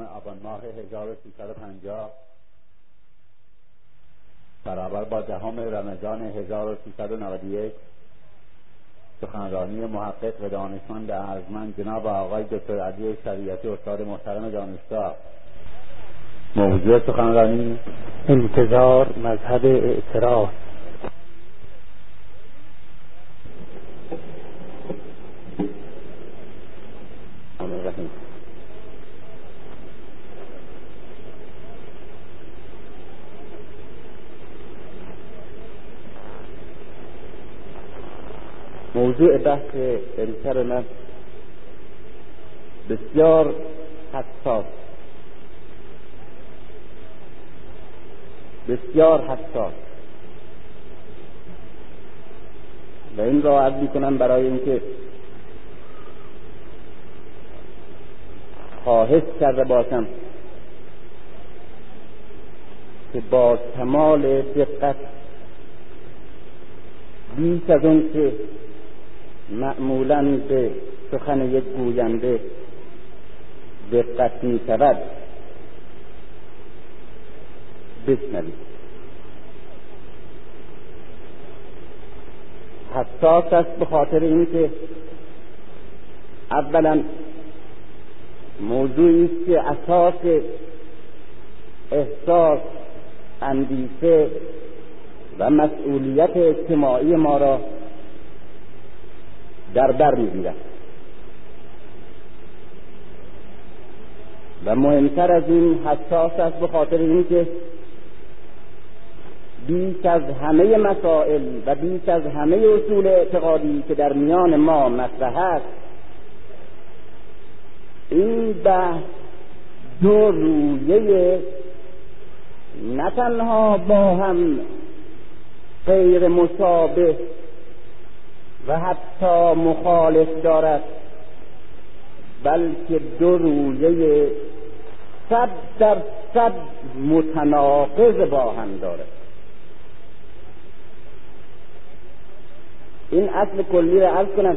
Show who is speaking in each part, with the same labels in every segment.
Speaker 1: آبان ماه 1350 برابر با دهم رمضان 1391 سخنرانی محقق و دانشمند ارزمند جناب آقای دکتر علی شریعتی استاد محترم دانشگاه. موضوع سخنرانی
Speaker 2: انتظار مذهب اعتراض.
Speaker 1: موضوع بحث امسر من بسیار حساس. بسیار حساس. و این را عرض کنم برای اینکه خواهش کرده باشم که با کمال دقت بیش از اون که معمولا به سخن یک گوینده دقت می شود بشنوید. حساس است به خاطر اینکه اولا موضوعی است که اساس احساس اندیشه و مسئولیت اجتماعی ما را در بر می‌گیرد. و مهمتر از این حساس است به خاطر اینکه بیش از همه مسائل و بیش از همه اصول اعتقادی که در میان ما مطرح است این بحث دو رویه نه تنها با هم غیر مشابه و حتی مخالف دارد بلکه دو رویه صد در صد متناقض با هم دارد. این اصل کلی را عرض کنم.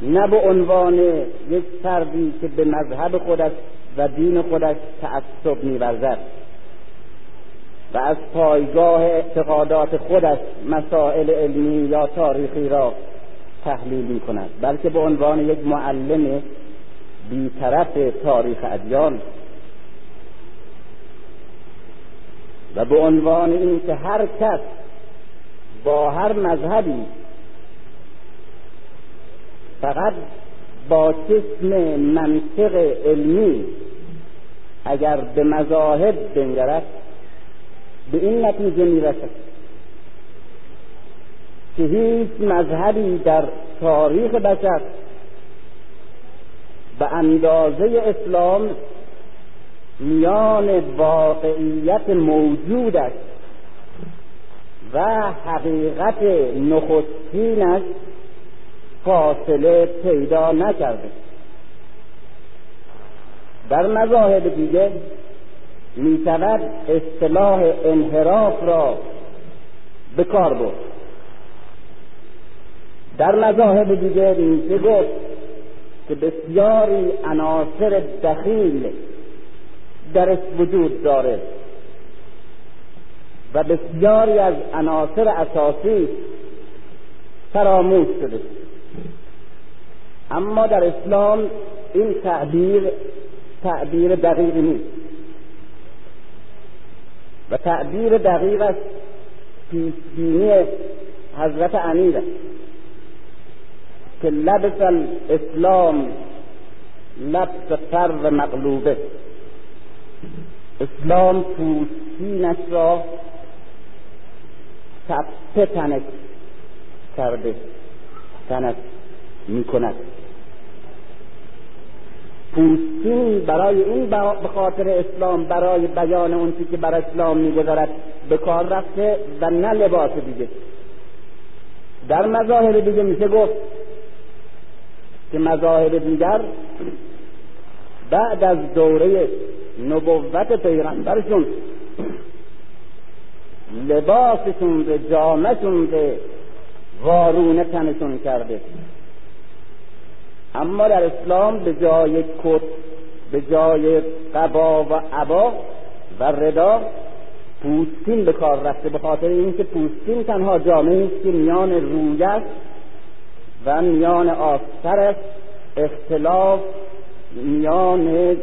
Speaker 1: نه به عنوان یک فردی که به مذهب خودش و دین خودش تعصب میورزد. و از پایگاه اعتقادات خودش مسائل علمی یا تاریخی را تحلیل می کند بلکه به عنوان یک معلم بیطرف تاریخ ادیان و به عنوان اینکه هر کس با هر مذهبی فقط با چشم منطق علمی اگر به مذاهب بنگرد به این نتیجه می‌رسد که هیچ مذهبی در تاریخ بشر به اندازه اسلام میان واقعیت موجود است و حقیقت نخستینش فاصله پیدا نکرده. در مذاهب دیگه می شود اصطلاح انحراف را به کار برد. در مذاهب دیگه میشه گفت که بسیاری عناصر دخیل درش وجود داره و بسیاری از عناصر اساسی فراموش شده. اما در اسلام این تعبیر تعبیر دقیقی نیست. و تعبیر دقیق است پیشبینی حضرت امیر که لبس الاسلام لبس فر مغلوبه. اسلام پوستینش را تپه تنک کرده تنک می کند پوستین برای این به خاطر اسلام برای بیان اون که بر اسلام می‌گذارد به کار رفته و نه لباس دیگه. در مظاهر دیگه میشه گفت که مظاهر دیگر بعد از دوره نبوت پیغمبرشون لباسشون به جامشون به وارونه تنشون کرده. اما در اسلام به جای کت به جای قبا و عبا و ردا پوستین به کار رفته به خاطر اینکه پوستین تنها جامعه است که میان روی است و میان است. اختلاف میان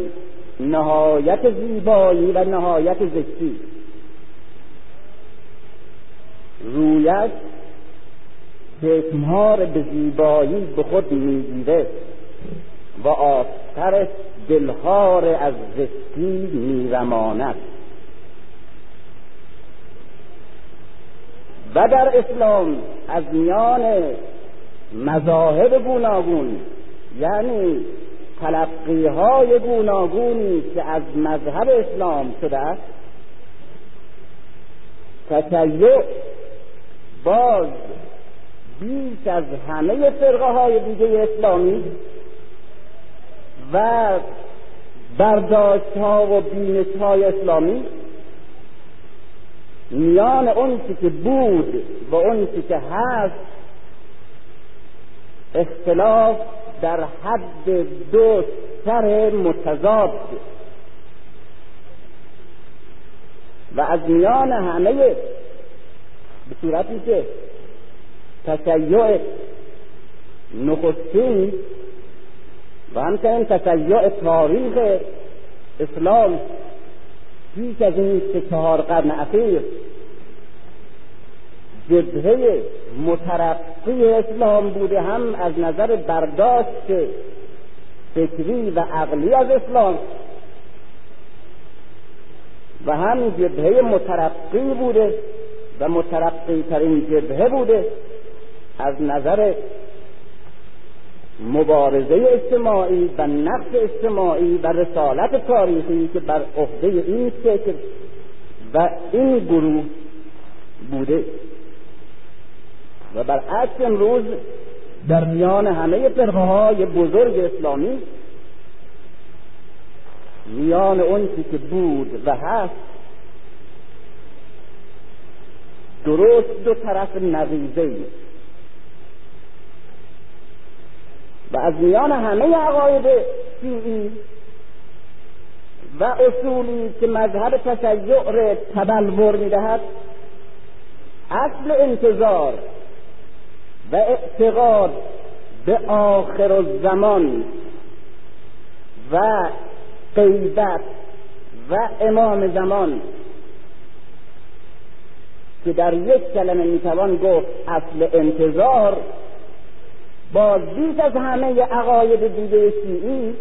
Speaker 1: نهایت زیبایی و نهایت زشتی. رویش چشمها به زیبایی به خود می‌گیره و آسترش دلهار از زشتی میرماند. و در اسلام از میان مذاهب گوناگون یعنی تلقی گوناگونی که از مذهب اسلام شده است تشیع باز بیش از همه فرقه های دیگه اسلامی و برداشت ها و بینش های اسلامی میان اون که بود و اون که هست اختلاف در حد دو سر متضاد و از میان همه به صورتی که تشیع نخستین. و همچنین تشیع تاریخ اسلام پیش از این سه چهار قرن اخیر جبهه مترقی اسلام بوده هم از نظر برداشت فکری و عقلی از اسلام و هم جبهه مترقی بوده و مترقی ترین جبهه بوده. از نظر مبارزه اجتماعی و نقش اجتماعی و رسالت تاریخی که بر عهده این فکر و این گروه بوده. و برعکس امروز در میان همه فرقه های بزرگ اسلامی میان اون که بود و هست درست دو طرف نقیزه و از میان همه عقاید شیعی و اصولی که مذهب تشیع را تبلور می‌دهد اصل انتظار و اعتقاد به آخر الزمان و قیبت و امام زمان که در یک کلمه می‌توان گفت اصل انتظار با بیش از همه عقاید دیگه شیعی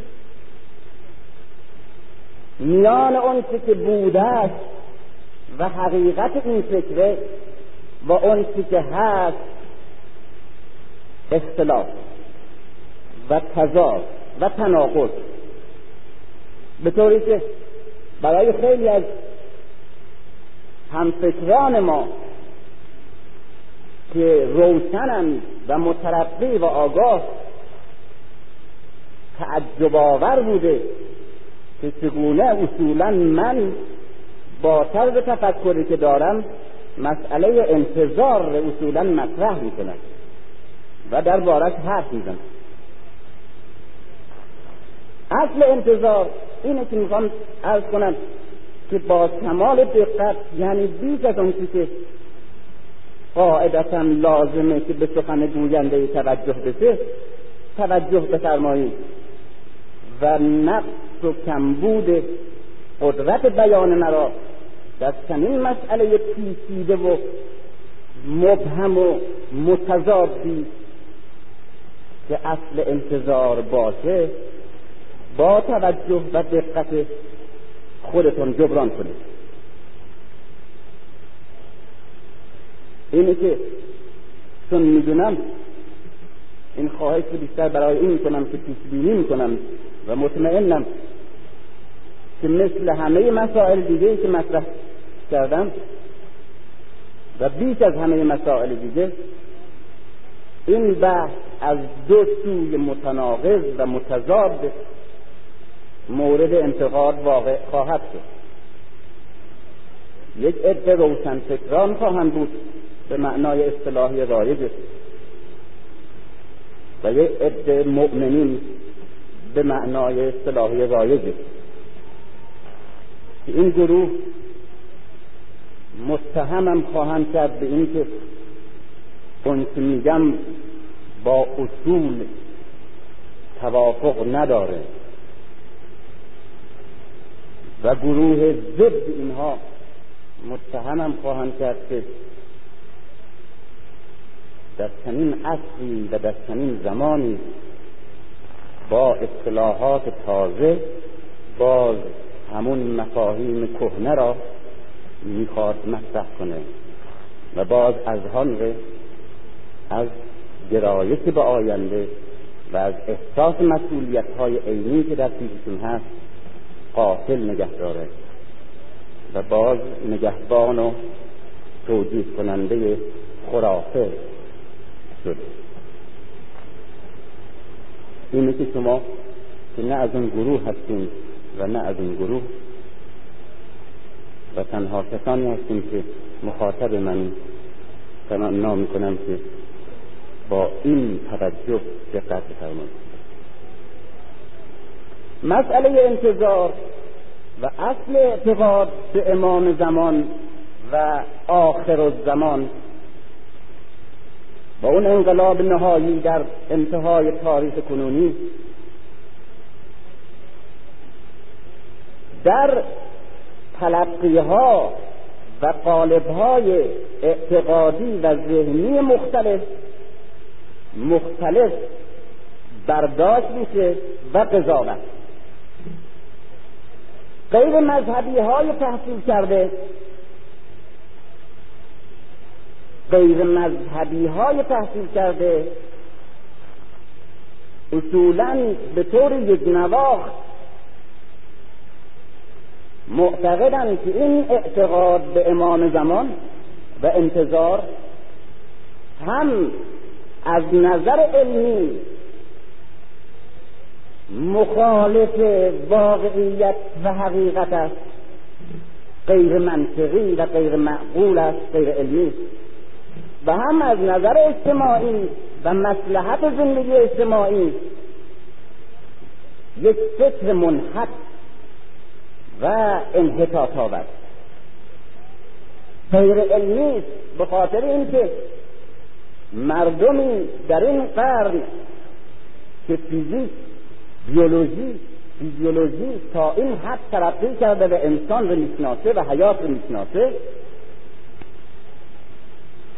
Speaker 1: میان اون که بوده است و حقیقت این فکره و اون که هست اختلاف و تضاد و تناقض. به طوری که برای خیلی از همفکران ما که روشنند و مترقی و آگاه تعجب آور بوده که چگونه اصولا من با طرز تفکری که دارم مسئله انتظار اصولا مطرح می‌کنم و در بارش حرف می‌زنم. اصل انتظار اینه که می‌خوام ارز کنم که با کمال دقت یعنی بیش از اون که قاعدتا لازمه که به سخن گوینده توجه بشه. توجه بفرمایید. و نقص و کمبود قدرت بیان مرا در چنین مسئله پیچیده و مبهم و متضادی که اصل انتظار باشه با توجه و دقت خودتون جبران کنید. اینه که چون می‌دونم این خواهش بیشتر برای این کنم که پیش بینی می‌کنم و مطمئنم که مثل همه مسائل دیگه که مطرح کردم و بیش از همه مسائل دیگه این بحث از دو سوی متناقض و متضاد مورد انتقاد واقع خواهد شد. یک عده روشن فکران خواهند بود به معنای اصطلاحی رایج و یک عده مؤمنین به معنای اصطلاحی رایجه. این گروه متهمم خواهند کرد به اینکه اون که میگم با اصول توافق نداره. و گروه ضد اینها متهمم خواهند کرد که در چنین عصری و در چنین زمانی با اصطلاحات تازه باز همون مفاهیم کهنه را می‌خواد مطرح کنه و باز از هان از گرایش به آینده و از احساس مسئولیت های عینی که در پیششون هست قاتل نگه داره و باز نگهبان و توجیه کننده خرافه شده اینه که شما که نه از اون گروه هستیم و نه از اون گروه و تنها کسانی هستیم که مخاطب من تمنا می‌کنم که با این توجه دقت بفرمایید. مسئله انتظار و اصل اعتقاد به امام زمان و آخر الزمان با اون انقلاب نهایی در انتهای تاریخ کنونی در تلقی ها و قالب های اعتقادی و ذهنی مختلف مختلف برداشت میشه و قضاوت. غیر مذهبی های تحصیل کرده غیر مذهبی های تحصیل کرده. اصولا به طور یک نواخت معتقدند که این اعتقاد به امام زمان و انتظار هم از نظر علمی مخالف واقعیت و حقیقت است. غیر منطقی و غیر معقول است غیر علمی و هم از نظر اجتماعی و مسلحت زندگی اجتماعی یک فکر منحط و انحطاط آور. غیر علمی به خاطر اینکه مردمی در این قرن که فیزیک بیولوژی فیزیولوژی تا این حد ترقی کرده و انسان رو می‌شناسه و حیات رو می‌شناسه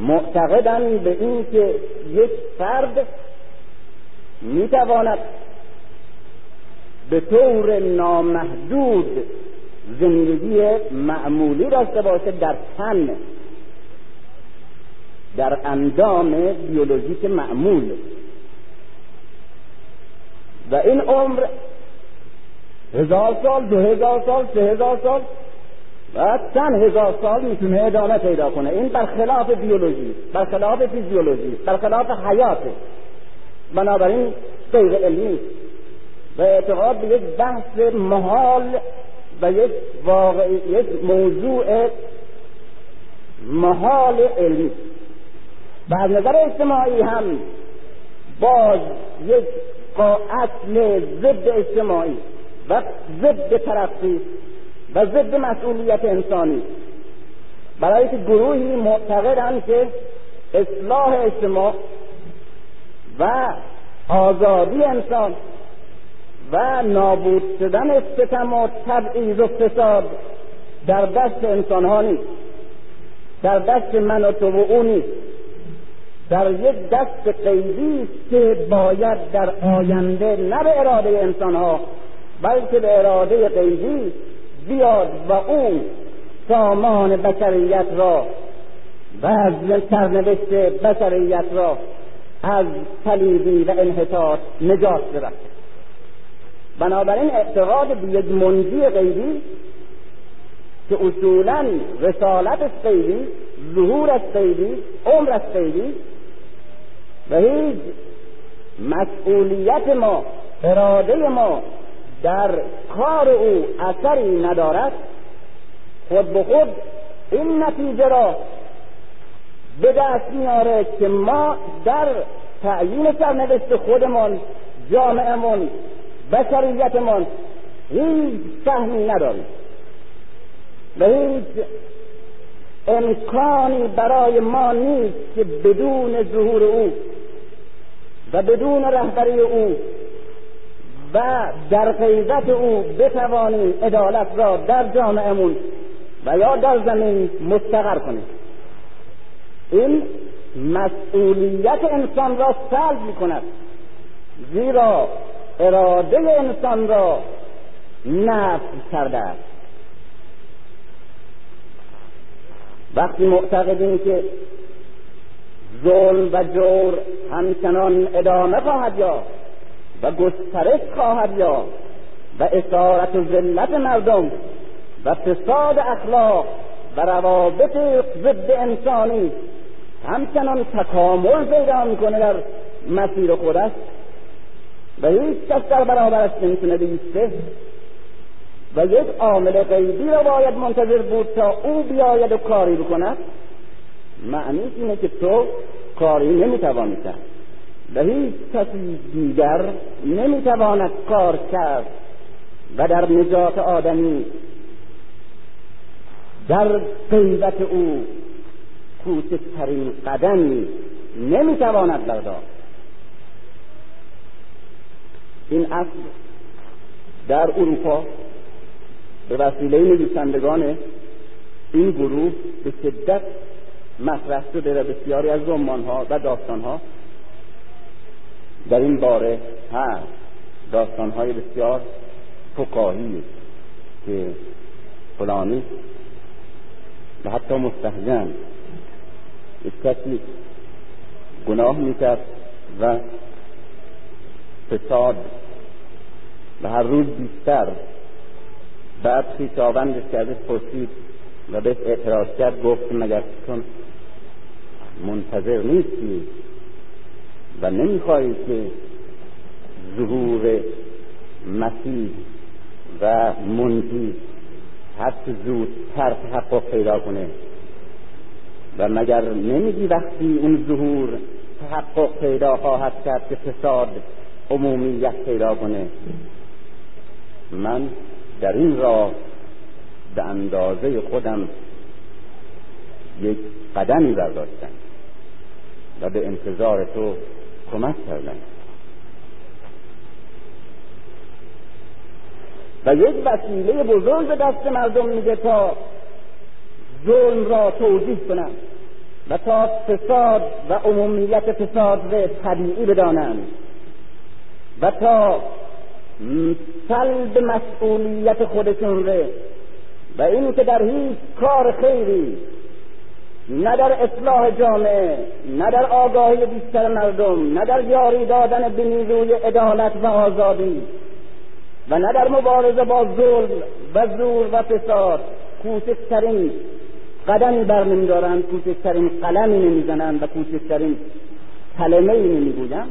Speaker 1: معتقدن به این که یک فرد می‌تواند به طور نامحدود زندگی معمولی داشته باشه در تن در اندام بیولوژیک معمول. و این عمر هزار سال دو هزار سال سه هزار سال و چند هزار سال می‌تونه ادامه پیدا کنه. این برخلاف بیولوژی برخلاف فیزیولوژی برخلاف حیاته بنابراین غیر علمی. و اعتقاد به یک بحث محال و یک واقعی یک موضوع محال علمی. و از نظر اجتماعی هم باز یک اصل ضد اجتماعی و ضد ترقی و ضد مسئولیت انسانی. برای که گروهی معتقدند که اصلاح اجتماع و آزادی انسان و نابود شدن ستم و تبعیض و فساد در دست انسان ها نیست. در دست من و تو و او نیست. در یک دست قیدی که باید در آینده نه به اراده انسان ها بلکه به اراده قیدی بیاد و او سامان بشریت را و از سرنوشت بشریت را از پلیدی و انحطاط نجات ببخشد. بنابراین اعتقاد به یک منجی غیبی که اصولا رسالت غیبی ظهور غیبی عمر غیبی و هیچ مسئولیت ما اراده ما در کار او اثری ندارد خود به خود این نتیجه را به دست میاره که ما در تعیین سرنوشت خودمان جامعهمون بشریتمان هیچ فهمی نداریم. و هیچ امکانی برای ما نیست که بدون ظهور او و بدون رهبری او و در غیبت او بتوانیم عدالت را در جامعهمون و یا در زمین مستقر کنیم این مسئولیت انسان را سلب می کند زیرا اراده انسان را نفس کرده است. وقتی معتقدیم که ظلم و جور همچنان ادامه خواهد یا و گسترش خواهد یا و اسارت و ذلت مردم و فساد اخلاق و روابط ضد انسانی همچنان تکامل پیدا می‌کنه در مسیر خودش و هیچ کس در برابرش نمی‌تونه بیسته و یک عامل غیبی را باید منتظر بود تا او بیاید و کاری بکند. معنیش اینه که تو کاری نمی‌توانی کرد. و هیچ کسی دیگر نمی‌تواند کار کرد و در نجات آدمی در غیبت او کوچکترین قدمی نمی‌تواند برداشت. این اصل در اروپا به وسیله نویسندگان این گروه به شدت مطرح شده و بسیاری از ها و ها در این باره هست های بسیار فکاهی که فلانی و حتی مستحجن یک کسی گناه می‌کرد و فساد و هر روز بیشتر بعد خویشاوندش که ازش پرسید و بهش اعتراض کرد گفت مگر چون منتظر نیستی؟ و نمی‌خواهی که ظهور مسیح و منجی هر زودتر تحقق پیدا کنه. و مگر نمیگی وقتی اون ظهور تحقق پیدا خواهد کرد که فساد عمومیت پیدا کنه؟ من در این راه به اندازه خودم یک قدمی برداشتم و به انتظار تو کمک کردم و یک وسیله بزرگ به دست مردم میده تا ظلم را توضیح کنند و تا فساد و عمومیت فساد را طبیعی بدانند و تا سلب مسئولیت خودشون ره و این که در هیچ کار خیری نه در اصلاح جامعه نه در آگاهی بیشتر مردم نه در یاری دادن به نیروی عدالت و آزادی و نه در مبارزه با ظلم و زور و فساد. کوچکترین قدمی بر نمیدارند کوچکترین قلمی نمی‌زنند و کوچکترین کلمه ای نمی‌گویند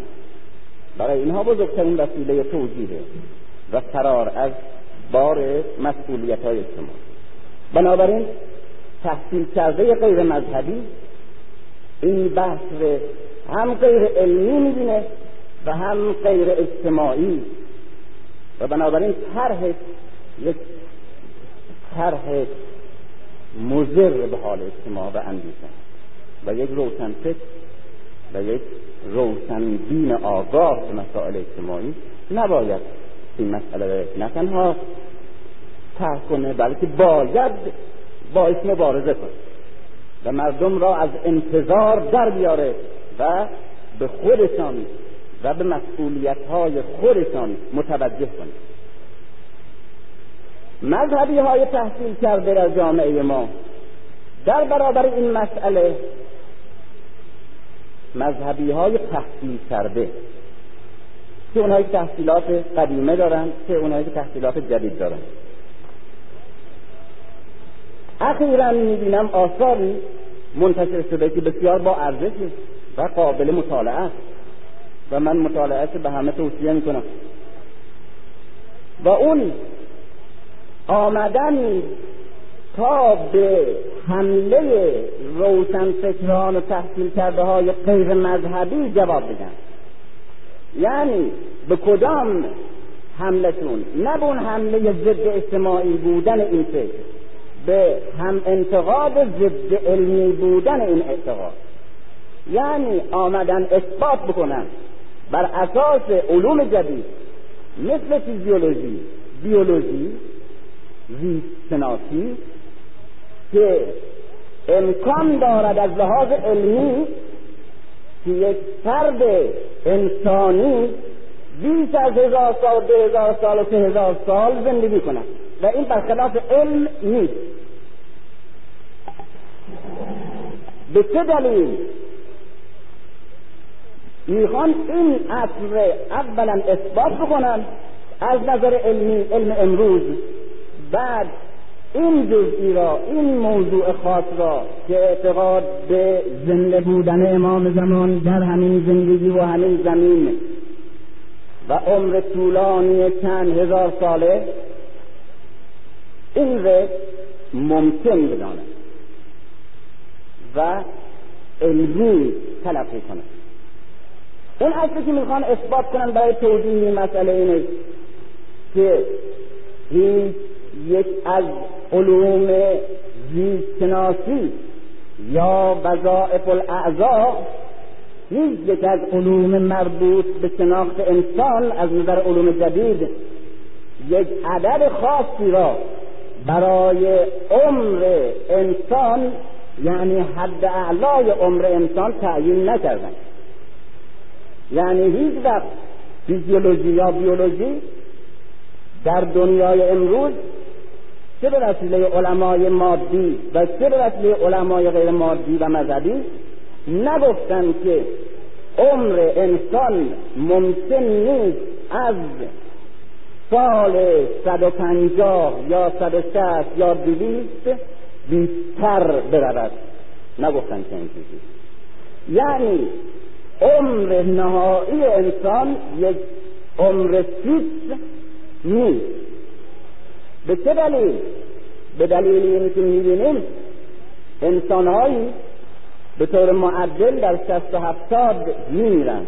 Speaker 1: برای اینها بزرگترین وسیله توجیهه و فرار از بار مسئولیت های اجتماعی. بنابراین تحصیل کرده غیر مذهبی. این بحث هم غیر علمی می‌بینه و هم غیر اجتماعی. و بنابراین طرح یک طرح مضر به حال اجتماع و اندیشه و یک روشن و یک روشن دین آگاه به مسائل اجتماعی نباید این مسئله نه تنها طرح کنه بلکه باید باعث مبارزه کنه و مردم را از انتظار در بیاره و به خودشان و به مسئولیت های خودشان متوجه کنه مذهبی های تحصیل کرده در جامعه ما در برابر این مسئله مذهبی های تحصیل کرده. که اونهایی تحصیلات قدیمه دارن که اونهایی تحصیلات جدید دارن. اخیرا می‌بینم آثاری منتشر شده که بسیار با ارزش و قابل مطالعه است. و من مطالعه به همه توصیه می‌کنم. و اون آمدن تا به حمله روشنفکران و تحصیل کرده های غیر مذهبی جواب بدن. یعنی به کدام حملتون نه اون حمله ضد اجتماعی بودن این فکر. به هم انتقاد ضد علمی بودن این اعتقاد. یعنی آمدن اثبات بکنن بر اساس علوم جدید مثل فیزیولوژی بیولوژی زیست که امکان دارد از لحاظ علمی که یک فرد انسانی بیش از هزار سال دو هزار سال و سه هزار سال زندگی کند. و این برخلاف علم نیست. به چه دلیل؟ می‌خوان این اصل اولا اثبات بکنن از نظر علمی علم امروز. بعد این جزئی را این موضوع خاص را که اعتقاد به زنده بودن امام زمان در همین زندگی و همین زمین و عمر طولانی چند هزار ساله این را ممکن بدانند و علمی تلقی کنند اون اصلی که می‌خوان اثبات کنن برای توضیح این مسئله اینه که هیچ یک از علوم زیستشناسی یا وظائف الاعضا هیچ یک از علوم مربوط به شناخت انسان از نظر علوم جدید یک عدد خاصی را برای عمر انسان یعنی حد اعلای عمر انسان تعیین نکردن. یعنی هیچ وقت فیزیولوژی یا بیولوژی در دنیای امروز چه به وسیله علمای مادی و چه به وسیله علمای غیر مادی و مذهبی نگفتن که عمر انسان ممکن نیست از سال 150 یا 160 یا 200 بیشتر برود. نگفتن این چیزی. یعنی عمر نهایی انسان یک عمر فیکس نیست. به چه دلیل؟ به دلیل اینی که می‌بینیم انسانهایی به طور معدل در شست و هفتاد میمیرند.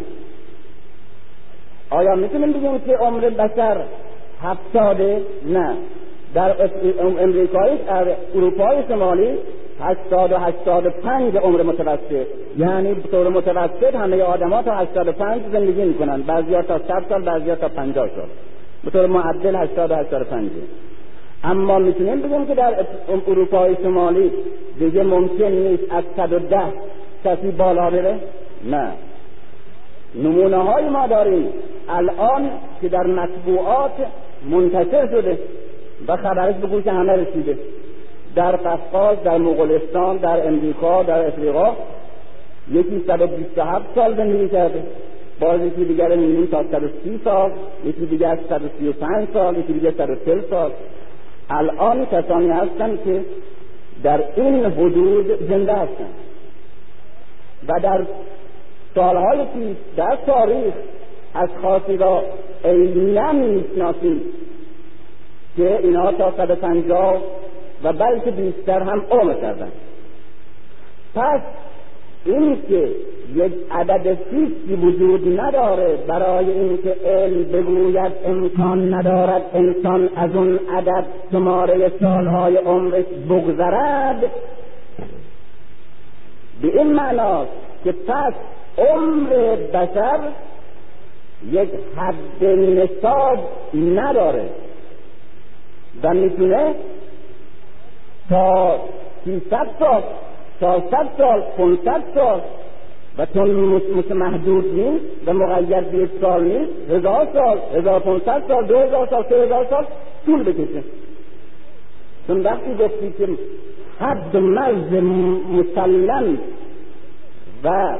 Speaker 1: آیا می‌تونیم بگیم که عمر بشر هفتاده نه. در امریکایی در اروپای شمالی. هشتاد و هشتاد و پنج عمر متوسط. یعنی به طور متوسط همه آدما تا هشتاد و پنج زندگی می‌کنن. بعضی ها تا صد سال بعضی ها تا پنجاه سال. به طور معدل هشتاد و هشتاد و پنج. اما می‌تونیم بگیم که در اروپای شمالی دیگه ممکن نیست از صد و ده کسی بالا بره. نه. نمونه های ما داریم. الان که در مطبوعات منتشر شده و خبرش به گوش همه رسیده. در قفقاز در مغولستان در امریکا در افریقا یکی 127 سال زندگی کرده. باز یکی دیگر می‌بینیم تا 130 سال یکی دیگر 135 سال یکی دیگر 140 سال. الان کسانی هستند که در این حدود زنده هستند و در سالهای پیش در تاریخ از خاصی را عینا می‌شناسیم که اینها تا 150 و بلکه بیشتر هم عمر کردن. پس این که یک عدد فیکسی وجود نداره برای اینکه علم بگوید امکان ندارد انسان از اون عدد شماره سالهای عمرش بگذرد. به این معناست که پس عمر بشر یک حد نصاب نداره. و می‌تونه تا 300 سال تا 100 سال 500 سال و چون محدود نیست و مقید به یک سال نیست هزار سال هزار پونصد سال دو هزار سال سه هزار سال طول بکشه. چون وقتی گفتی که حد مرز مسلم و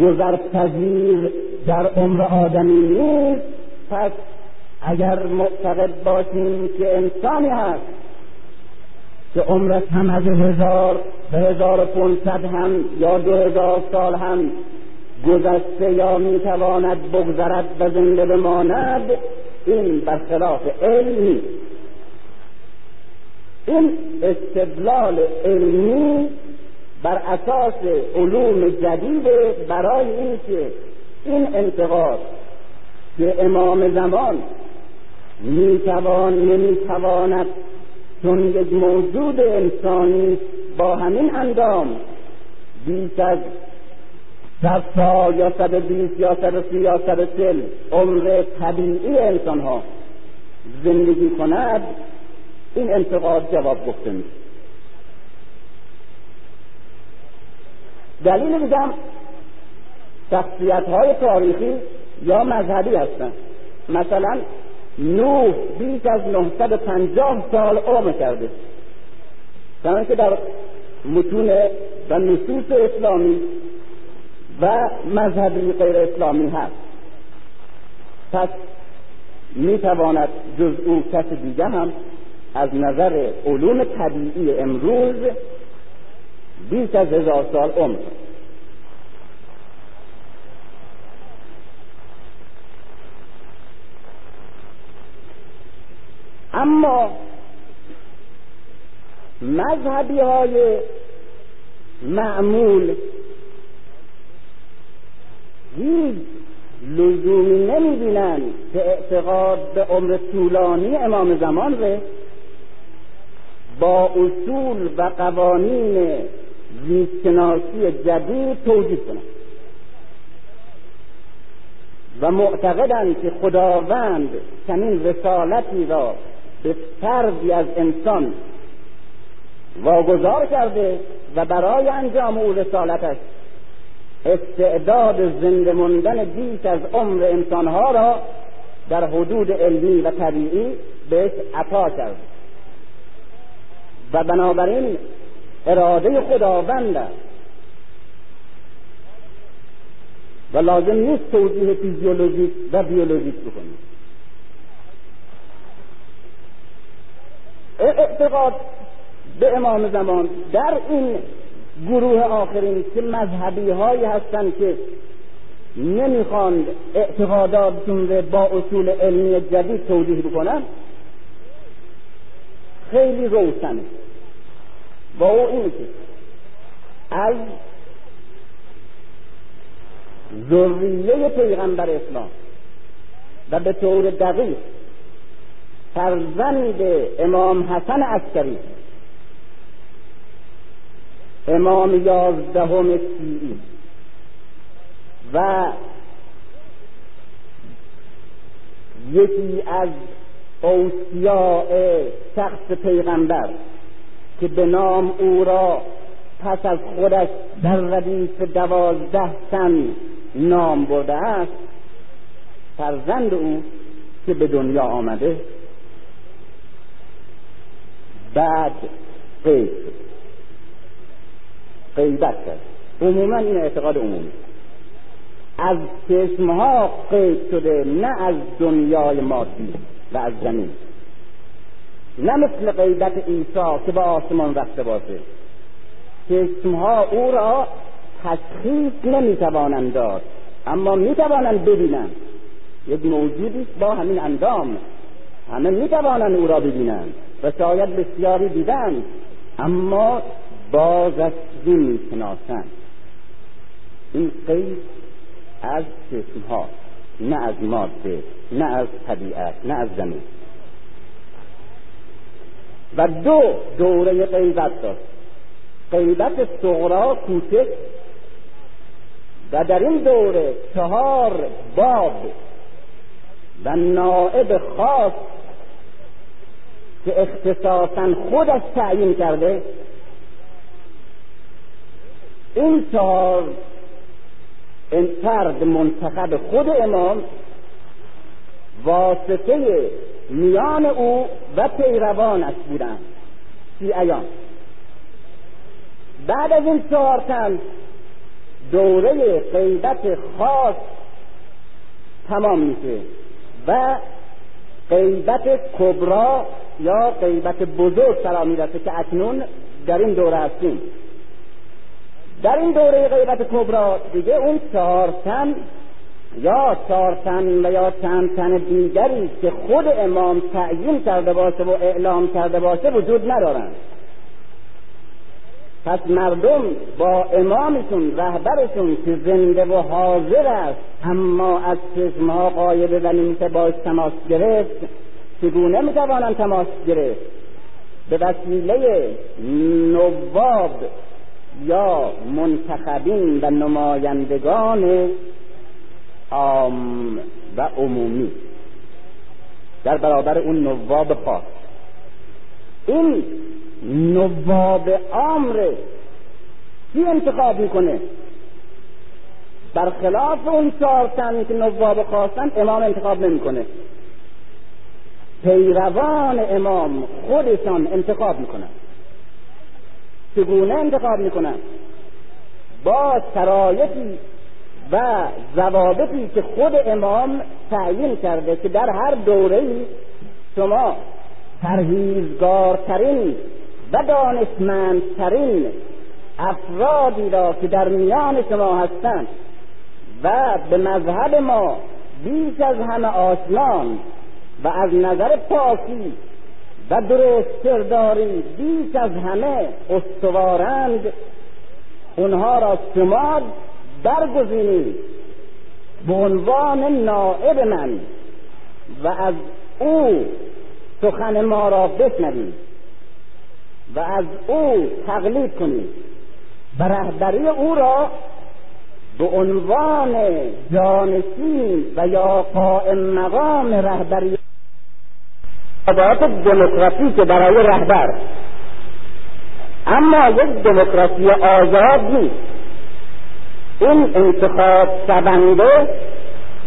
Speaker 1: گذرپذیر در عمر آدمی نیست پس اگر معتقد باشیم که انسانی هست. که عمرش هم از هزار به هزار و پونصد هم یا دو هزار سال هم گذشته یا می‌تواند بگذرد و زنده بماند این برخلاف علمی این استدلال علمی بر اساس علوم جدید برای اینکه این انتقاد که امام زمان می‌توان نمی‌تواند چون یک موجود انسانی با همین اندام بیش از صد سال یا صد بیست یا صد سی یا صد چل عمر طبیعی انسان ها زندگی کند این انتقاد جواب گفته میشه دلیل دیگم شخصیت های تاریخی یا مذهبی هستند مثلا نوح بیش از 950 سال عمر کرده. چنانکه که در متون و نصوص اسلامی و مذهبی غیر اسلامی هست. پس می تواند جز او کس دیگه هم از نظر علوم طبیعی امروز بیش از هزار سال عمر. اما مذهبی های معمول هیچ لزومی نمی‌بینند که اعتقاد به عمر طولانی امام زمان ره. با اصول و قوانین زیستشناسی جدید توجیه کنند و معتقدند که خداوند چنین رسالتی را به فردی از انسان واگذار کرده و برای انجام او رسالتش استعداد زنده ماندن بیش از عمر انسانها را در حدود علمی و طبیعی بهش عطا کرد و بنابراین اراده خداوند و لازم نیست توضیح فیزیولوژیک و بیولوژیک بکنیم اعتقاد به امام زمان در این گروه آخرین که مذهبی هایی هستند که نمی‌خوان اعتقاداتشون رو با اصول علمی جدید توضیح بکنن خیلی روشنه. با او این که از ذریه پیغمبر اسلام و به طور دقیق فرزند امام حسن عسکری امام یازدهم شیعی و یکی از اوسیاء شخص پیغمبر. که به نام او را پس از خودش در ردیف دوازده سن نام برده است فرزند او که به دنیا آمده. بعد قید. قیدت کرد. عموما این اعتقاد عمومی. از چشمها قید شده نه از دنیای مادی و از زمین. نه مثل قیدت عیسی که به آسمان رفته باشه. چشمها او را تشخیص نمی‌توانند داد اما می‌توانند ببینند. یک موجودی با همین اندام. همه می‌توانند او را ببینند و شاید بسیاری دیدند اما بازش نمی‌شناسند این قید از ها نه از ماده نه از طبیعت نه از زمین. و دو دوره غیبت داشت غیبت صغرا کوچک و در این دوره چهار باب و نائب خاص که اختصاصا خودش تعیین کرده. این چهار این فرد منتخب خود امام واسطه میان او و پیروانش بودند. شیعیان بعد از این چهار تن دوره غیبت خاص تمام میشه و غیبت کبرا یا غیبت بزرگ سرا می‌رسه که اکنون در این دوره هستیم. در این دوره غیبت کبرا دیگه اون چهار تن یا چهار و یا چند تن دیگری که خود امام تعیین کرده باشه و اعلام کرده باشه وجود ندارند پس مردم با امامشون رهبرشون که زنده و حاضر است اما از چشمها قایبه و نمیشه باش تماس گرفت چگونه می‌توانند تماس گرفت؟ به وسیله نواب یا منتخبین و نمایندگان عام و عمومی. در برابر اون نواب خاص این نواب عام کی انتخاب می‌کنه؟ برخلاف اون چهار تن که نواب خواستن امام انتخاب نمی‌کنه. پیروان امام خودشان انتخاب می‌کنن. چگونه انتخاب می‌کنن؟ با شرایطی و ضوابطی که خود امام تعیین کرده که در هر دوره شما پرهیزگارترین و دانشمندترین افرادی را که در میان شما هستند و به مذهب ما بیش از همه آشنان و از نظر پاکی و درست کرداری بیش از همه استوارند اونها را شما برگزینید به عنوان نائب من و از او سخن ما را بشنوید و از او تقلید کنید و رهبری او را به عنوان جانشین و یا قائم مقام رهبری دموکراسی که برای رهبر. اما یک دموکراسی آزاد نیست. این انتخاب شونده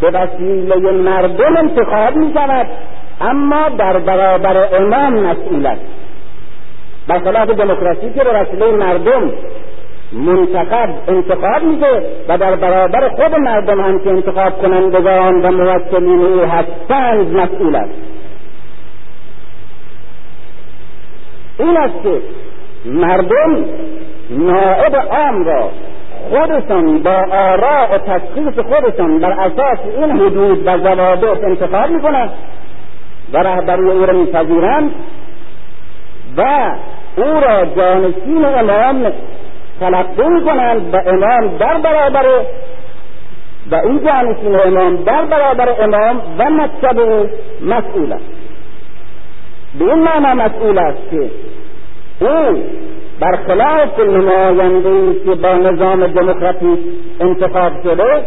Speaker 1: به وسیله مردم انتخاب می شود اما در برابر امام مسئول است. برخلاف دموکراسی که به وسیله مردم منتخب انتخاب میشه و در برابر خود مردم هم که انتخاب کنندگان و موکلین او هستند مسئول است. این است که مردم نائب عام را خودشان با آراء و تشخیص خودشان بر اساس این حدود و ضوابط انتخاب می‌کنند و رهبری او را میپذیرند و او را جانشین امام تلقی می‌کنند و امام در برابر و این جانشین امام در برابر امام و مکتب مسئول است. به این معنا مسئول است که او برخلاف نماینده که با نظام دموکراتیک انتخاب شده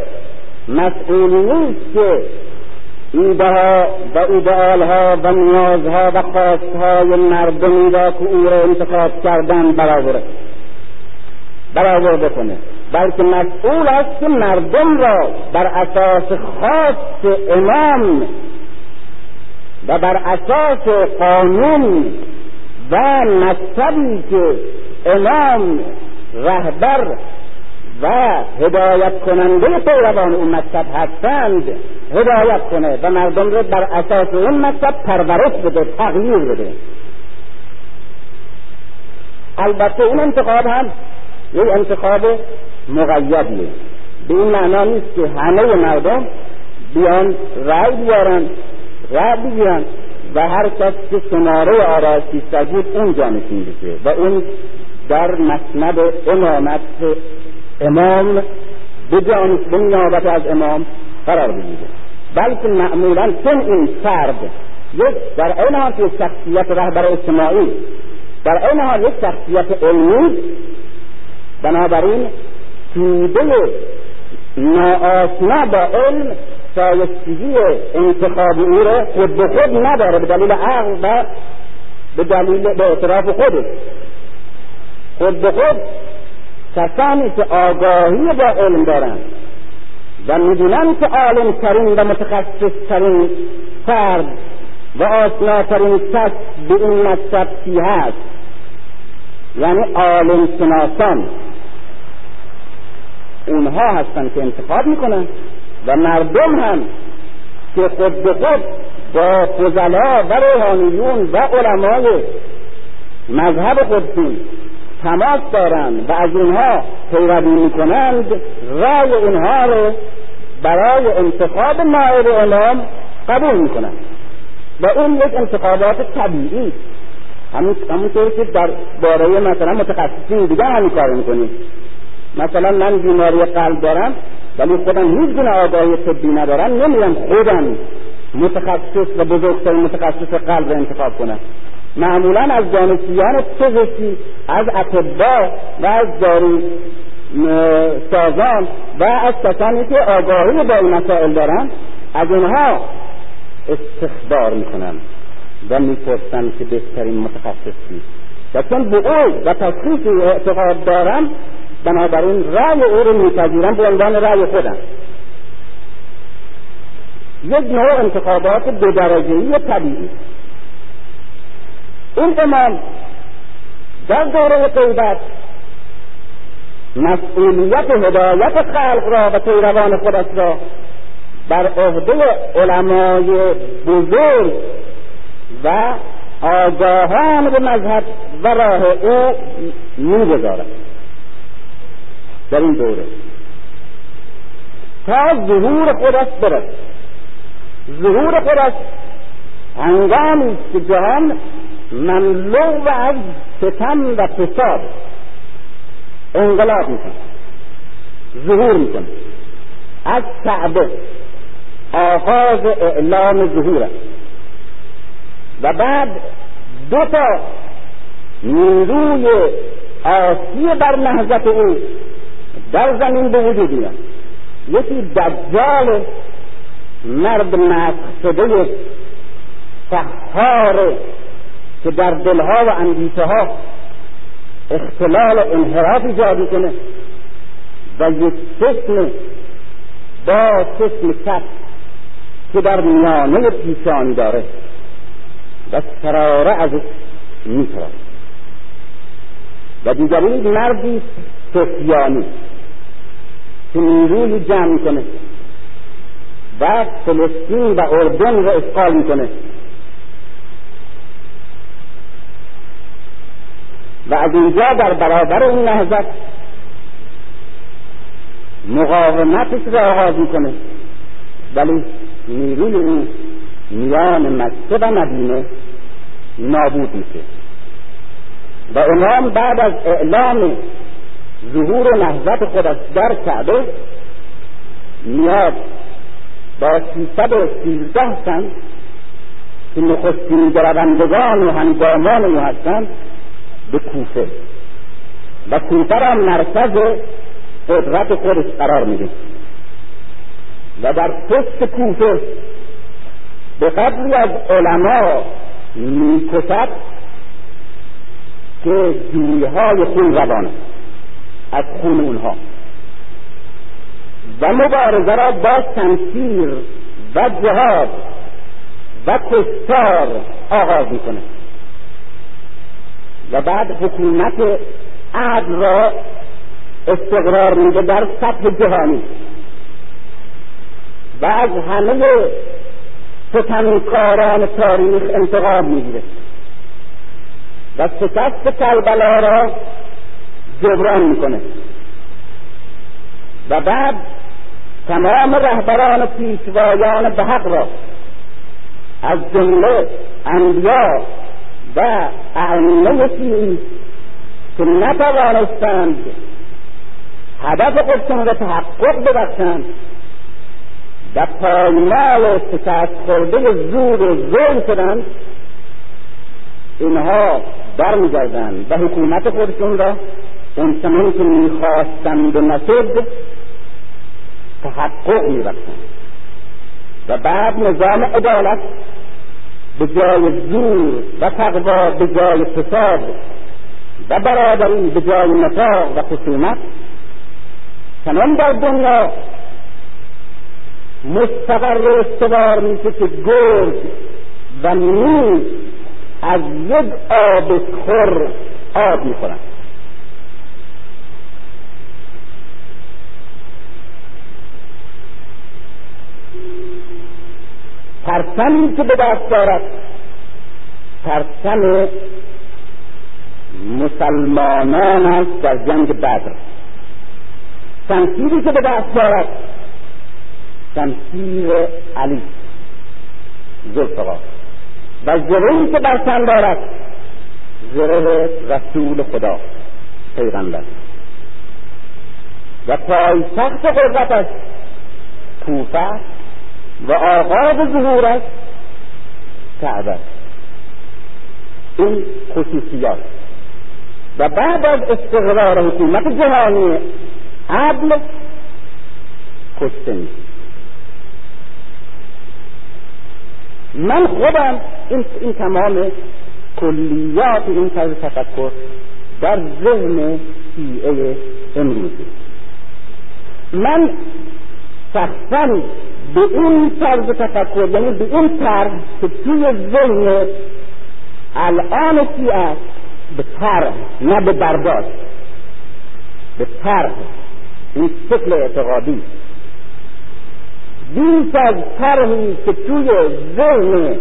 Speaker 1: مسئول نیست که ایده ها و ایدئال ها و نیازها و خواستهای مردمی را که او را انتخاب کردن برآورده برآورده کنه. بلکه مسئول است که مردم را بر اساس خاص امام و بر اساس قانون و مکتبی که امام رهبر و هدایت کننده پیروان اون مکتب هستند هدایت کنه و مردم رو بر اساس اون مکتب پرورش بده تغییر بده. البته این انتخاب هم یک انتخاب مقیدیه. به این معنا نیست که همه مردم بیان رأی بیارن رأی بگیرن. و هر کس که شماره آرای بود اون جانشین بشه و اون در مسند امامت امام به جانش به نیابت از امام قرار بگیره. بلکه معمولا چون این فرد یک در این حال یک شخصیت رهبر اجتماعی در این حال یک شخصیت علمی بنابراین توده ناآشنا با علم شایستگی انتخاب او را خود به خود نداره به دلیل عقل و به دلیل به اعتراف خودش خود به خود کسانی که آگاهی با علم دارند و می‌دونن که عالم ترین و متخصص ترین فرد و آشناترین کس به این مکتب کی هست؟ یعنی عالم شناسان اونها هستن که انتخاب می‌کنن و مردم هم که خود به خود با فضلا و روحانیون و علمای مذهب خودشون تماس دارند و از اینها پیروی می‌کنند رای اونها رو برای انتخاب نائب امام قبول می‌کنند. و اون یک انتخابات طبیعی همون همونطور که در باره مثلا متخصصین دیگه همین کار می‌کنیم. مثلا من بیماری قلب دارم ولی خودم هیچ گونه آگاهی طبی ندارم نمیرم خودم متخصص و بزرگترین متخصص قلب رو انتخاب کنم. معمولا از دانشجویان پزشکی از اطبا و از دارو سازان و از کسانی که آگاهی با این مسائل دارن از اینها استخبار می‌کنم و می‌پرسم که بهترین متخصص کیست و چون به او و تشخیص اعتقاد دارم بنابراین رأی او رو میپذیرم به عنوان رأی خودم. یک نوع انتخابات دو درجهی طبیعی. این امام در دوره غیبت مسئولیت هدایت خلق را و پیروان خودش را بر عهده علمای بزرگ و آگاهان به مذهب و راه او می‌گذارد. در این دوره. تا ظهور خودش برد. ظهور خودش هنگامی است که جهان مملو از ستم و فساد انقلاب می‌کنه ظهور می‌کنه از کعبه آغاز اعلام ظهور و بعد دو تا نیروی آسی بر نهضت او در زمین به وجود میاد. یکی دجال مرد مسخ شده سحار که در دلها و اندیشه ها اختلال انحراف ایجاد کنه و یک جسم با جسم کف که در میانه پیشانی داره و سراره ازش میتره و دیگری مردی سفیانی که نیروی جمع می‌کنه و فلسطین و اردن رو اشغال می‌کنه. و از اینجا در برابر این نهضت مقاومتش را آغاز می‌کنه. ولی نیروی او میان مکه و مدینه نابود میشه. و امام بعد از اعلام ظهور نهضت خودش در کعبه میاد با سیصد و سیزده تن که نخستین گروندگان و هنگامان او هستند به کوفه. و کوفه را مرکز قدرت خودش قرار میده و در پشت کوفه به قدری از علما می‌کشد که جویهای خون روانه از خون اونها. و مبارزه را با شمشیر و جهاد و کشتار آغاز می‌کنه. و بعد حکومت عدل را استقرار میده در سطح جهانی. و از همه ستمکاران تاریخ انتقام می‌گیره. و شکست کربلا را جبران می‌کنه. و بعد تمام رهبران پیشوایان به حق را از جمله انبیا و ائمه شیعی که نتوانستند هدف خودشان را تحقق ببخشند و پایمال و شکست خورده زور و ظلم شدند اینها برمیگردند و حکومت خودشون را چنان که می‌خواستند و نشد تحقق میبخشند و بعد نظام عدالت به جای زور و تقوا به جای فساد و برادری به جای نفاق و خصومت چنان در دنیا مستقر و استوار میشه که گرد و میز از یک آب خور آب می‌خورن پرچمی که به دست دارد پرچم مسلمانان است در جنگ بدر. شمشیری که به دست دارد شمشیر علی زلفقار و جلوی که بر تن دارد زره رسول خدا پیغمبر. و پایتخت قدرتش کوفه و آغاز ظهورش کعبه. این خصوصیات. و بعد از استقرار حکومت جهانی عدل کشته من خودم این, این تمام کلیات این طرز تفکر در ذهن شیعه امروزی. من شخصا به این طرز تفکر یعنی به این طرز که توی ذهن الان شیعه به طرح نه به برداشت به طرح این شکل اعتقادی. بیش از طرحی که توی ذهن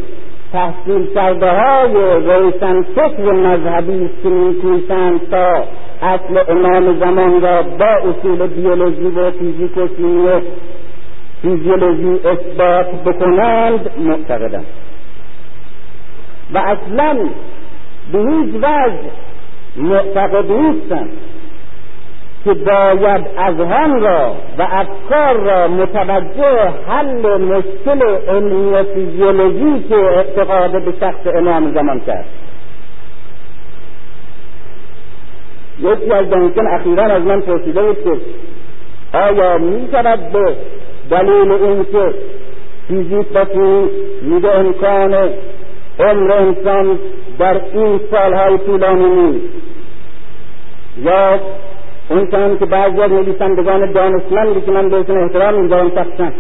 Speaker 1: تحصیل کرده های روشن فکر مذهبی که میکوشند تا اصل امام زمان را با اصول بیولوژی و فیزیک و شیمی فیزیولوژی اثبات بکنند معتقدند. و اصلا به هیچ وجه معتقد نیستند که باید اذهان را و افکار را متوجه حل مشکل علمی فیزیولوژی که اعتقاد به شخص امام زمان کرد. یکی از دانشجویان اخیرا از من پرسیده بود که آیا می شود به دلیل اینکه فیزیک و میده امکان عمر انسان در این سالهای طولانی نیست. یا اون چند که بعضی از نویسندگان دانشمندی که من بهشون احترام می‌ذارم شخصا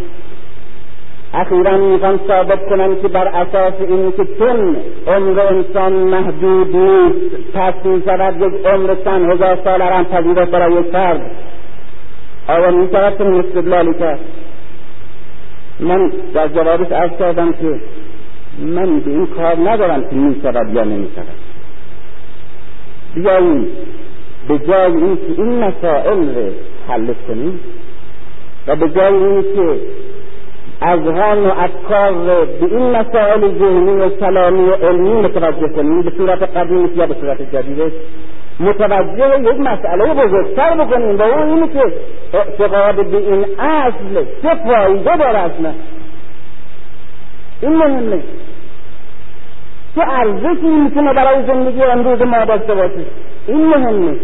Speaker 1: اخیرا می‌خوان ثابت کنم که بر اساس این که چون عمر انسان محدود نیست پس می‌شود یک عمر چند هزار سال هم پذیرفت برای یک فرد. آیا می‌شود چنین استدلالی کرد؟ من در جوابش عرض کردم که من به این کار ندارم که می‌شود یا نمی‌شود بیاییم به جای اینکه این مسائل رو حل کنیم و به جای اینکه اذهان و افکار رو به این مسائل ذهنی و کلامی و علمی متوجه کنیم به صورت قدیم یا به صورت جدیدش متوجه یک مسئله بزرگتر بکنیم و اون اینه که اعتقاد به این اصل چه فایده داره اصلا این مهمه. چه ارزشی می‌تونه برای زندگی امروز ما داشته باشه؟ این مهمه.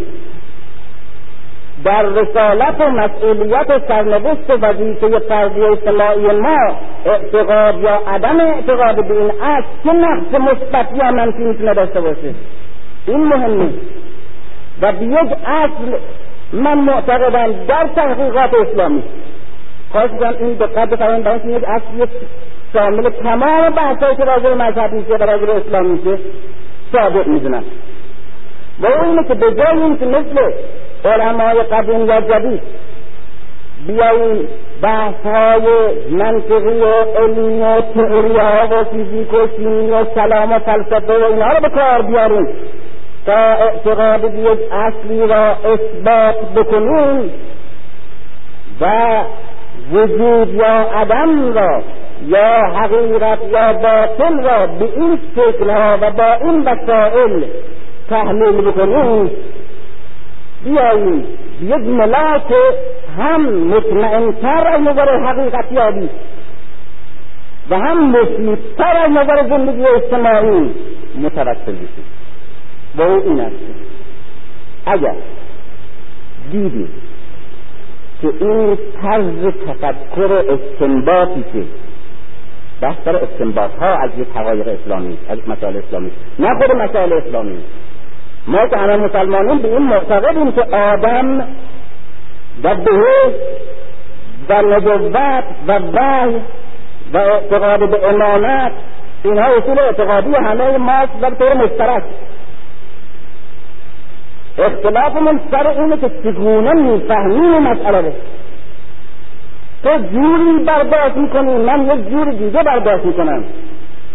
Speaker 1: در رسالت و مسئولیت و سرنوشت و وظیفه فردی اصطلاحی ما اعتقاد یا عدم اعتقاد به این اصل چه نقص مثبت یا منفی می‌تونه داشته باشه؟ این مهمه. و به یک اصل من معتقدم در تحقیقات اسلامی. خواستم این دقت بفرمایید برای یک اصل شامل تمام بحثایی که راجع مذهب میشه و راجع اسلام میشه ثابت می‌دونم. و اینه که به جای این که مثل علمای قدیم یا جدید بیاییم بحث های منطقی و علمی و تئوری ها و فیزیک و شیمی و کلام و فلسفه و اینها رو به کار بیاریم تا اعتقاد یک اصلی را اثبات بکنیم و وجود یا عدم را یا حقیقت یا باطل را به این شکل ها و با این وسائل تحلیل بکنیم بیاییم یک ملاک هم مطمئنتر از نظر حقیقت یابی و هم مفیدتر از نظر زندگی اجتماعی متوسل بشیم. با او این است. اگر دیدیم که این طرز تفکر استنباطی که بحث استنباط ها از یک حقایق اسلامی از مسائل اسلامی نه خود مسائل اسلامی. ما که همه مسلمانین به این معتقدیم که آدم و بهشت و نبوت و وحی و اعتقاد به امانت اینها اصول اعتقادی همه ماست و طور مشترک. اختلافمون سر اینه که چگونه می‌فهمیم مسئله رو. تو جوری برداشت می‌کنی من یک جور دیگه برداشت می‌کنم.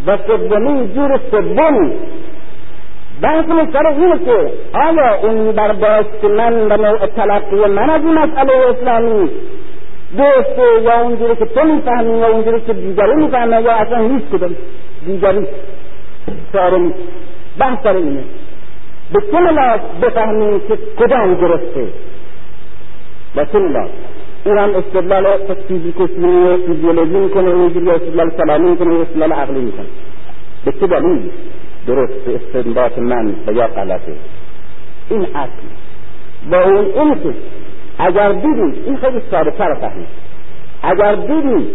Speaker 1: و سومی جور سومی. بحث سر اینه که آیا اون برداشت من و نوع تلقی من از این مسئله اسلامی درسته یا اونجوری که تو می‌فهمی یا اونجوری که دیگری می‌فهمه یا اصلا هیچ کدوم دیگری نیست. بحث سر اینه. به چه ملاک بفهمیم که کدام درسته با چه ملاک او هم استدلال فیزیکوسی و فیزیولوژی می‌کنه اینجوری استدلال کلامی می‌کنه استدلال عقلی می‌کنه به چه دلیل. درست به استنباط من و یا غلطه. این اصل با اون این اگر دیدیم این خیلی ساده تر فهمید. اگر دیدیم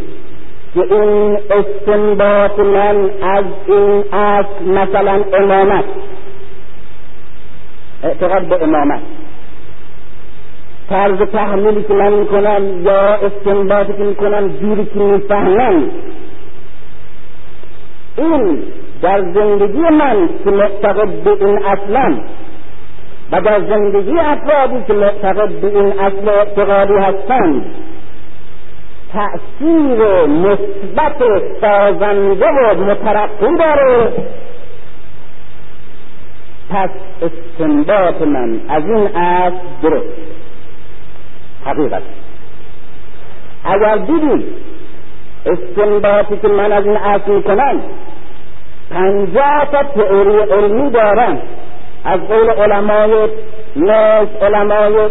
Speaker 1: که این استنباط من از این اصل مثلا امامت اعتقاد به امامت. طرز تحمیلی که من می‌کنم یا استنباطی که می‌کنم جوری که می‌فهمم. این در زندگی من که معتقد به این اصلا و در زندگی افرادی که معتقد به این اصل اعتقادی هستند تأثیر مثبت سازنده و مترقی داره. پس استنباط من. از این اصل درست. حقیقت. اگر دیدید استنباطی که من از این اصل می‌کنم پنجاه تا تئوری علمی دارم. از قول علمای ناس علمای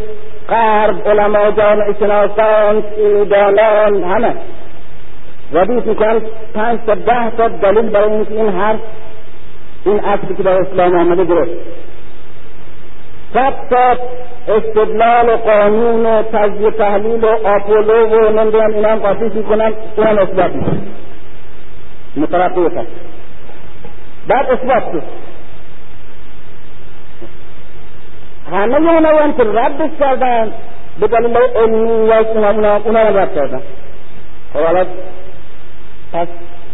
Speaker 1: غرب علما جامعه شناسان دانان همه. ردیف می‌کنن پنج تا ده تا دلیل برای اینکه این حرف این اصلی که در اسلام آمده صد تا استدلال و قانون و تجزیه تحلیل و آپولو و نمی‌دونم اینا هم قاطیش می‌کنن اونم اثبات می‌کنن مترقی کرد بعد اثبات شد. همه اونا هم که ردش کردن به دلیل علمی یا اونا اونا هم رد کردن. خب حالا پس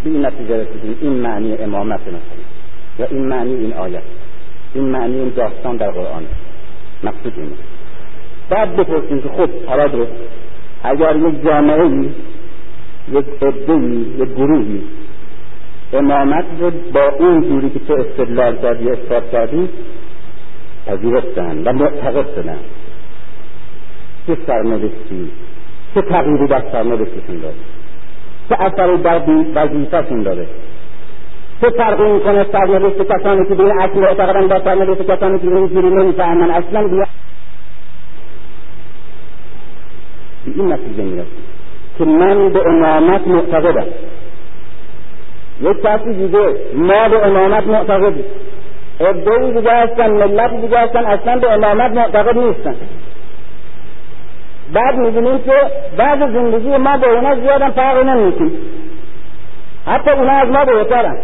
Speaker 1: به این نتیجه رسیدیم. این معنی امامت مثلا یا این معنی این آیت. این معنی این داستان در قرآن. مقصود اینه. بعد بپرسیم که خب حالا اگر یک جامعه یک عده یک گروهی امامت رو با اون جوری که تو استدلال کردی اثبات کردی پذیرفتن و معتقد شدن. چه سرنوشتی چه تغییری در سرنوشتشون داره؟ چه اثری در وظیفهشون داره؟ چه فرقی می‌کنه سرنوشت کسانی که به این اصل معتقدن با سرنوشت کسانی که اینجوری نمی‌فهمن؟ اصلا بیا. به این نتیجه می‌رسیم که من به امامت معتقدم. یک کسی دیگه ما به امامت معتقدیم. عدهای دیگه هستن ملت دیگه هستن اصلا به امامت معتقد نیستن. بعد می‌بینیم که بعد زندگی ما با اونا زیادم فرقی نمی‌کنیم حتی اونا از ما بهترن.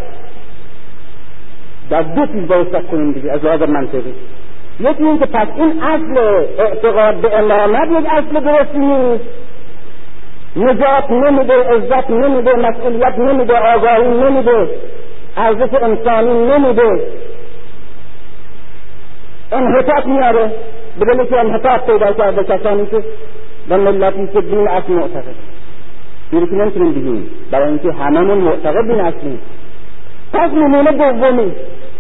Speaker 1: در دو چیز باید کنیم دیگه از لحاظ منطقی. یکی این که پس این اصل اعتقاد به امامت یک اصل درستی نیست. نجات نمیده عزت نمیده مسئولیت نمیده آگاهی نمیده ارزش انسانی نمیده. انحطاط میاره به دلیل که انحطاط پیدا کرده کسانی که به ملتی که دین اصل معتقد. دیگه که نمی‌تونیم بگیم. برای اینکه هممون معتقد دین اصلی. پس نمونه دومی.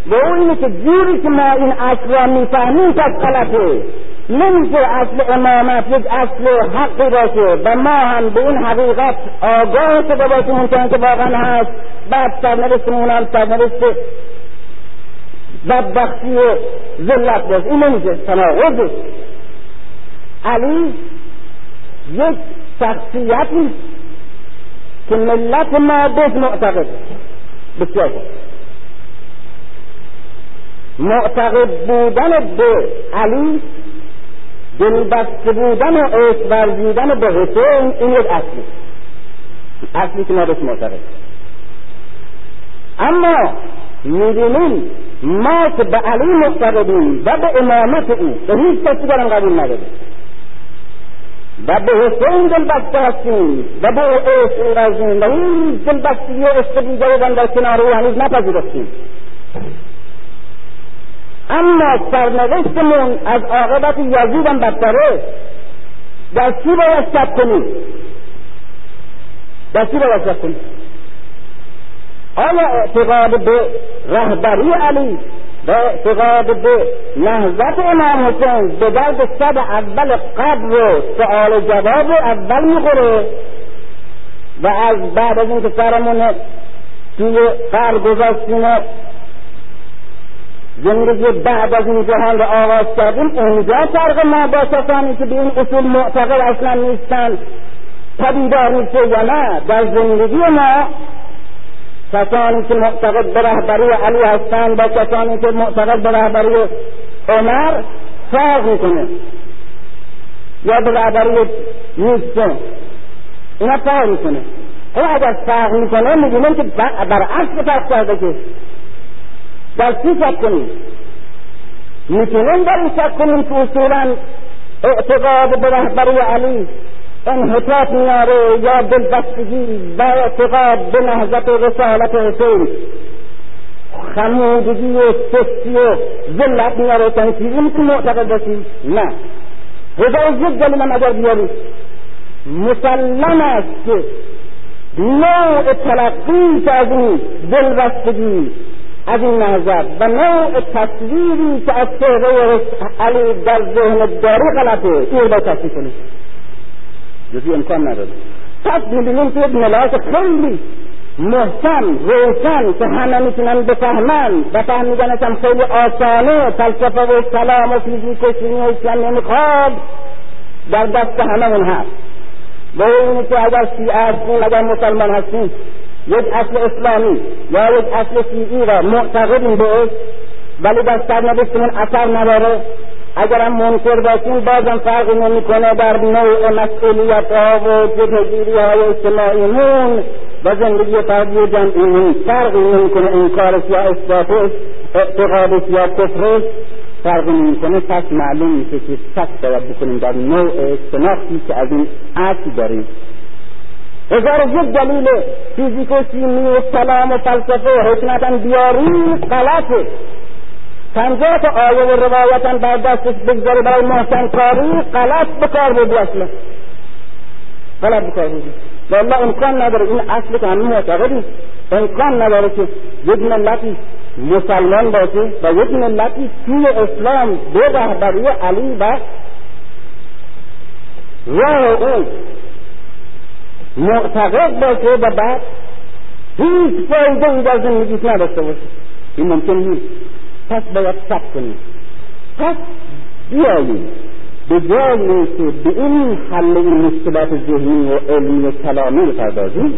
Speaker 1: به اون اینه که جوری که ما این اصل را می‌فهمیم پس غلطه نمیشه اصل امامت یک اصل حقی باشه. و ما هم به این حقیقت آگاه شده باشیم. اون که واقعا هست. بعد سرنوشتمون هم سرنوشت بدبختی و ذلت باشه. این نمیشه. تناقضه علی یک شخصیتی که ملت ما بهش معتقد. بسیار معتقد بودن به علی دلبسته بودن و عشق ورزیدن به حسین این یک اصلی. اصلی که ما بهش معتقد. اما می‌بینیم ما که به علی معتقدیم و به امامت او به هیچ کسی برم قبول نداریم. و به حسین دلبسته هستیم و به عشق ورزیم و این دلبستگی و عشق دیگری در کنار او هنوز نپذیرفتیم. اما سرنوشتمون از عاقبت یزید هم بدتره. در چی باید شک کنیم در چی باید شک کنیم آیا اعتقاد به رهبری علی و اعتقاد به نهضت امام حسین به درد صد اول قبل و سؤال جواب اول می‌خوره و از بعد از اینکه سرمون توی قبر گذاشتیم زندگی بعد از این جهان رو آغاز کردیم اونجا فرق ما با کسانی که به این اصول معتقد اصلا نیستن پدیدار میشه یا نه در زندگی ما کسانی که معتقد به رهبری علی هستند با کسانی که معتقد به رهبری عمر فرق می‌کنه یا به رهبری نیکسون اینا فرق می‌کنه او اگر فرق می‌کنه میگیم که برعکس فرق کرده که در چی شک کنیم؟ می‌تونیم در این شک کنیم که اصولا اعتقاد به رهبری علی انحطاط میاره یا دلبستگی اعتقاد به نهضت و رسالت حسین. خمودگی و سستی و ذلت میاره چنین چیزی می‌تونی معتقد باشی نه. هزار یک دلیل هم اگر بیاری مسلم است که نوع تلقی که از این دلبستگی از این نظر. و نوع تصویری که از چهره علی در ذهن داری غلطه. این باید تصویر کنید جزی امکان نداره. پس می‌بینیم که یک ملاک خیلی محکم روشن که همه می‌تونن بفهمن و فهمیدنش هم خیلی آسانه. فلسفه و کلام و فیزیک و شیمی و اسلام نمی‌خواد در دست همه اون هست به اینه که اگر شیعه هستیم اگر مسلمان هستیم یک اصل اسلامی یا یک اصل شیعی را معتقدیم بهش ولی در سرنوشتمون اثر نداره. اگر هم منکر باشیم بازم فرقی نمی‌کنه در نوع مسئولیت ها و جبهگیری های اجتماعیمون و زندگی فردی جمعیمون فرقی نمی‌کنه انکارش یا اثباتش اعتقادش یا کفرش فرقی نمی‌کنه پس معلوم میشه که شک باید بکنیم در نوع شناختی که از این اصل داریم. هزار یک دلیل فیزیک و شیمی و کلام و فلسفه و حکمتا بیاری غلطه. پنجاه تا آیه و روایتا بر دستش بگذاره برای محسن کاری غلط بکار بودی اصلا. غلط بکار بودی والله امکان نداره این اصل که همین معتقدی. امکان نداره که یک ملتی مسلمان باشه و یک ملتی توی اسلام به رهبری علی و راه او معتقد باشه و بعد هیچ فایده ای در زندگیش نداشته باشه. این ممکن نیست. پس باید شک کنیم. پس بیاییم. به جای که به این حل این مشکلات ذهنی و علمی و کلامی بپردازیم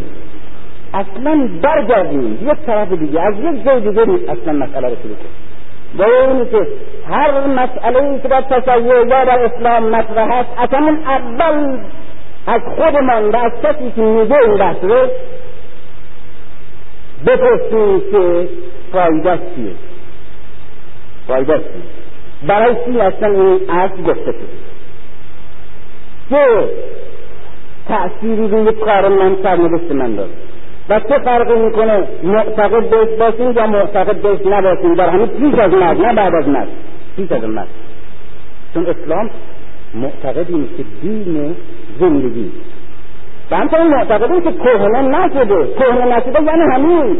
Speaker 1: اصلا برگردیم. یک طرف دیگه از یک جای دیگه اصلا مسئله رو شروع کنیم. و اینی که هر مسئله که در تصویر یا در اسلام مطرح است اصلا اول از خودمان و از کسی که میگه این بحث رو بپرسیم که فایده چیه؟ فایده چیه؟ برای چی اصلا این اصل گفته شده؟ چه تأثیری روی کار من سرنوشت من داره. و چه فرقی می‌کنه؟ معتقد بهش باشیم یا معتقد بهش نباشیم؟ در همین پیش از مرگ نه بعد از مرگ. پیش از مرگ. چون اسلام معتقدیم که دین زندگی و همچنین معتقدیم که کهنه نشده. کهنه نشده یعنی همین.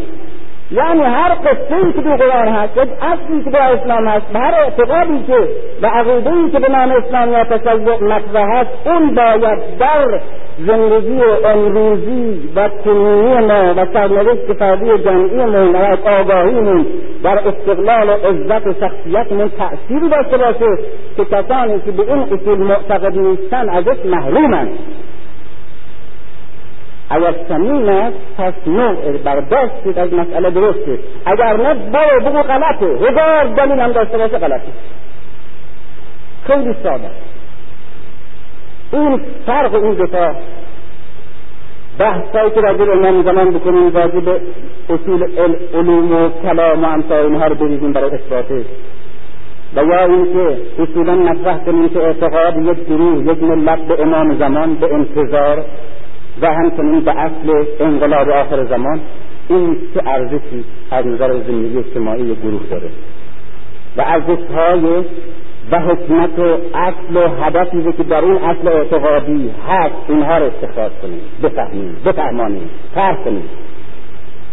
Speaker 1: یعنی هر قصه ای که در قرآن هست یک اصلی که در اسلام هست و هر اعتقادی که و عقیده ای که به نام اسلام یا تشیع مطرح هست اون باید در زندگی امروزی و کنونی ما و سرنوشت فردی جمعیمون و آگاهیمون در استقلال و عزت و شخصیتمون تأثیری داشته باشه که کسانی که به این اصول معتقد نیستن ازش محرومند. اگر سمین است پس نوع برداشت از مسئله درسته اگر نه برو بگو غلطه. هزار دلیل هم داشته باشه غلطه. خیلی ساده. این فرق این دوتا بحثایی که راجع به امام زمان بکنیم راجع به اصول علوم و کلام و امثال اینها رو بریزیم برای اثباتش و یا اینکه اصولا مطرح کنیم که اعتقاد یک گروه یک ملت به امام زمان به انتظار و همچنین به اصل انقلاب آخر زمان این چه ارزشی از نظر زندگی اجتماعی گروه داره. و ارزشهای و حکمت و اصل و هدفی که در این اصل اعتقادی هست اینها رو استخراج کنیم. بفهمیم بفهمانیم فرق کنیم.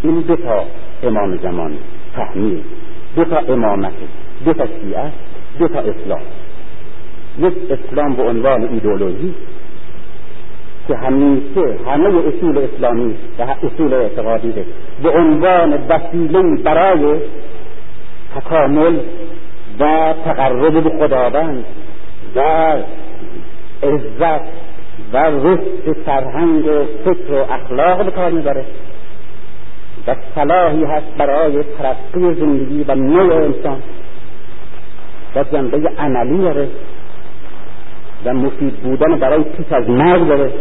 Speaker 1: این دو تا امام زمان فهمید دو تا امامت دو تا شیعه دو تا اسلام. یک اسلام به عنوان ایدولوژی که همیشه همه اصول اسلامی و اصول اعتقادی به عنوان وسیله برای تکامل و تقرب به خداوند و عزت و رشد فرهنگ و فکر و اخلاق به کار می‌بره. و صلاحی هست برای ترقی زندگی و نوع انسان. و جنبه عملی داره. و مفید بودن برای پیش از مرگ داره.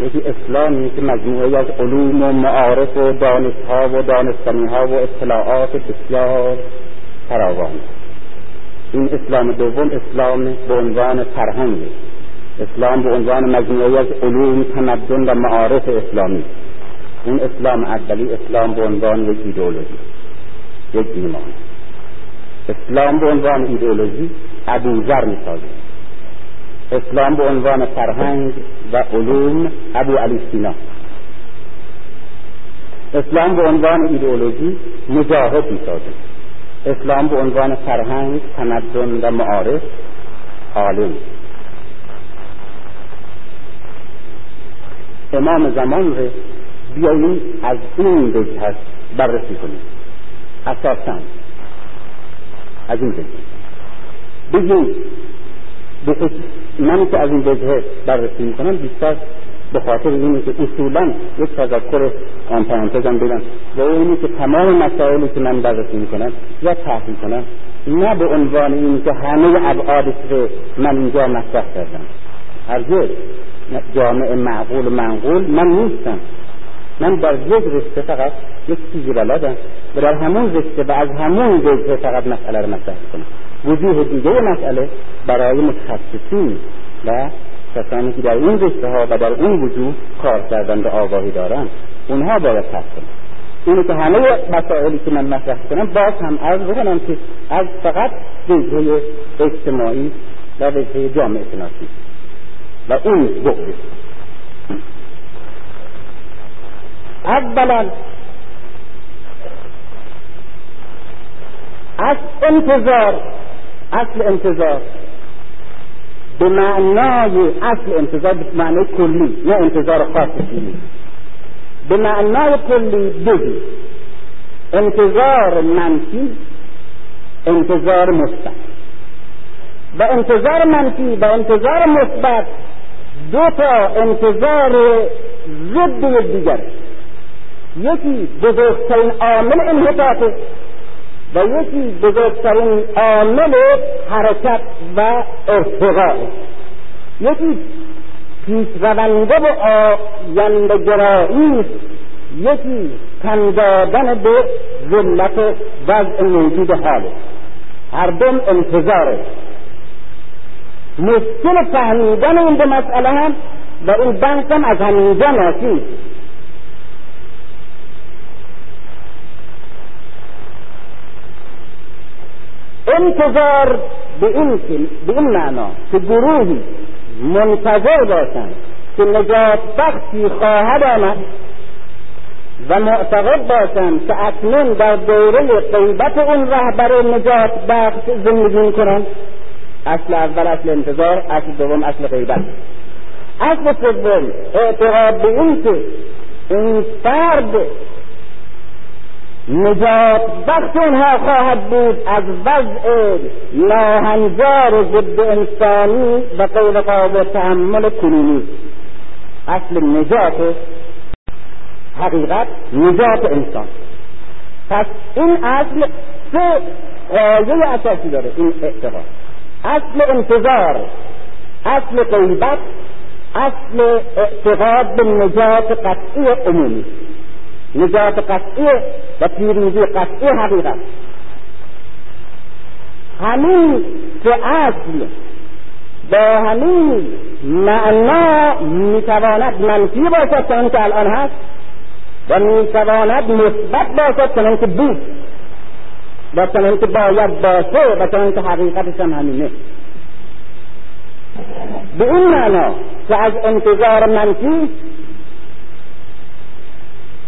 Speaker 1: یکی اسلامی که مجموعه از علوم و معارف و دانشها و دانستنیها و اطلاعات بسیار فراوان این اسلام دوم اسلام به عنوان فرهنگ اسلام به عنوان مجموعه از علوم تمدن و معارف اسلامی این اسلام اولی اسلام به عنوان یک ایدئولوژی یک ایمان اسلام به عنوان ایدئولوژی ابوذر می‌سازه اسلام به عنوان فرهنگ و علوم ابو علی سینا. اسلام به عنوان ایدئولوژی مجاهد می‌سازه اسلام به عنوان فرهنگ تمدن و معارف عالم. امام زمان رو بیاییم از این وجه بررسی کنیم. اساسا از این وجه بگیم من که از این وجه بررسی می‌کنم بیشتر به خاطر اینه که اصولا یک تذکر آن بدم و اینه که تمام مسائلی که من بررسی می‌کنم یا تحصیل کنم نه به عنوان این که همه ابعادش رو من اینجا مطرح کردم. هرگز جامع معقول و منقول من نیستم. من در یک رشته فقط یک چیزی بلدم و در همون رشته و از همون وجه فقط مسئله رو مطرح کنم وجوه دیگه مسئله برای متخصصین و کسانی که در این رشته ها و در اون وجوه کار کردن و آگاهی دارن اونها باید پس کنن اینه که همه مسائلی که من مطرح کنم باز هم عرض بکنم که از فقط وجه اجتماعی و وجه جامعه شناسی. و اون بعد اولا از انتظار اصل انتظار. به معنای اصل انتظار به معنای کلی نه انتظار خاص نیست به معنای کلی بگی انتظار منفی انتظار مثبت. و انتظار منفی و انتظار مثبت دو تا انتظار ضد دیگر یکی بزرگترین عامل انحطاطه. و یکی بزرگترین عامل حرکت و ارتقاء یکی پیش رونده و آینده گرایی یکی تن دادن به ذلت وضع موجود حاله هر دوم انتظاره مشکل فهمیدن این به مسئله هم و این بحث هم از همینجا ناشی انتظار به این به این معنا که گروهی منتظر باشند که نجات بخشی خواهد آمد و معتقد باشند که اکنون در دوره غیبت اون رهبر نجات بخش زندگی کنند اصل اول اصل انتظار اصل دوم اصل غیبت. اصل سوم اعتقاد به این که این فرد نجات بخش اونها خواهد بود از وضع ناهنجار ضد انسانی و غیر قابل تحمل کنونی. اصل نجات حقیقت نجات انسان. پس این اصل سه قایه اساسی داره این اعتقاد. اصل انتظار اصل غیبت اصل اعتقاد به نجات قطعی عمومی. نجات قطعی و پیروزی قطعی حقیقت. همین که اصل با همین معنا می‌تواند منفی باشد چنان که الان هست و می‌تواند مثبت باشد چنان که بود و چنان که باید باشه و چنان که حقیقتش هم همینه. به این معنا که از انتظار منفی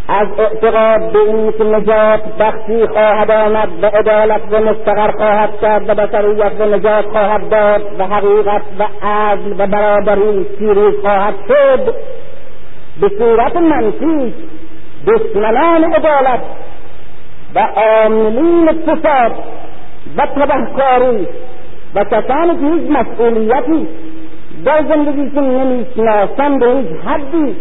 Speaker 1: از اعتقاد به این که نجات بخشی خواهد آمد و عدالت و مستقر خواهد کرد و بشریت و نجات خواهد داد و حقیقت و عدل و برابری پیروز خواهد شد. به صورت منفی دشمنان عدالت و عاملین فساد و تبهکاری و کسانی که هیچ مسئولیتی در زندگیشون نمی‌شناسن به هیچ حدی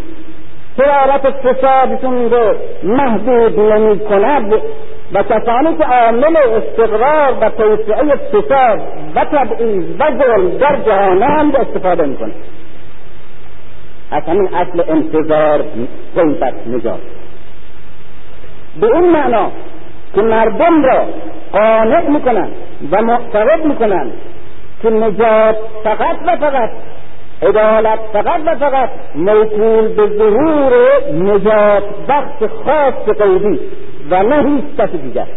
Speaker 1: حرارت فسادشون رو محدود نمی کند و کسانی که عامل استقرار و توسعه فساد و تبعیض و ظلم در جهانند استفاده می‌کنه از همین اصل انتظار غیبت نجات. به این معنا که مردم را قانع می‌کنن و معتقد می‌کنن که نجات فقط و فقط عدالت فقط و فقط موکول به ظهور نجات بخش خاص قیدی و نه هیچ کس دیگر.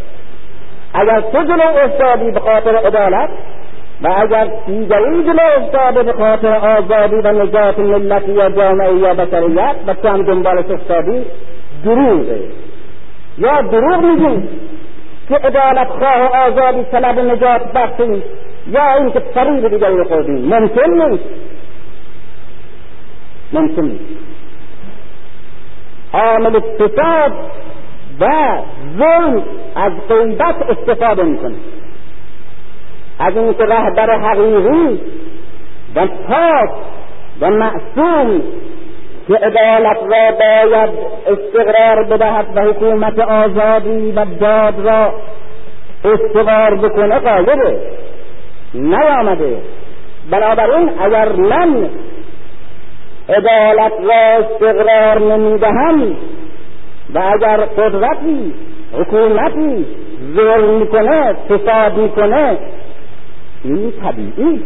Speaker 1: اگر تو جلو افتادی به خاطر عدالت و اگر دیگری جلو افتاده به خاطر آزادی و نجات ملتی یا جامعه یا بشریت و تو هم دنبالش افتادی دروغه یا دروغ میگی که عدالت خواه و آزادی طلب نجات بخشی یا اینکه فریب دیگری خوردی. ممکن نیست. ممکن نیست. عامل فساد و ظلم از غیبت استفاده می‌کنه. از اینکه رهبر حقیقی و پاک و معصوم که عدالت را باید استقرار بدهد و حکومت آزادی و داد را استقرار بکنه غالبه نیامده. بنابراین اگر من عدالت را استقرار نمی‌دهم. و اگر قدرتی حکومتی ظلم می‌کنه فساد می‌کنه این طبیعی.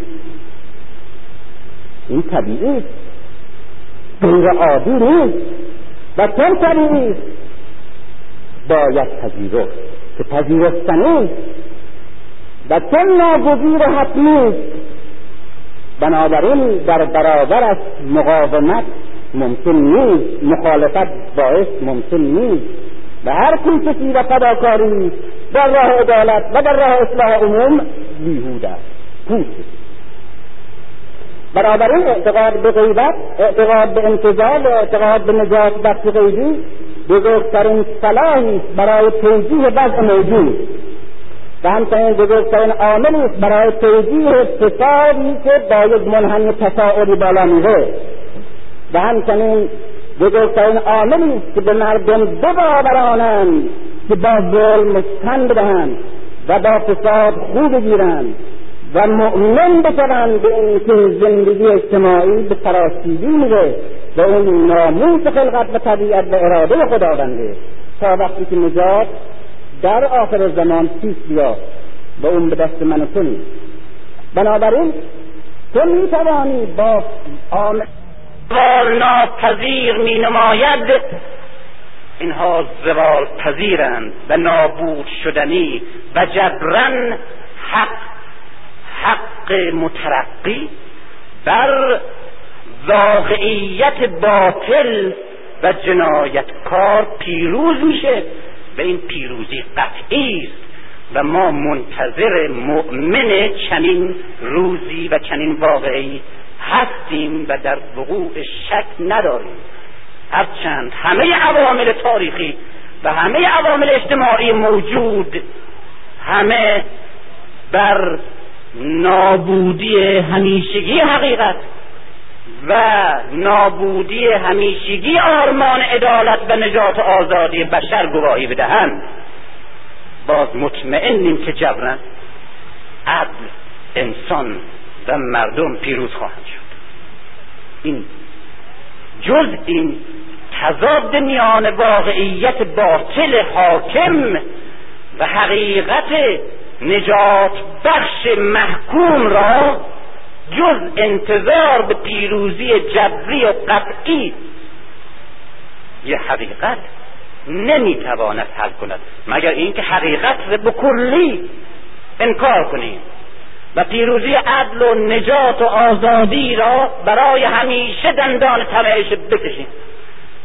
Speaker 1: این طبیعی. غیر عادی نیست. و چون طبیعی باید پذیرفت که پذیرفتنی. و چون ناگزیر حتمی بنابراین در برابرش مقاومت ممکن نیست مخالفت باعث ممکن نیست. و هر کوششی و فداکاری در راه عدالت و در راه اصلاح عموم بیهوده است. بنابراین اعتقاد به غیبت اعتقاد به انتظار اعتقاد به نجات بخش غیبی بزرگترین صلاحی برای توجیه وضع موجود. و همچنین بزرگترین عاملی است برای توجیه فسادی که با یک منحنی تساعدی بالا میره. و همچنین بزرگترین عاملی است که به مردم بباورانند که با ظلم تن بدهند و با فساد خوب بگیرند و مؤمن بشوند به اینکه زندگی اجتماعی به تراشیدی میره و اون ناموس خلقت و طبیعت و اراده خداونده تا وقتی که نجات در آخر زمان پیش بیاد و اون به دست من تو نیست. بنابراین تو می‌توانی با آمد
Speaker 2: ناپذیر می نماید اینها زوال پذیرند و نابود شدنی و جبرن حق حق مترقی بر واقعیت باطل و جنایتکار پیروز میشه. این پیروزی قطعی است. و ما منتظر مؤمن چنین روزی و چنین واقعی هستیم و در وقوع شک نداریم. هرچند همه عوامل تاریخی و همه عوامل اجتماعی موجود همه بر نابودی همیشگی حقیقت و نابودی همیشگی آرمان عدالت و نجات و آزادی بشر گواهی بدهند. باز مطمئنیم که جبران عدل انسان و مردم پیروز خواهند شد. این جز این تضاد میان واقعیت باطل حاکم و حقیقت نجات بخش محکوم را جز انتظار به پیروزی جبری و قطعی یه حقیقت نمی‌تواند حل کند. مگر اینکه حقیقت را به کلی انکار کنیم و پیروزی عدل و نجات و آزادی را برای همیشه دندان طبعش بکشیم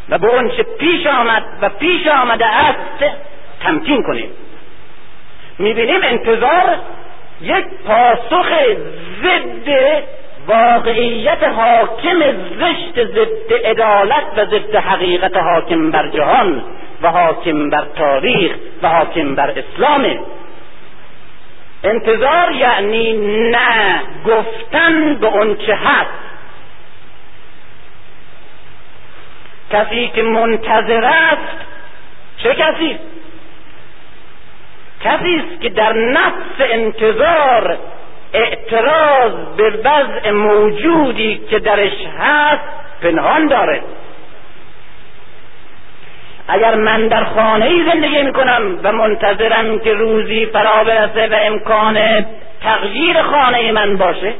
Speaker 2: و به اونچه پیش آمد و پیش آمده است تمکین کنیم. می‌بینیم انتظار یک پاسخ ضد واقعیت حاکم زشت ضد عدالت و ضد حقیقت حاکم بر جهان و حاکم بر تاریخ
Speaker 3: و حاکم بر اسلامه انتظار یعنی نه گفتن به اون چه هست. کسی که منتظر است چه کسی؟ کسی است که در نفس انتظار اعتراض به وضع موجودی که درش هست پنهان داره. اگر من در خانه ای زندگی می‌کنم و منتظرم که روزی فرا برسه و امکان تغییر خانه من باشه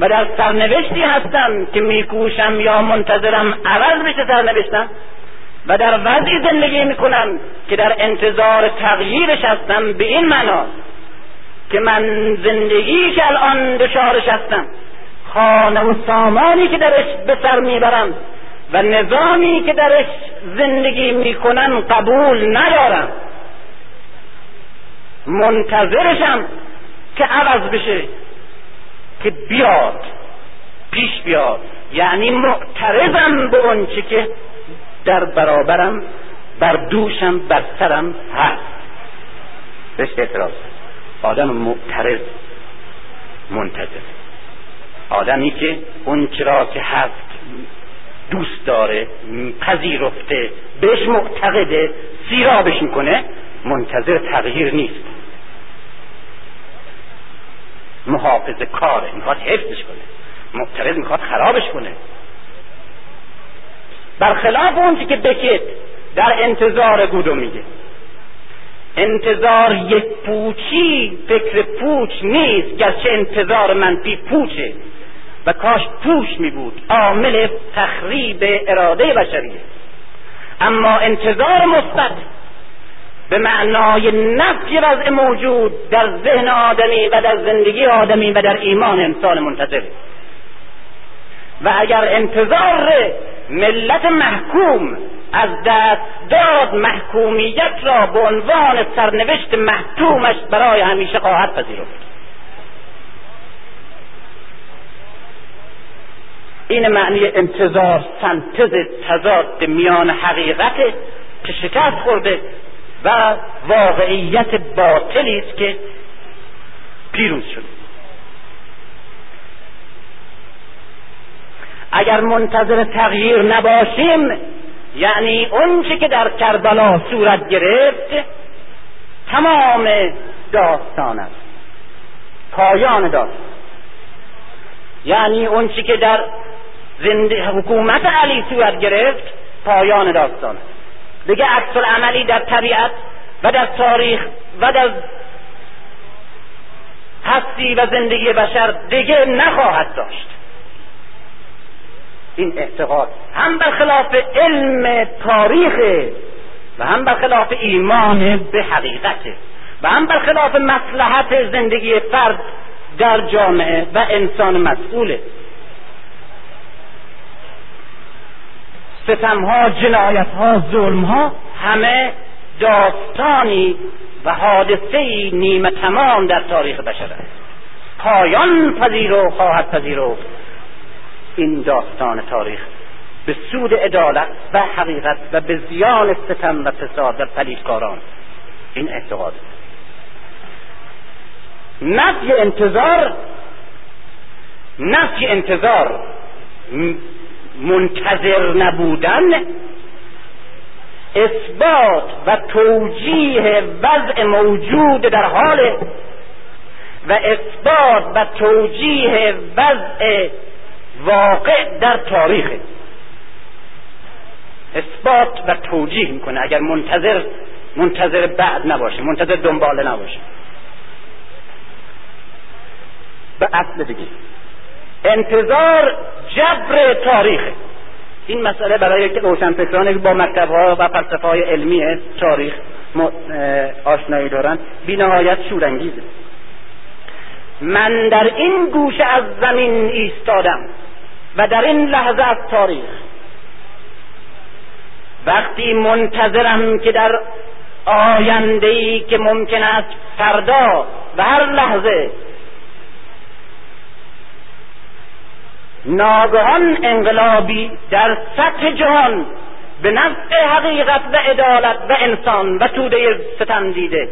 Speaker 3: و در سرنوشتی هستم که میکوشم یا منتظرم عوض بشه سرنوشتم و در وضعی زندگی می‌کنم که در انتظار تغییرش هستم به این معنا که من زندگی که الان دچارش هستم خانه و سامانی که درش به سر می‌برم و نظامی که درش زندگی می‌کنن قبول ندارم. منتظرشم که عوض بشه که بیاد پیش بیاد. یعنی معترضم به اونچه که در برابرم بر دوشم بر سرم هست. بهش اعتراض آدم معترض منتظر. آدمی که اون چرا که هست دوست داره پذیرفته بهش معتقده سیرابش می‌کنه منتظر تغییر نیست. محافظ کاره می‌خواد حفظش کنه. معترض می‌خواد خرابش کنه. برخلاف اون که بکت در انتظار گودو میگه. انتظار یک پوچی فکر پوچ نیست گرچه انتظار منفی پوچه. و کاش پوش می بود عامل تخریب اراده بشریه اما انتظار مثبت به معنای نفی وضع موجود در ذهن آدمی و در زندگی آدمی و در ایمان انسان منتظر. و اگر انتظار ملت محکوم از دست داد محکومیت را به عنوان سرنوشت محکومش برای همیشه خواهد پذیرفت. این معنی انتظار سنتز تضاد میان حقیقت که شکست خورده و واقعیت باطلی است که پیروز شده. اگر منتظر تغییر نباشیم یعنی اونچه که در کربلا صورت گرفت تمام داستان است. پایان داستان. یعنی اونچه که در حکومت علی صورت گرفت پایان داستان است. دیگه عکس عملی در طبیعت و در تاریخ و در هستی و زندگی بشر دیگه نخواهد داشت. این اعتقاد هم برخلاف علم تاریخ و هم برخلاف ایمان به حقیقته و هم برخلاف مصلحت زندگی فرد در جامعه و انسان مسئوله ستمها جنایتها ظلمها همه داستانی و حادثه نیمه تمام در تاریخ بشر است. پایان پذیرو خواهد پذیرو این داستان تاریخ. به سود عدالت و حقیقت و به زیان ستم و فساد و پلیدکاران. این اعتقاد. نفی انتظار نفی انتظار منتظر نبودن اثبات و توجیه وضع موجود در حال و اثبات و توجیه وضع واقع در تاریخ. اثبات و توجیه می‌کنه. اگر منتظر منتظر بعد نباشه منتظر دنباله نباشه. به اصل دیگه انتظار جبر تاریخ. این مسئله برای که روشنفکرانی با مکتبها و فلسفه های علمی تاریخ آشنایی دارن بی نهایت شورانگیزه. من در این گوشه از زمین ایستادم. و در این لحظه از تاریخ. وقتی منتظرم که در آینده ای که ممکن است فردا و هر لحظه ناگهان انقلابی در سطح جهان به نفع حقیقت و عدالت و انسان و توده ستم دیده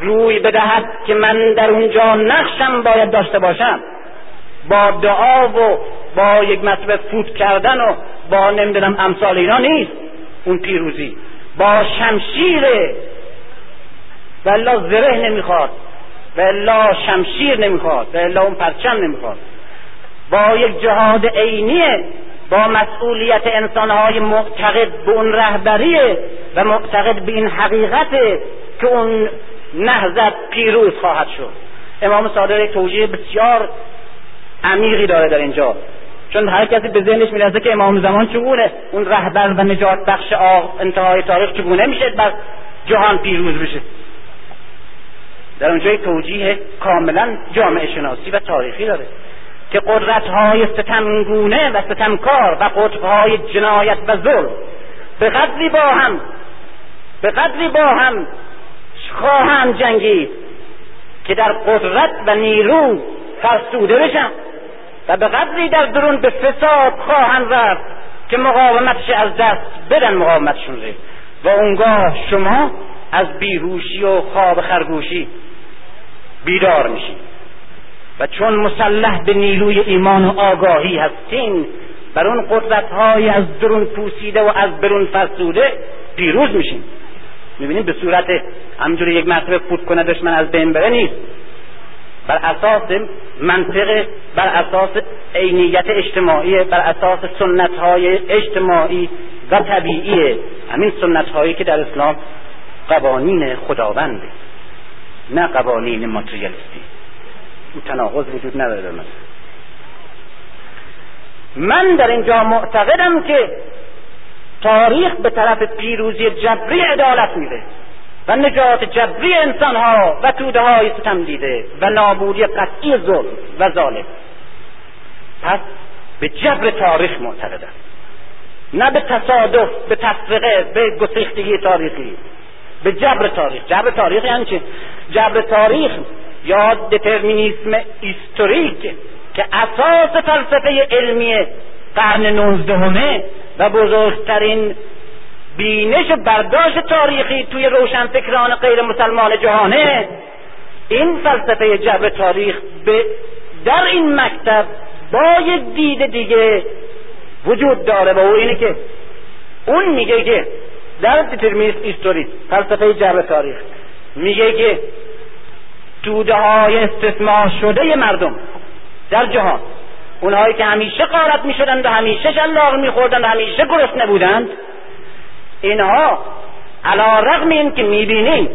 Speaker 3: روی بدهد که من در اونجا نقشم باید داشته باشم. با دعا و با یک مطلب فوت کردن و با نمی‌دونم امثال اینا نیست. اون پیروزی. با شمشیر ولا زره نمی‌خواد. ولا شمشیر نمی‌خواد. ولا اون پرچم نمی‌خواد. با یک جهاد عینیه با مسئولیت انسانهای معتقد به اون رهبریه و معتقد به این حقیقت که اون نهضت پیروز خواهد شد. امام صادق توجیه بسیار عمیقی داره در اینجا. چون هر کسی به ذهنش می‌رسه که امام زمان چگونه اون رهبر و نجات بخش انتهای تاریخ چگونه میشه بر جهان پیروز بشه. در اونجا توجیه کاملا جامعه شناسی و تاریخی داره که قدرت های ستمگونه و ستمکار و قطب های جنایت و ظلم به قدری با هم به قدری با هم خواهند جنگید که در قدرت و نیرو فرسوده بشن. و به قدری در درون به فساد خواهند رفت که مقاومتش از دست بدن مقاومتشون و اونگاه شما از بیهوشی و خواب خرگوشی بیدار میشید. و چون مسلح به نیروی ایمان و آگاهی هستین بر اون قدرت های از درون پوسیده و از برون فرسوده پیروز میشین. می‌بینیم به صورت همجوری یک مرتبه فوت کنه دشمن از بین بره نیست. بر اساس منطق بر اساس عینیت اجتماعی بر اساس سنت های اجتماعی و طبیعی همین سنت هایی که در اسلام قوانین خداونده نه قوانین ماتریالیستی. این تناقض وجود نداره در من در اینجا معتقدم که تاریخ به طرف پیروزی جبری عدالت میره و نجات جبری انسانها و توده های ستم دیده و نابودی قطعی ظلم و ظالم. پس به جبر تاریخ معتقدم. نه به تصادف به تفرقه به گسیختگی تاریخی. به جبر تاریخ. جبر تاریخ یعنی چه جبر تاریخ یا دترمینیسم هیستوریک که اساس فلسفه علمی قرن نوزدهمه و بزرگترین بینش و برداشت تاریخی توی روشنفکران غیر مسلمان جهانه. این فلسفه جبر تاریخ به در این مکتب با یک دید دیگه وجود داره و او اینه که اون میگه که در دیترمینیسم هیستوریک فلسفه جبر تاریخ میگه که توده های استثمار شده مردم در جهان اونهایی که همیشه قارت می شدند و همیشه شلاق می خوردند و همیشه گرسنه بودند اینها علا رغم این که می بینیم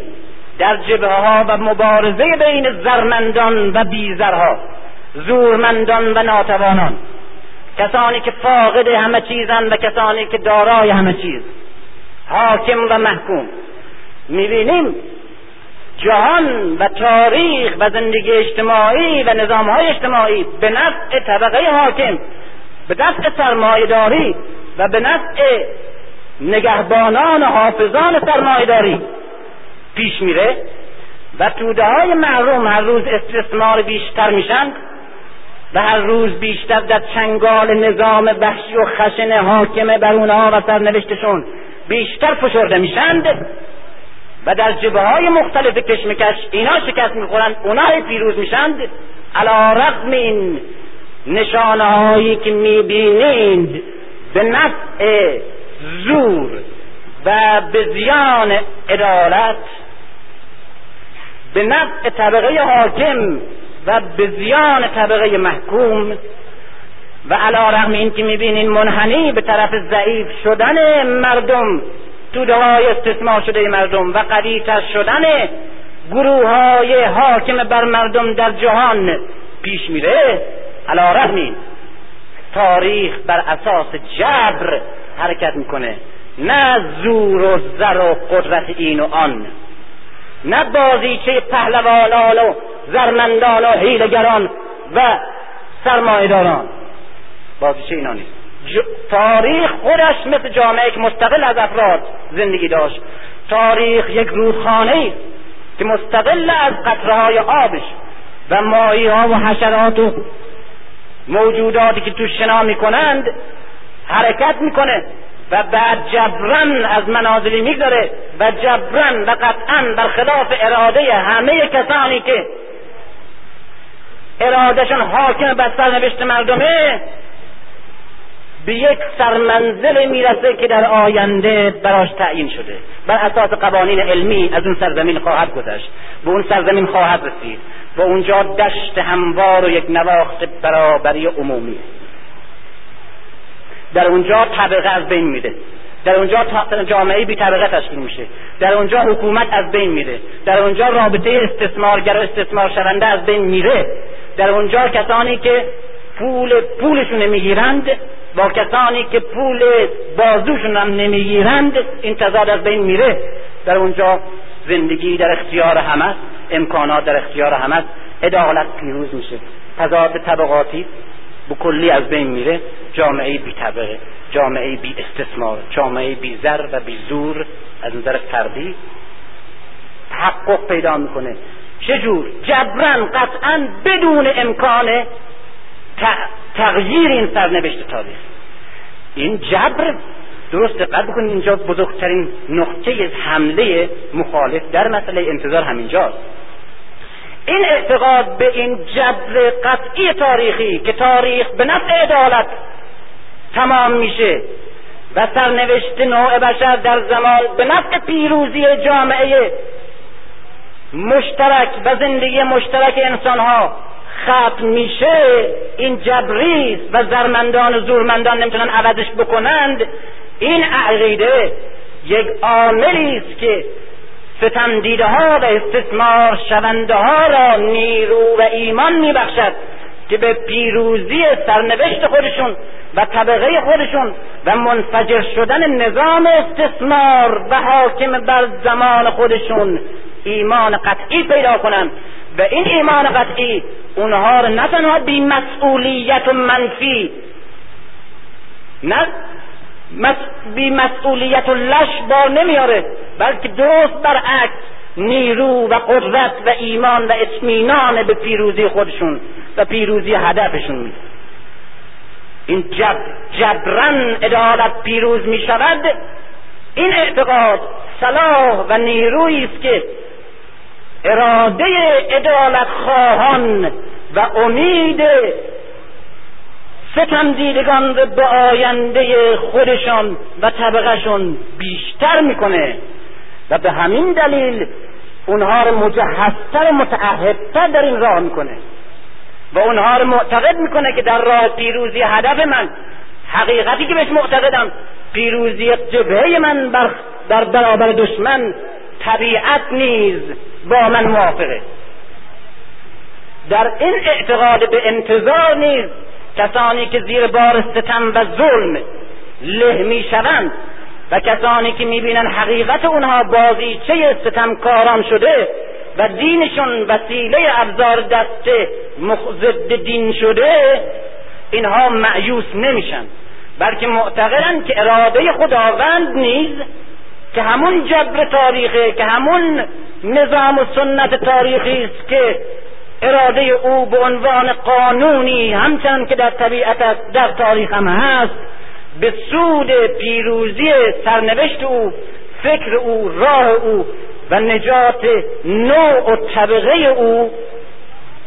Speaker 3: در جبه ها و مبارزه بین زرمندان و بیزرها زورمندان و ناتوانان کسانی که فاقد همه چیزند و کسانی که دارای همه چیز حاکم و محکوم. می‌بینیم جهان و تاریخ و زندگی اجتماعی و نظام های اجتماعی به نفع طبقه حاکم به نفع سرمایهداری و به نفع نگهبانان و حافظان سرمایهداری. پیش میره و توده های محروم هر روز استثمار بیشتر میشن و هر روز بیشتر در چنگال نظام وحشی و خشن حاکم بر اونها و سرنوشتشون بیشتر فشرده میشند و در جبه های مختلف کشمکش اینا شکست می‌خورند اونا پیروز میشند علا رقم این نشانه هایی که می‌بینید به نفع زور و به زیان عدالت به نفع طبقه حاکم و به زیان طبقه محکوم. و علا رقم این که می‌بینین منحنی به طرف ضعیف شدن مردم توده های استثمار شده مردم و قویتر شدن گروه های حاکم بر مردم در جهان پیش میره. علا رحمی تاریخ بر اساس جبر حرکت می‌کنه. نه زور و زر و قدرت این و آن. نه بازیچه پهلوانان و زرمندان و حیلگران و سرمایداران بازیچه اینا نیست. تاریخ خودش مثل جامعه که مستقل از افراد زندگی داشت. تاریخ یک رودخانه که مستقل از قطرهای آبش و ماهی ها و حشرات و موجوداتی که تو شنا می‌کنند حرکت می‌کنه و بعد جبران از منازلی می‌گذاره و جبران و قطعا برخلاف اراده همه کسانی که ارادهشان حاکم بر سرنوشت مردمه به یک سرمنزل می‌رسه که در آینده براش تعیین شده. بر اساس قوانین علمی از اون سرزمین خواهد گذشت. به اون سرزمین خواهد رسید. و اونجا دشت هموار و یک نواخت برابری عمومی. در اونجا طبقه از بین میره. در اونجا جامعه بی طبقه تشکیل میشه. در اونجا حکومت از بین میره. در اونجا رابطه استثمارگر و استثمار شونده از بین میره. در اونجا کسانی که پول پولشون می‌گیرند با کسانی که پول بازوشون هم نمی‌گیرند این تضاد از بین میره. در اونجا زندگی در اختیار همه امکانات در اختیار همه عدالت پیروز میشه. تضاد طبقاتی به کلی از بین میره. جامعه بی طبقه جامعه بی استثمار جامعه بی زر و بی زور از نظر فردی تحقق پیدا می‌کنه. چجور؟ جبران قطعا بدون امکان تغییر این سرنوشت تاریخ. این جبر درست دقت بکنید اینجا بزرگترین نقطه حمله مخالف در مسئله انتظار همینجاست. این اعتقاد به این جبر قطعی تاریخی که تاریخ به نفع عدالت تمام میشه و سرنوشت نوع بشر در زمان به نفع پیروزی جامعه مشترک و زندگی مشترک انسان ها ختم میشه این جبریست و زرمندان و زورمندان نمی‌تونن عوضش بکنند این عقیده یک عاملی است که ستمدیده ها و استثمار شونده ها را نیرو و ایمان میبخشد که به پیروزی سرنوشت خودشون و طبقه خودشون و منفجر شدن نظام استثمار و حاکم بر زمان خودشون ایمان قطعی پیدا کنند. و این ایمان قطعی اونها رو نه تنها بی مسئولیت و منفی نه بی مسئولیت و لش بار نمیاره بلکه درست برعکس نیرو و قدرت و ایمان و اطمینان به پیروزی خودشون و پیروزی هدفشون. میده این جب جبران عدالت پیروز می شود این اعتقاد صلاح و نیرویی است که اراده عدالت خواهان و امید ستم دیدگان به آینده خودشان و طبقهشون بیشتر می‌کنه. و به همین دلیل اونها رو مجهزتر متعهدتر در این راه می‌کنه. و اونها رو معتقد می‌کنه که در راه پیروزی هدف من حقیقتی که بهش معتقدم پیروزی جبهه من بر در برابر دشمن طبیعت نیز با من موافقه. در این اعتقاد به انتظار نیز کسانی که زیر بار ستم و ظلم له می‌شوند و کسانی که می‌بینن حقیقت اونها بازیچه ستمکاران شده و دینشون وسیله ابزار دست ضد دین شده اینها معیوس نمیشن. بلکه معتقدند که اراده خداوند نیز که همون جبر تاریخه که همون نظام و سنت تاریخی است که اراده او به عنوان قانونی همچنان که در طبیعت در تاریخ هم هست به سود پیروزی سرنوشت او فکر او راه او و نجات نوع و طبقه او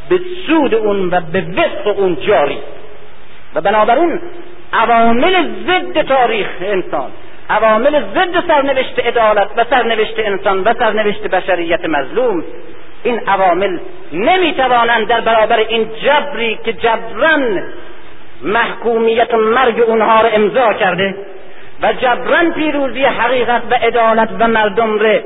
Speaker 3: به سود اون و به وفق اون جاری. و بنابراین عوامل ضد تاریخ انسان عوامل ضد سرنوشت عدالت و سرنوشت انسان و سرنوشت بشریت مظلوم این عوامل نمی‌توانند در برابر این جبری که جبران محکومیت و مرگ اونها رو امضا کرده و جبران پیروزی حقیقت و عدالت و مردم را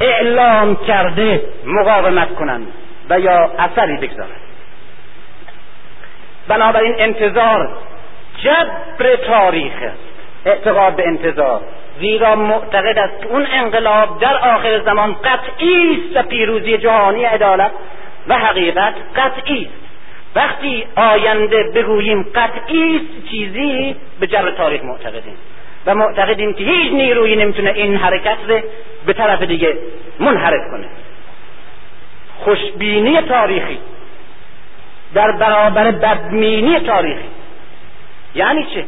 Speaker 3: اعلام کرده مقاومت کنند و یا اثری بگذارند. بنابراین انتظار جبر تاریخ اعتقاد به انتظار. زیرا معتقد است که اون انقلاب در آخر زمان قطعی است و پیروزی جهانی عدالت و حقیقت قطعی است. وقتی آینده بگوییم قطعی است چیزی به جر تاریخ معتقدیم. و معتقدیم که هیچ نیرویی نمی‌تونه این حرکت رو به طرف دیگه منحرف کنه. خوشبینی تاریخی در برابر بدمینی تاریخی. یعنی چه؟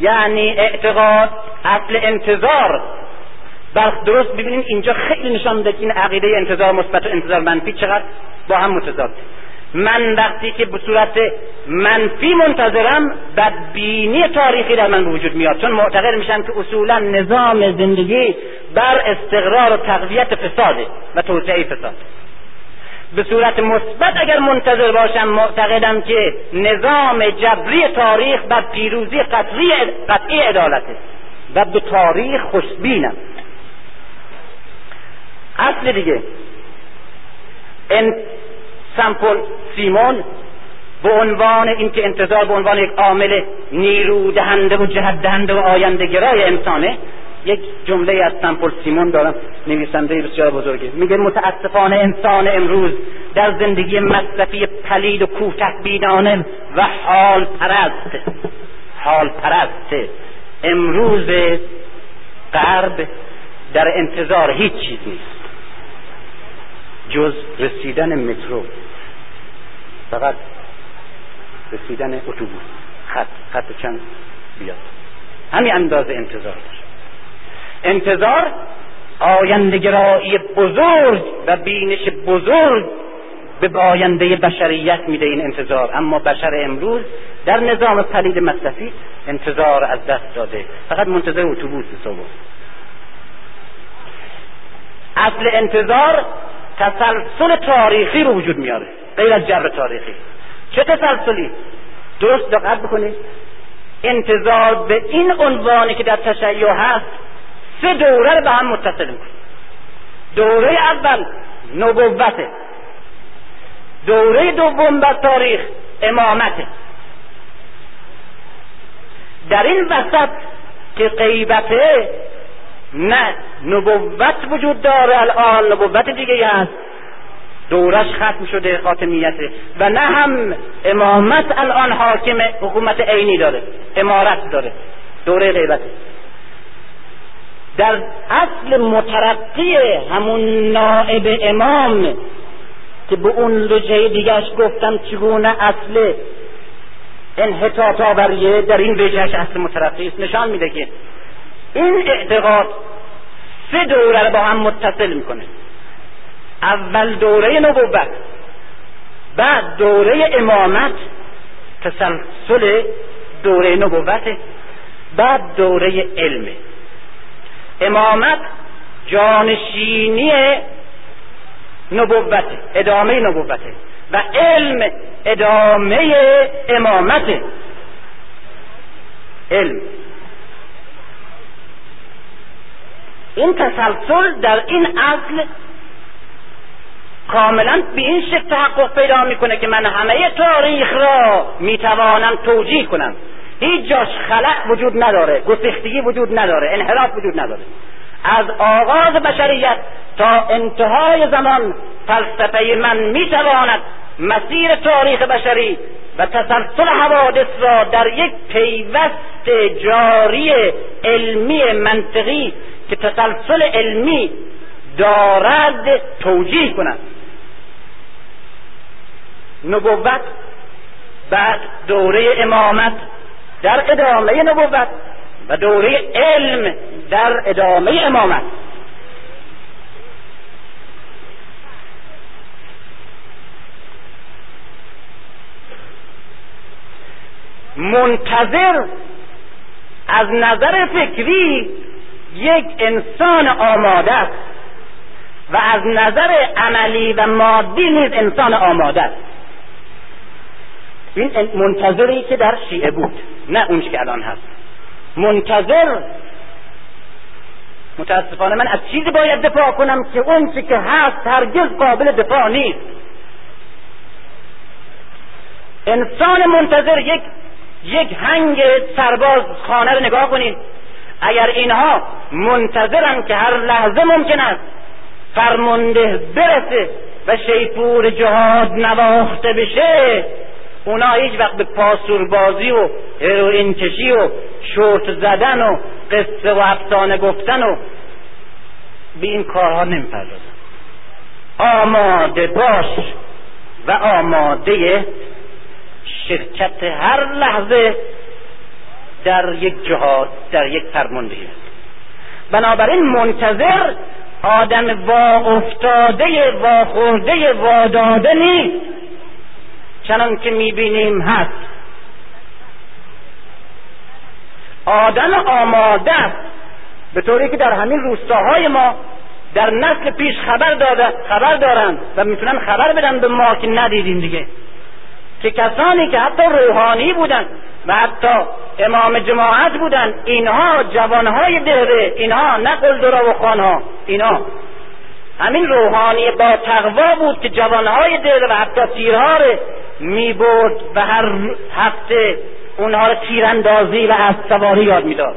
Speaker 3: یعنی اعتقاد اصل انتظار. بر درست ببینید اینجا خیلی نشان میده که این عقیده انتظار مثبت و انتظار منفی چقدر با هم متضاد. من وقتی که به صورت منفی منتظرم بدبینی تاریخی در من وجود میاد. چون معتقد میشم که اصولا نظام زندگی بر استقرار و تقویت فساده و توسعه فساد. به صورت مثبت اگر منتظر باشم معتقدم که نظام جبری تاریخ بر پیروزی قطعی قطعی عدالته و به تاریخ خوشبینم. اصل دیگه. ان سمپل سیمون به عنوان اینکه انتظار به عنوان یک عامل نیرو دهنده و جهت دهنده و آینده گرای انسانه یک جمله از سمپل سیمون دارم نویسنده بسیار بزرگی میگه متاسفانه انسان امروز در زندگی مصرفی پلید و کوتاه بینانه و حال پرست حال پرست امروز غرب در انتظار هیچ چیز نیست. جز رسیدن مترو. فقط رسیدن اتوبوس. خط خط چند؟ بیاد. همین اندازه انتظار داره انتظار آیندگرایی بزرگ و بینش بزرگ به آینده بشریت میده این انتظار. اما بشر امروز در نظام پلید مصرفی انتظار از دست داده. فقط منتظر اتوبوس صبح اصل انتظار تسلسل تاریخی رو وجود میاره. غیر از جبر تاریخی. چه تسلسلی؟ درست دقت بکنید. انتظار به این عنوانی که در تشیع هست سه دوره رو به هم متصل می‌کنه. دوره اول نبوته. دوره دوم بر تاریخ امامته. در این وسط که غیبته نه نبوت وجود داره الان نبوت دیگه هست. دورش ختم شده خاتمیته و نه هم امامت الان حاکم حکومت عینی داره امارت داره. دوره غیبته. در اصل مترقی همون نائب امام که به اون لجه دیگرش گفتم چگونه اصل انحطاط آوریه در این وجهش اصل مترقی است. نشان میده که این اعتقاد سه دوره رو با هم متصل می‌کنه. اول دوره نبوت بعد دوره امامت تسلسل دوره نبوت بعد دوره علم. امامت جانشینی نبوت ادامه نبوت و علم ادامه امامت. علم. این تسلسل در این اصل کاملا به این شکل تحقق پیدا می‌کنه که من همه تاریخ را می‌توانم توجیه کنم. هیچ جاش خلق وجود نداره گسختگی وجود نداره انحراف وجود نداره. از آغاز بشریت تا انتهای زمان فلسفه من می‌تواند مسیر تاریخ بشری و تسلسل حوادث را در یک پیوست جاری علمی منطقی که تسلسل علمی دارد توجیه کند. نبوت بعد دوره امامت در ادامه نبوت و دوره علم در ادامه امامت. منتظر از نظر فکری یک انسان آماده است و از نظر عملی و مادی نیز انسان آماده است. این منتظری که در شیعه بود نه اونش که الان هست. منتظر متاسفانه من از چیزی باید دفاع کنم که اون که هست هرگز قابل دفاع نیست. انسان منتظر یک یک هنگ سرباز خانه رو نگاه کنید. اگر اینها منتظرن که هر لحظه ممکن است فرمانده برسه و شیپور جهاد نواخته بشه اونا هیچ وقت به پاسوربازی و هروئین کشی و شورت زدن و قصه و افسانه گفتن و به این کارها نمی‌پردازن. آماده باش و آماده شرکت هر لحظه در یک جهاد در یک فرماندهی بنابراین منتظر آدم وا افتاده وا خورده واداده نیست چنان که می‌بینیم هست. آدم آماده است. به طوری که در همین روستاهای ما در نسل پیش خبر داده خبر دارند و می‌تونن خبر بدن به ما که ندیدیم دیگه. که کسانی که حتی روحانی بودن و حتی امام جماعت بودن اینها جوانهای دهره اینها نه قلدرا و خانها اینها همین روحانی با تقوا بود که جوانهای دهره و حتی تیرها رو می‌برد و هر هفته اونها رو تیراندازی و از سواری یاد می‌داد.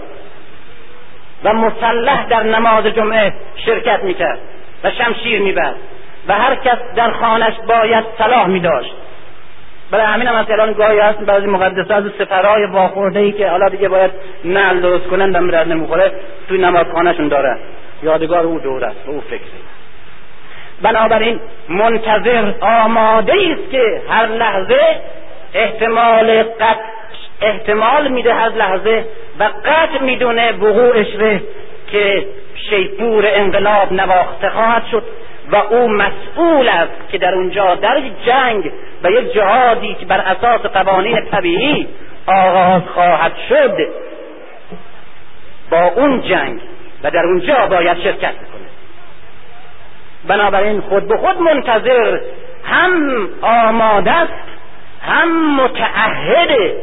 Speaker 3: و مسلح در نماز جمعه شرکت می‌کرد و شمشیر می‌برد و هر کس در خانش باید صلاح میداشت. برای همین هم الان گاهی هست بعضی مقدسه از سفرهای واخورده ای که حالا دیگه باید نل درست کنن و میرد نمی‌خوره توی نمازخانهشون داره. یادگار او دور است و او فکری بنابراین منتظر آماده است که هر لحظه احتمال قطع احتمال میده هر لحظه و قطع می‌دونه وقوعش که شیپور انقلاب نواخته خواهد شد و او مسئول است که در اونجا در جنگ و یک جهادی که بر اساس قوانین طبیعی آغاز خواهد شد با اون جنگ و در اونجا باید شرکت بکنه. بنابراین خود به خود منتظر هم آماده است هم متعهده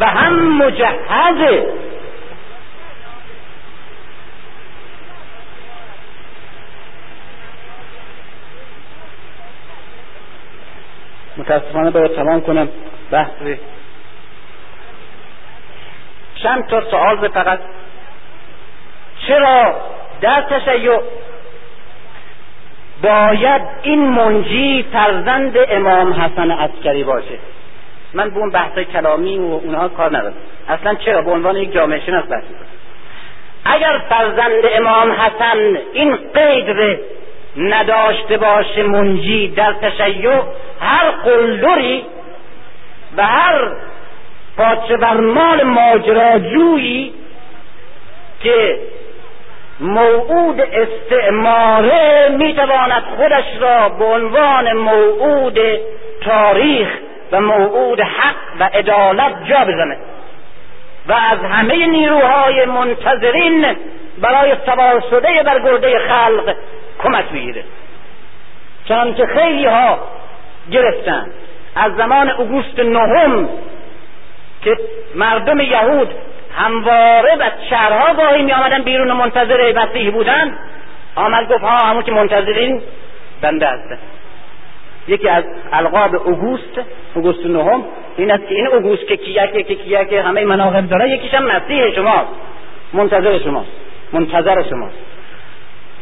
Speaker 3: و هم مجهزه متاسفانه باید تمام کنم. بحث چند تا سوال فقط. چرا در تشیع باید این منجی فرزند امام حسن عسکری باشه. من به اون بحث کلامی و اونها کار ندارم. اصلا چرا؟ به عنوان یک جامعه شناس بحث اگر فرزند امام حسن این قید نداشته باشه منجی در تشیع هر قلدری و هر پاچه بر مال ماجراجویی که موعود استعماره می‌تواند خودش را به عنوان موعود تاریخ و موعود حق و عدالت جا بزنه و از همه نیروهای منتظرین برای سوار شده بر گرده خلق کمک بگیره چنانکه خیلی ها گرفتن. از زمان اوگوست نهم که مردم یهود همواره و شهرها گاهی می آمدن بیرون منتظر مسیح بودن. آمد گفت ها همون که منتظرین. بنده هستن یکی از القاب اوگوست اوگوست نهم. این است که این اوگوست که کیکه که کیکه همه مناقب داره یکیش هم مسیح شماست. منتظر شماست. منتظر شماست.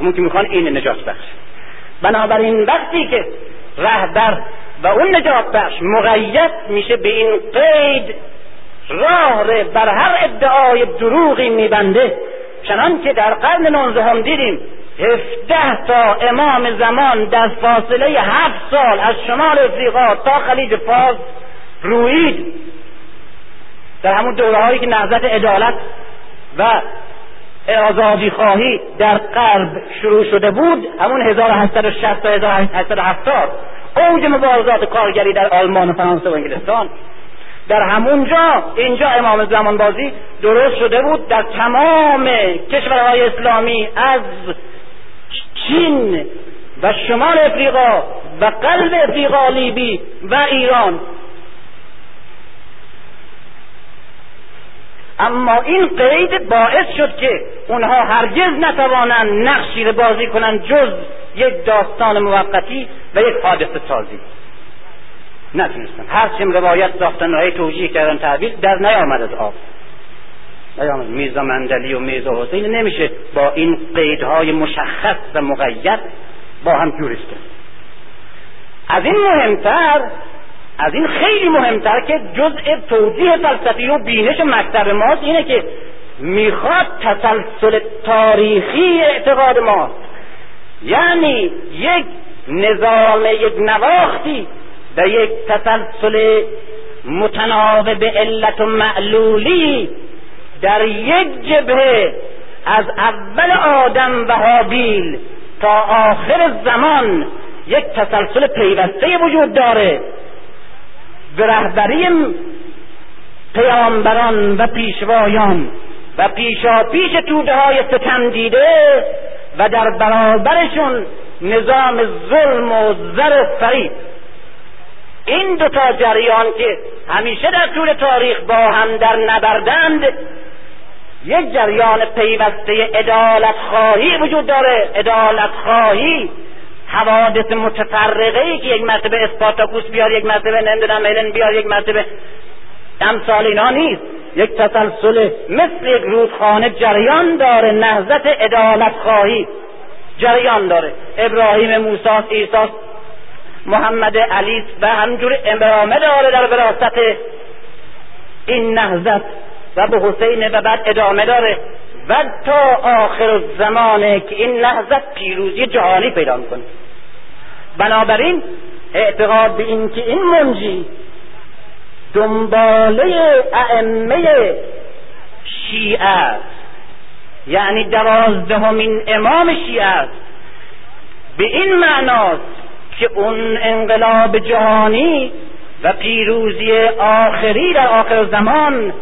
Speaker 3: همون که می‌خوان این نجات بخش. بنابراین وقتی که رهبر و اون نجات بخش مقید میشه به این قید راه بر هر ادعای دروغی میبنده. چنان که در قرن نوزدهم دیدیم هفده تا امام زمان در فاصله هفت سال از شمال افریقا تا خلیج فارس روید. در همون دوره هایی که نهضت عدالت و آزادی خواهی در غرب شروع شده بود همون 1860 تا 1870 اوج مبارزات کارگری در آلمان و فرانسه و انگلستان. در همونجا اینجا امام زمان بازی درست شده بود در تمام کشورهای اسلامی از چین و شمال افریقا و قلب افریقا لیبی و ایران. اما این قید باعث شد که اونها هرگز نتوانند نقشی بازی کنند جز یک داستان موقتی و یک حادثه سازی. نتونستن هر چیم روایت ساختن های توجیه کردن تعبیر در نیامد از آب. نیامد. میزا مندلی و میزا حسین. نمیشه با این قیدهای مشخص و مقید با هم جورش از این مهمتر از این خیلی مهمتر که جزء توضیح فلسفی و بینش مکتب ماست اینه که می‌خواد تسلسل تاریخی اعتقاد ماست. یعنی یک نظام یک نواختی و یک تسلسل متناوب علت و معلولی در یک جبهه از اول آدم و حابیل تا آخر زمان یک تسلسل پیوسته وجود داره. به رهبری پیامبران و پیشوایان و پیشا پیش توده های ستم دیده و در برابرشون نظام ظلم و زر و این دو تا جریان که همیشه در طول تاریخ با هم در نبردند یک جریان پیوسته ادالت خواهی وجود داره. ادالت خواهی حوادث متفرقه ای که یک مرتبه اسپارتاکوس بیار یک مرتبه نمی‌دونم هلن بیار یک مرتبه امثال اینا نیست. یک تسلسل مثل یک رودخانه جریان داره. نهضت ادالت خواهی جریان داره. ابراهیم موسی عیسی محمد علی و همجور امامه داره در وراست این نهضت و به حسین و بعد ادامه داره. و تا آخر زمانه که این نهضت پیروزی جهانی پیدا می‌کنه. بنابراین اعتقاد به این که این منجی دنباله ائمه شیعه است. یعنی دوازدهمین امام شیعه است. به این معناست که اون انقلاب جهانی و پیروزی آخری در آخر زمان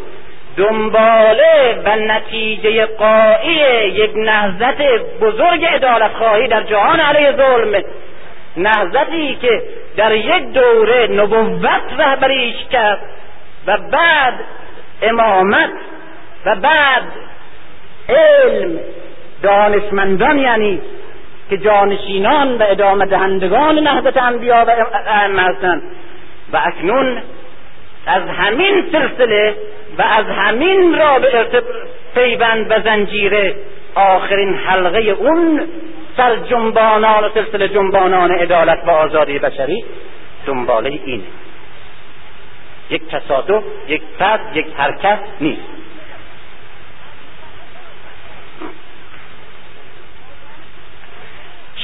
Speaker 3: دنباله و نتیجه قایی یک نهضت بزرگ ادالت خواهی در جهان علیه ظلم. نهضتی که در یک دوره نبوت رهبریش کرد و بعد امامت و بعد علم دانشمندان یعنی که جانشینان و ادامه دهندگان نهضت انبیا و ائمه هستند. و اکنون از همین سلسله و از همین رابطه پیوند و زنجیره آخرین حلقه اون سر جنبانان و سلسله جنبانان عدالت و آزادی بشری دنباله اینه یک تصادف یک فرد یک حرکت نیست.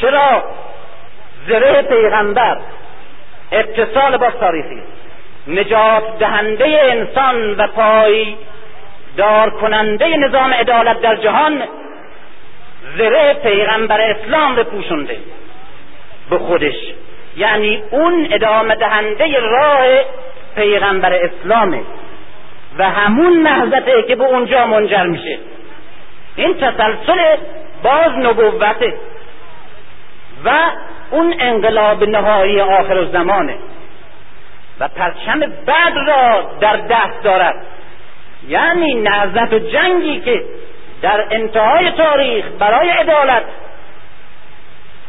Speaker 3: چرا زره پیغمبر اتصال با تاریخی نجات دهنده انسان و پای دار کننده نظام عدالت در جهان زره پیغمبر اسلام رو پوشونده. به خودش یعنی اون ادامه دهنده راه پیغمبر اسلامه و همون نهضته که به اونجا منجر میشه. این تسلسل باز نبوته. و اون انقلاب نهایی آخر زمانه و پرچم بد را در دست دارد. یعنی نهضت و جنگی که در انتهای تاریخ برای عدالت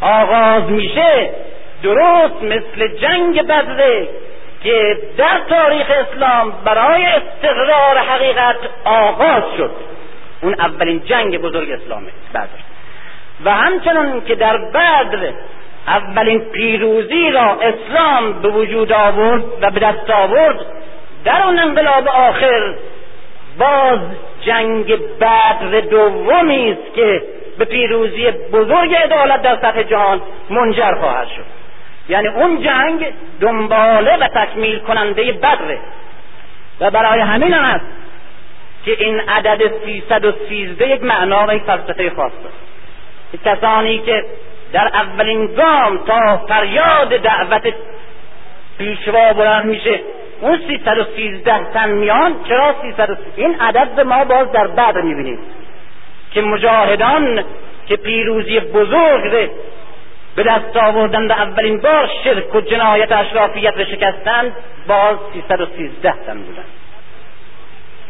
Speaker 3: آغاز میشه درست مثل جنگ بدره که در تاریخ اسلام برای استقرار حقیقت آغاز شد. اون اولین جنگ بزرگ اسلامه بدر و همچنان که در بدر اولین پیروزی را اسلام به وجود آورد و به دست آورد در اون انقلاب آخر باز جنگ بدر دومی است که به پیروزی بزرگ عدالت در سطح جهان منجر خواهد شد. یعنی اون جنگ دنباله و تکمیل کننده بدره و برای همین است که این عدد سیزده یک معنا و یک فلسفه خاص دارد. کسانی که در اولین گام تا فریاد دعوت پیشوا بلند میشه اون سیزده تن میان چرا سیصد این عدد ما باز در بعد می‌بینیم. که مجاهدان که پیروزی بزرگ به دست آوردن و اولین بار شرک و جنایت اشرافیت رو شکستند باز سیزده تن بودن.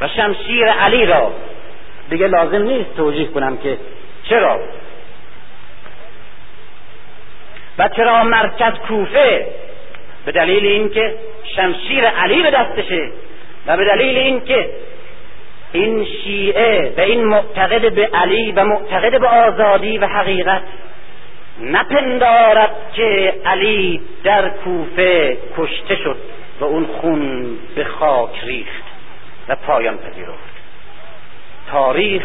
Speaker 3: و شمشیر علی را دیگه لازم نیست توجیه کنم که چرا؟ و چرا مرکز کوفه؟ به دلیل اینکه شمشیر علی به دستشه و به دلیل اینکه این شیعه و این معتقد به علی و معتقد به آزادی و حقیقت نپندارد که علی در کوفه کشته شد و اون خون به خاک ریخت و پایان پذیرفت. تاریخ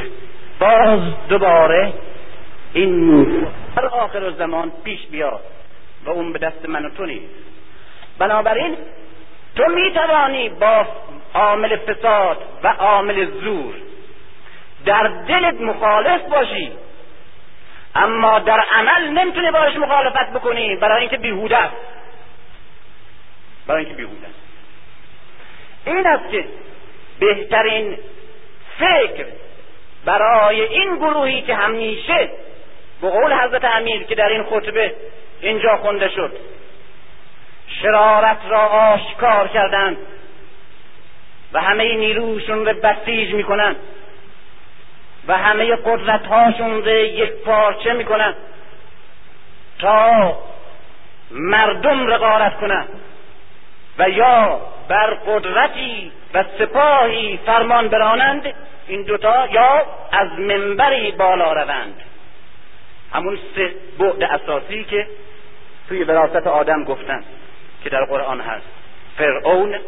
Speaker 3: باز دوباره این در آخر زمان پیش بیاد و اون به دست من و تو نیست. بنابراین تو می توانی با عامل فساد و عامل زور در دلت مخالف باشی اما در عمل نمی‌تونی باش مخالفت بکنی برای اینکه بیهوده است. برای اینکه بیهوده است. این است که بهترین فکر برای این گروهی که همیشه به قول حضرت امیر که در این خطبه اینجا خونده شد. شرارت را آشکار کردند و همه نیروشون رو بسیج می‌کنند و همه قدرت هاشون رو یک پارچه می‌کنند تا مردم را غارت کنند و یا بر قدرتی و سپاهی فرمان برانند این دوتا یا از منبری بالا روند. همون سه بعد اساسی که توی وراثت آدم گفتن که در قرآن هست. فرعون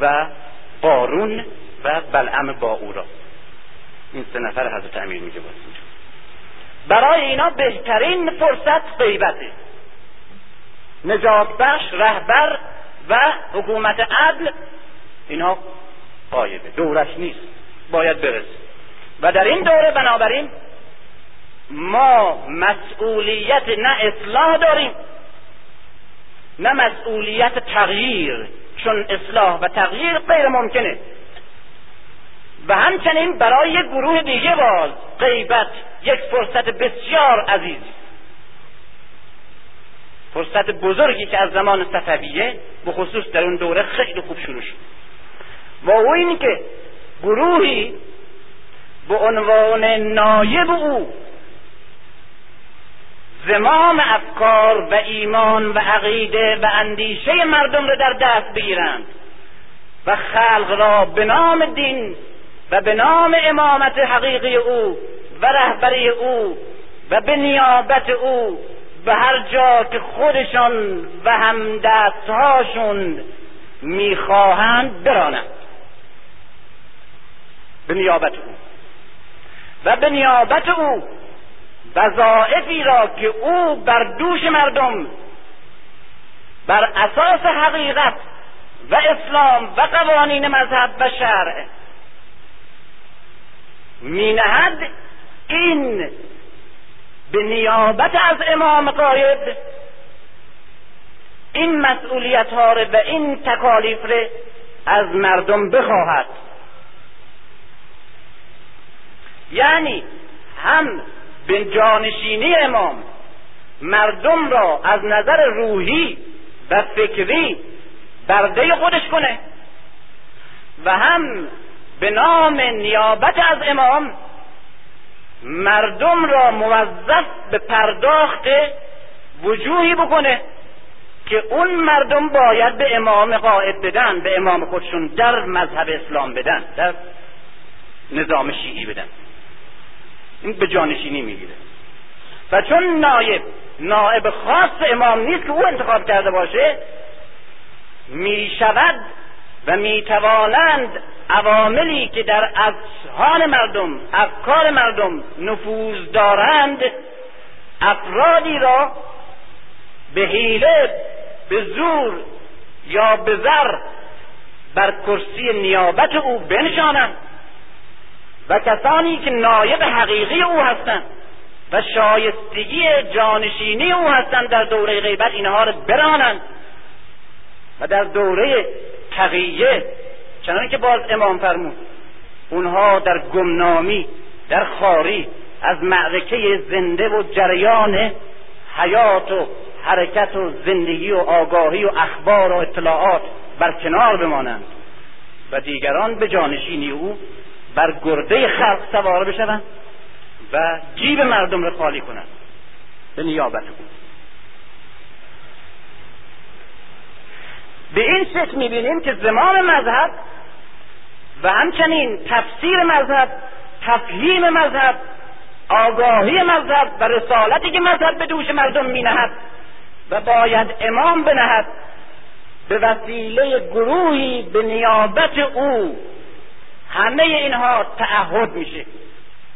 Speaker 3: و قارون و بلعم باورا. این سه نفر حضرت امیر میگه برای اینا بهترین فرصت غیبته. نجات بخش رهبر و حکومت عدل. اینا قایبه. دورش نیست. باید برسه. و در این دوره بنابراین ما مسئولیت نه اصلاح داریم نه مسئولیت تغییر چون اصلاح و تغییر غیر ممکنه. و همچنین برای گروه دیگه باز غیبت یک فرصت بسیار عزیز. فرصت بزرگی که از زمان صفویه به خصوص در اون دوره خیلی خوب شروع شد. و او این که گروهی به عنوان نایب او زمام افکار و ایمان و عقیده و اندیشه مردم را در دست بگیرند. و خلق را به نام دین و به نام امامت حقیقی او و رهبری او و به نیابت او به هر جا که خودشان و همدستهاشون می‌خواهند برانند. به نیابت او. و به نیابت او وظائفی را که او بر دوش مردم بر اساس حقیقت و اسلام و قوانین مذهب و شرع مینهد این به نیابت از امام قاید این مسئولیت ها و این تکالیف از مردم بخواهد. یعنی هم به جانشینی امام. مردم را از نظر روحی و فکری برده خودش کنه. و هم به نام نیابت از امام مردم را موظف به پرداخت وجوهی بکنه که اون مردم باید به امام قائد بدن به امام خودشون در مذهب اسلام بدن در نظام شیعی بدن. این به جانشینی می‌گیره. و چون نایب نایب خاص امام نیست که او انتخاب کرده باشه می‌شود و می‌توانند عواملی که در اذهان مردم افکار مردم نفوذ دارند افرادی را به حیله به زور یا به زر بر کرسی نیابت او بنشانند. و کسانی که نایب حقیقی او هستند و شایستگی جانشینی او هستند در دوره غیبت اینها را برانند و در دوره تقیه چنانکه که باز امام فرمود اونها در گمنامی در خاری از معرکه زنده و جریان حیات و حرکت و زندگی و آگاهی و اخبار و اطلاعات بر کنار بمانند و دیگران به جانشینی او بر گرده خلق سوار بشوند و جیب مردم را خالی کنند. به نیابت او به این شکل می‌بینیم که زمان مذهب و همچنین تفسیر مذهب تفهیم مذهب آگاهی مذهب و رسالتی که مذهب به دوش مردم مینهد و باید امام بنهد به وسیله گروهی به نیابت او همه اینها تعهد میشه.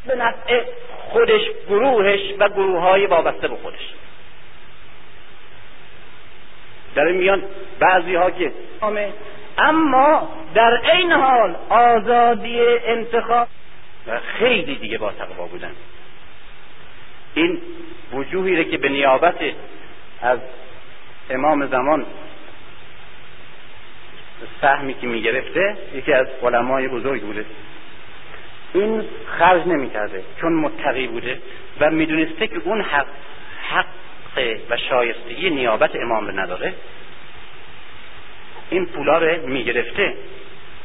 Speaker 3: به نفع خودش گروهش و گروه های وابسته به خودش. در میان بعضی ها که اما در این حال آزادی انتخاب و خیلی دیگه با تقوا بودن. این وجوهی که به نیابت از امام زمان سهمی که می‌گرفته یکی از علمای بزرگ بوده. این خرج نمی‌کرده چون متقی بوده و می‌دونسته که اون حق حق و شایستگی نیابت امام رو نداره. این پولا رو می‌گرفته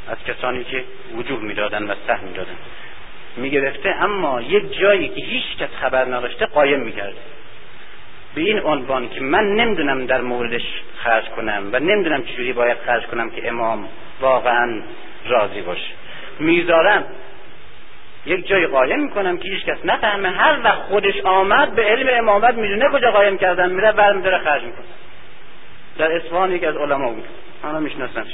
Speaker 3: از کسانی که وجوه می‌دادن و سهم می‌دادن. می‌گرفته اما یک جایی که هیچ کس خبر نداشته قایم می‌کرده. به این عنوان که من نمی‌دونم در موردش خرج کنم و نمی‌دونم چجوری باید خرج کنم که امام واقعا راضی باشه. می‌ذارم یک جای قایم می‌کنم که هیچ کس نفهمه. هر وقت خودش آمد به علم امامت می‌دونه کجا قایم کردن میره برمیداره خرج می‌کنه. در اصفهان یکی از علما بود. همه میشناسنش.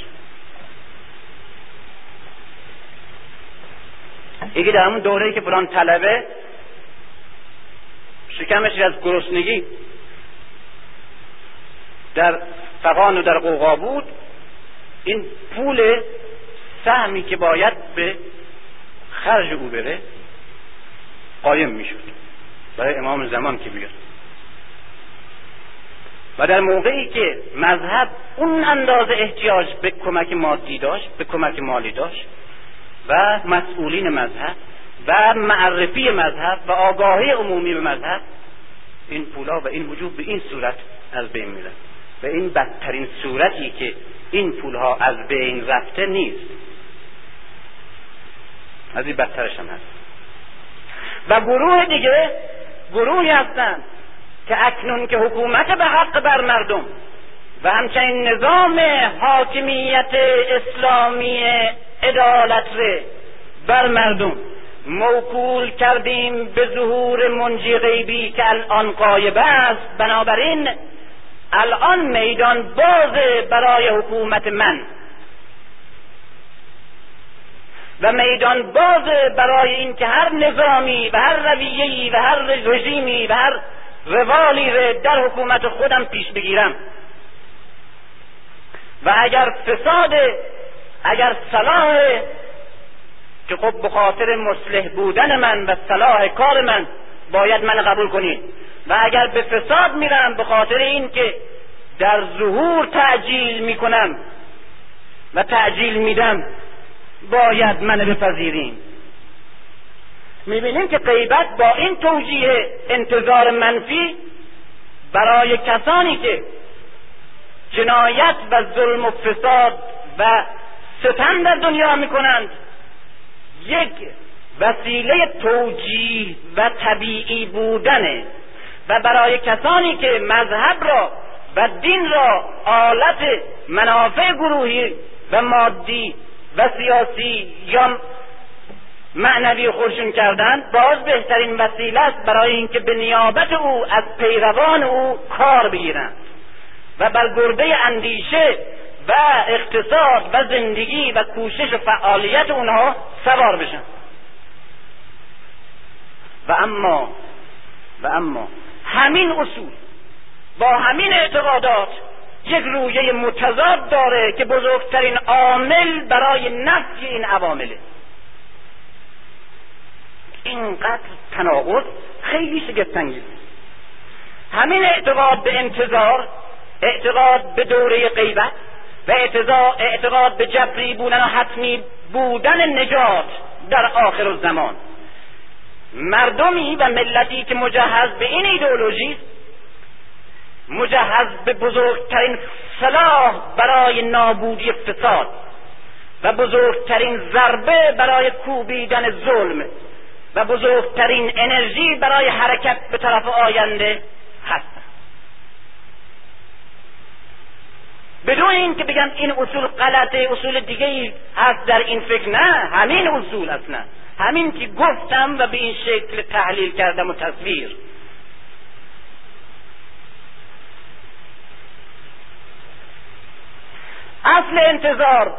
Speaker 3: یکی در همون دوره که فلان طلبه شکمش از گرسنگی در فقان و در قوقا بود این پول سهمی که باید به خرج او بره قایم می‌شد برای امام زمان که بیاد و در موقعی که مذهب اون اندازه احتیاج به کمک مادی داشت به کمک مالی داشت و مسئولین مذهب و معرفی مذهب و آگاهی عمومی به مذهب این پولا و این وجود به این صورت از بین میره و این بدترین صورتی که این پولها از بین رفته نیست. از این بدترش هم هست. و گروه دیگه گروهی هستند که اکنون که حکومت به حق بر مردم و همچنین نظام حاکمیت اسلامی عدالت ره بر مردم موکول کردیم به ظهور منجی غیبی که الان قایب است. بنابراین الان میدان باز برای حکومت من. و میدان باز برای اینکه هر نظامی و هر رویهی و هر رژیمی و هر روالی را در حکومت خودم پیش بگیرم. و اگر فساد اگر صلاح که خب به خاطر مصلح بودن من و صلاح کار من باید من قبول کنید. و اگر به فساد میرم به خاطر این که در ظهور تعجیل می‌کنم و تعجیل میدم باید من بپذیریم می‌بینیم که غیبت با این توجیه انتظار منفی برای کسانی که جنایت و ظلم و فساد و ستم در دنیا می‌کنند یک وسیله توجیه و طبیعی بودنه و برای کسانی که مذهب را و دین را آلت منافع گروهی و مادی و سیاسی یا معنوی خودشون کردن باز بهترین وسیله است برای اینکه به نیابت او از پیروان او کار بگیرند. و بر گرده اندیشه و اقتصاد و زندگی و کوشش و فعالیت اونها سوار بشن. و اما و اما همین اصول با همین اعتقادات یک رویه متضاد داره که بزرگترین عامل برای نفی این عوامله. اینقدر تناقض خیلی شگفتانگیز. همین اعتقاد به انتظار اعتقاد به دوره غیبت و اعتقاد به جبری بودن و حتمی بودن نجات در آخر الزمان. مردمی و ملتی که مجهز به این ایدئولوژی مجهز به بزرگترین صلاح برای نابودی فساد و بزرگترین ضربه برای کوبیدن ظلم و بزرگترین انرژی برای حرکت به طرف آینده هست. بدون اینکه بگم این اصول غلطه اصول دیگه هست در این فکر نه همین اصول اصلا همین که گفتم و به این شکل تحلیل کردم و تصویر. اصل انتظار.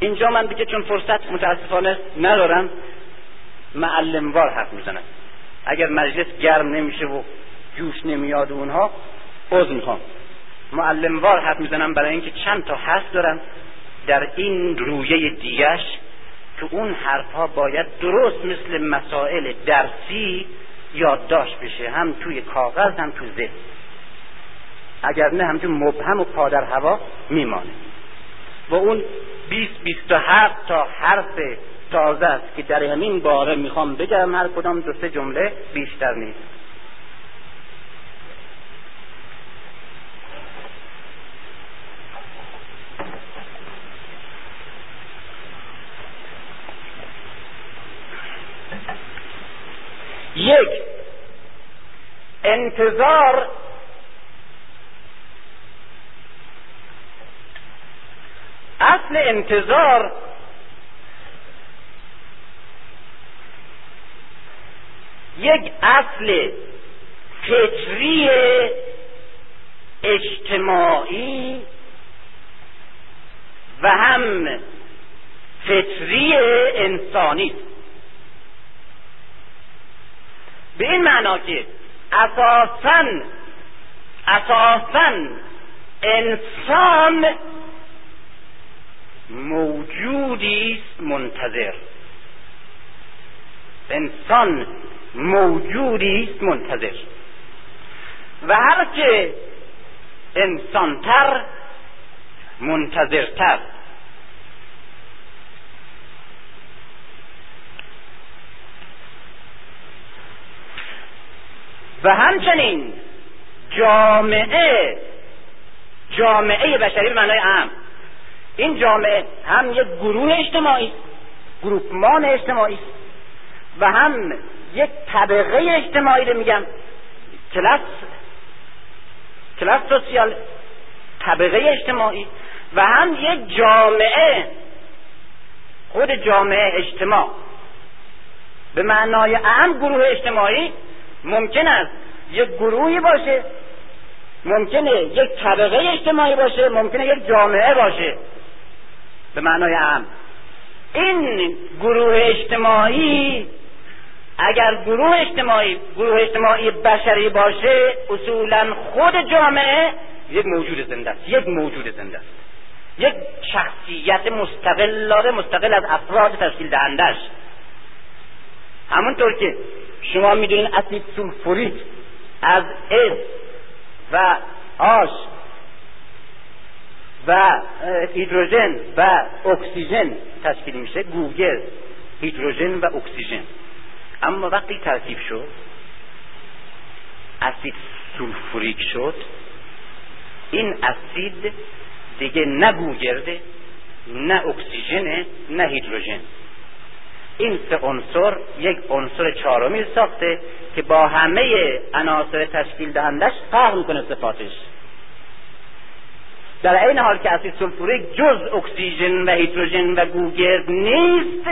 Speaker 3: اینجا من دیگه چون فرصت متاسفانه ندارم معلموار حرف می‌زنم. اگر مجلس گرم نمیشه و جوش نمیاد اونها عذر می‌خوام. معلموار حرف می‌زنم برای اینکه چند تا حرف دارم در این رویه دیگش که اون حرفها باید درست مثل مسائل درسی یادداشت بشه. هم توی کاغذ هم تو ذهن. اگر نه همچون مبهم و پادر هوا میمانه. و اون 20 27 تا حرف تازه است که در همین باره می‌خوام بگم. هر کدام دو سه جمله بیشتر نیست. یک. انتظار اصل انتظار یک اصل فطری اجتماعی و هم فطری انسانی. به این معنا که اساسا اساسا انسان موجودی است منتظر. انسان موجودی است منتظر. و هر که انسانتر منتظرتر. و همچنین جامعه جامعه بشری به معنای اهم این جامعه هم یک گروه اجتماعی گروپمان اجتماعی و هم یک طبقه اجتماعی رو میگم کلاس کلاس سوسیال طبقه اجتماعی و هم یک جامعه خود جامعه اجتماع. به معنای اهم گروه اجتماعی ممکن است یک گروهی باشه ممکنه یک طبقه اجتماعی باشه ممکنه یک جامعه باشه. به معنای اهم این گروه اجتماعی اگر گروه اجتماعی گروه اجتماعی بشری باشه اصولا خود جامعه یک موجود زنده است یک موجود زنده است. یک شخصیت مستقل داره مستقل از افراد تشکیل دهندش همونطور که شما می‌دونین اسید سولفوریک از S و H و هیدروژن و اکسیژن تشکیل میشه گوگرد و هیدروژن و اکسیژن. اما وقتی ترکیب شد اسید سولفوریک شد این اسید دیگه نه گوگرده نه اکسیژن نه هیدروژن. این سه عنصر یک عنصر چهارمی ساخته که با همه عناصر تشکیل دهندش فرق می‌کنه صفاتش. در این حال که اسید سولفوریک جز اکسیژن و هیدروژن و گوگرد نیست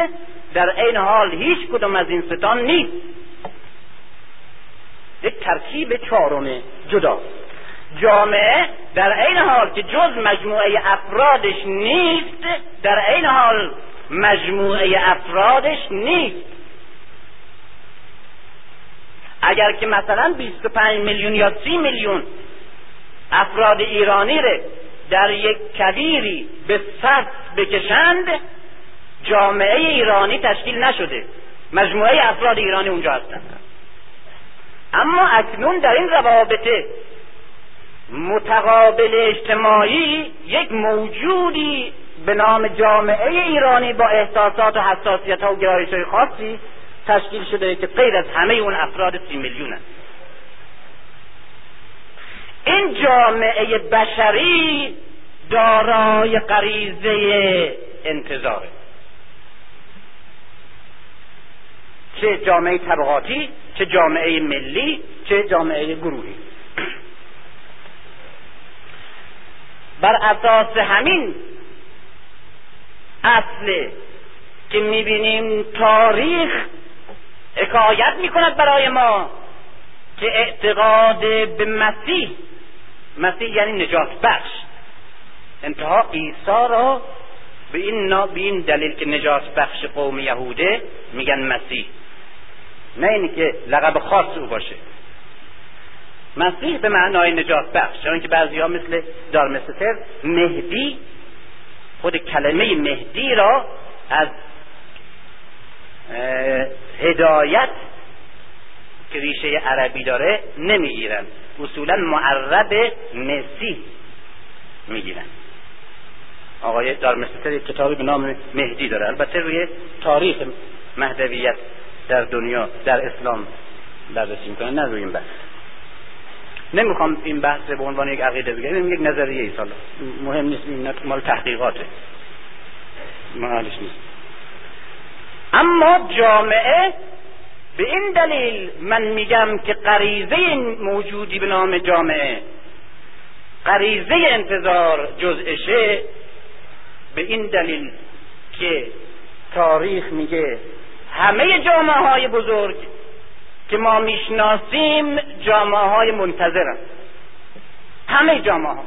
Speaker 3: در این حال هیچ کدوم از این سه تا نیست. یک ترکیب چهارم جدا جامعه در این حال که جز مجموعه افرادش نیست در این حال مجموعه افرادش نیست. اگر که مثلا 25 میلیون یا 30 میلیون افراد ایرانی ره در یک کبیری به صف بکشند جامعه ایرانی تشکیل نشده. مجموعه افراد ایرانی اونجا هستند اما اکنون در این روابط متقابل اجتماعی یک موجودی به نام جامعه ایرانی با احساسات و حساسیت ها و گرایش های خاصی تشکیل شده که غیر از همه اون افراد سی میلیون. این جامعه بشری دارای غریزه انتظاره چه جامعه طبقاتی چه جامعه ملی چه جامعه گروهی بر اساس همین اصله که می‌بینیم تاریخ حکایت می‌کند برای ما که اعتقاد به مسیح مسیح یعنی نجات بخش. انتها عیسی را به این, به این دلیل که نجات بخش قوم یهوده میگن مسیح. نه اینی که لقب خاص او باشه. مسیح به معنای نجات بخش چون که بعضی ها مثل دارمستر مهدی خود کلمه مهدی را از هدایت که ریشه عربی داره نمی‌گیرن. اصولا معرب مسی می‌گیرن. آقای دارمستر یک کتابی به نام مهدی داره. البته روی تاریخ مهدویت در دنیا در اسلام بررسی می‌کنه. نه روی این بحث. نمی‌خوام این بحث به عنوان یک عقیده بگم این یک نظریه ای سالا مهم نیست این مال تحقیقاته. محلش نیست. اما جامعه به این دلیل من میگم که غریزه موجودی به نام جامعه غریزه انتظار جزءشه به این دلیل که تاریخ میگه همه جامعه های بزرگ که ما می‌شناسیم جامعه های منتظرن همه جامعه ها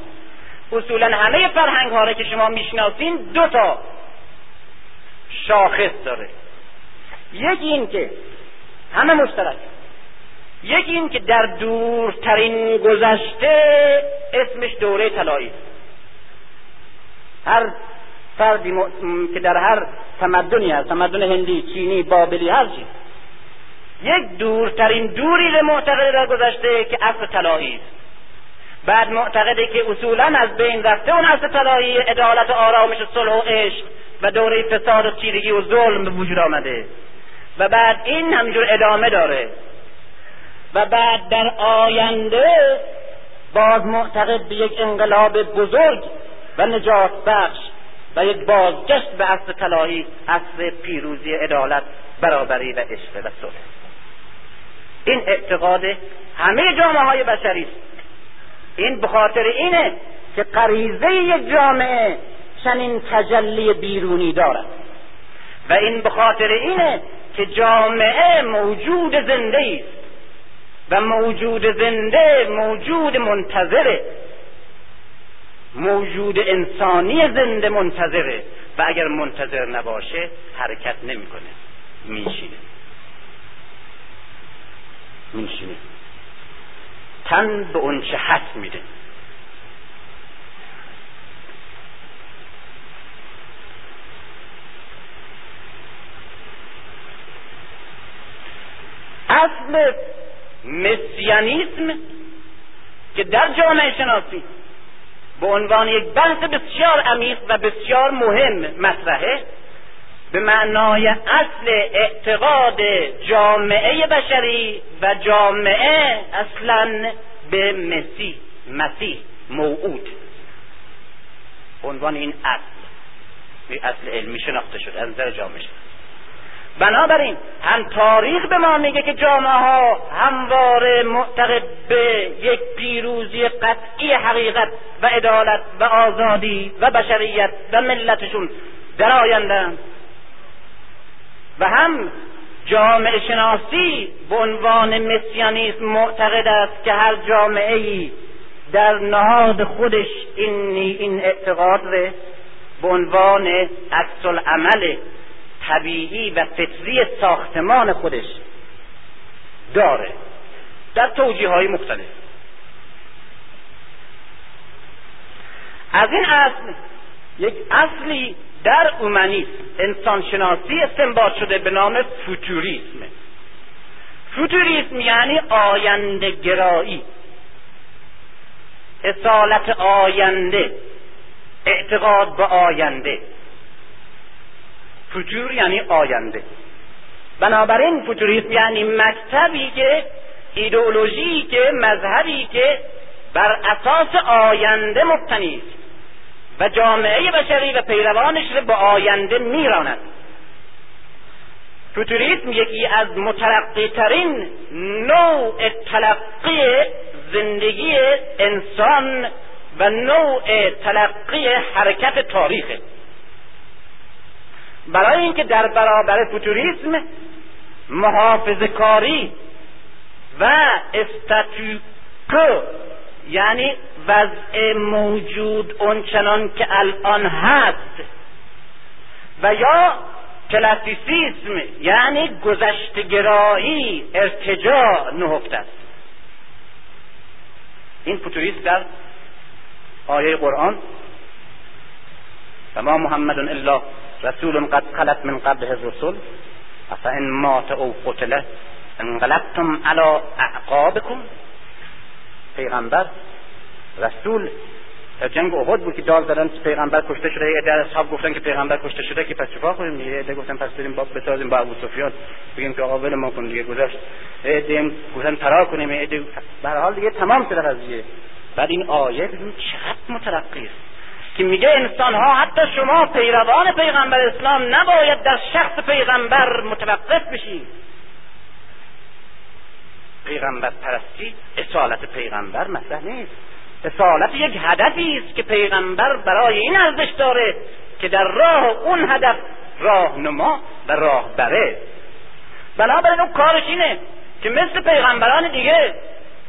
Speaker 3: اصولا همه فرهنگ ها که شما می‌شناسین دو تا شاخص داره. یکی این که همه مشترک. یکی این که در دورترین گذشته اسمش دوره طلایی. هر فردی که در هر تمدنی هست تمدن هندی چینی بابلی هر چیز. یک دورترین دوری به معتقد در گذشته که اصل طلایی است. بعد معتقده که اصولا از بین رفته اون اصل طلایی عدالت و آرامش و صلح و عشق و دوره فساد و تیرگی و ظلم به وجود آمده. و بعد این همجور ادامه داره. و بعد در آینده باز معتقد به یک انقلاب بزرگ و نجات بخش و یک بازگشت به اصل طلایی اصل پیروزی عدالت برابری و عشق و صلح. این اعتقاد همه جامعه های بشری است. این به خاطر اینه که غریزه یک جامعه چنین تجلی بیرونی دارد. و این به خاطر اینه که جامعه موجود زنده است. و موجود زنده موجود منتظره. موجود انسانی زنده منتظره. و اگر منتظر نباشه حرکت نمی‌کنه میشینه میشینه. تن به اونچه حس میده. اصل مسیانیسم که در جامعه شناسی به عنوان یک بحث بسیار عمیق و بسیار مهم مطرحه به معنای اصل اعتقاد جامعه بشری و جامعه اصلا به مسیح مسیح موعود. عنوان این اصل. این اصل علمی شناخته شد از نظر جامعه شد بنابراین هم تاریخ به ما میگه که جامعه ها همواره معتقد به یک پیروزی قطعی حقیقت و عدالت و آزادی و بشریت و ملتشون در آینده و هم جامعه شناسی به عنوان مسیانیسم معتقد است که هر جامعه ای در نهاد خودش این این اعتقاد ره به عنوان عکس العمل طبیعی و فطری ساختمان خودش داره. در توجیه های مختلف. از این اصل یک اصلی در اومنیسم انسانشناسی استنباط شده به نام فوتوریسم. فوتوریسم یعنی آینده گرایی. اصالت آینده اعتقاد به آینده. فوتور یعنی آینده. بنابراین فوتوریسم یعنی مکتبی که ایدئولوژی که مذهبی که بر اساس آینده مبتنی است. و جامعه بشری و پیروانش را به آینده میراند. فوتوریسم یکی از مترقی ترین نوع تلقی زندگی انسان و نوع تلقی حرکت تاریخه برای اینکه در برابر فوتوریسم محافظ کاری و استاتوکو یعنی وضع موجود اونچنان که الان هست. و یا کلاسیسیسم یعنی گذشتگرایی ارتجاع نهفته است. این فوتوریست در آیه قرآن و ما محمد الا رسول قد خلت من قبله الرسل افان مات او قتله انقلبتم علی اعقابکم. پیغمبر رسول در جنگ احد بود که دال زدن پیغمبر کشته شده. یه در اصحاب گفتن که پیغمبر کشته شده که پس چیکار کنیم یه عده گفتن پس بریم با بسازیم با ابو سفیان. بگیم که آقا ول ما کن دیگه گذشت. عده گفتن فرار کنیم. عده به حال دیگه تمام شده قضیه. بعد این آیه ببین چقدر مترقی است. که میگه انسان ها حتی شما پیروان پیغمبر اسلام نباید در شخص پیغمبر متوقف بشید پیغمبر پرستی اصالت پیغمبر مثلا نیست. اصالت یک هدفی است که پیغمبر برای این ارزش داره که در راه اون هدف راهنما و راهبره بنابراین اون کارش اینه که مثل پیغمبران دیگه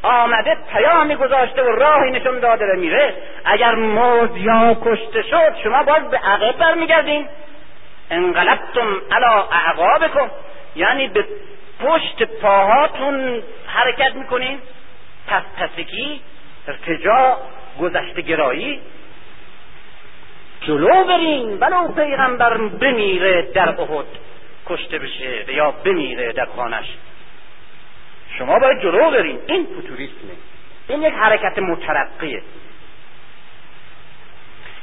Speaker 3: آمده پیامی گذاشته و راهی نشون داده و میره. اگر موز یا کشته شد شما باز به عقب برمیگردین. انقلبتم علا اعقابکم. یعنی به پشت پاهاتون حرکت می‌کنین. پس پسگی ارتجا گذشته گرایی؟ جلو برین ولو پیغمبر بمیره در احد. کشته بشه یا بمیره در خانش. شما باید جلو برین این فوتوریسمه این یک حرکت مترقیه.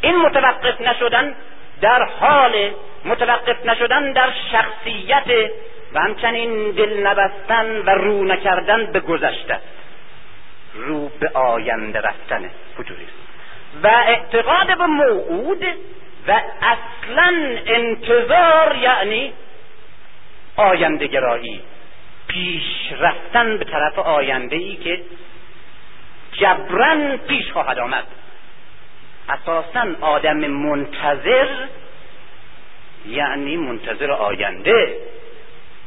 Speaker 3: این متوقف نشدن در حال متوقف نشدن در شخصیت و همچنین دل نبستن و رو نکردن به گذشته. رو به آینده رفتن فوتوریسم و اعتقاد به موعود و اصلا انتظار یعنی آینده گرایی پیش رفتن به طرف آینده ای که جبران پیش خواهد آمد. اساسا آدم منتظر یعنی منتظر آینده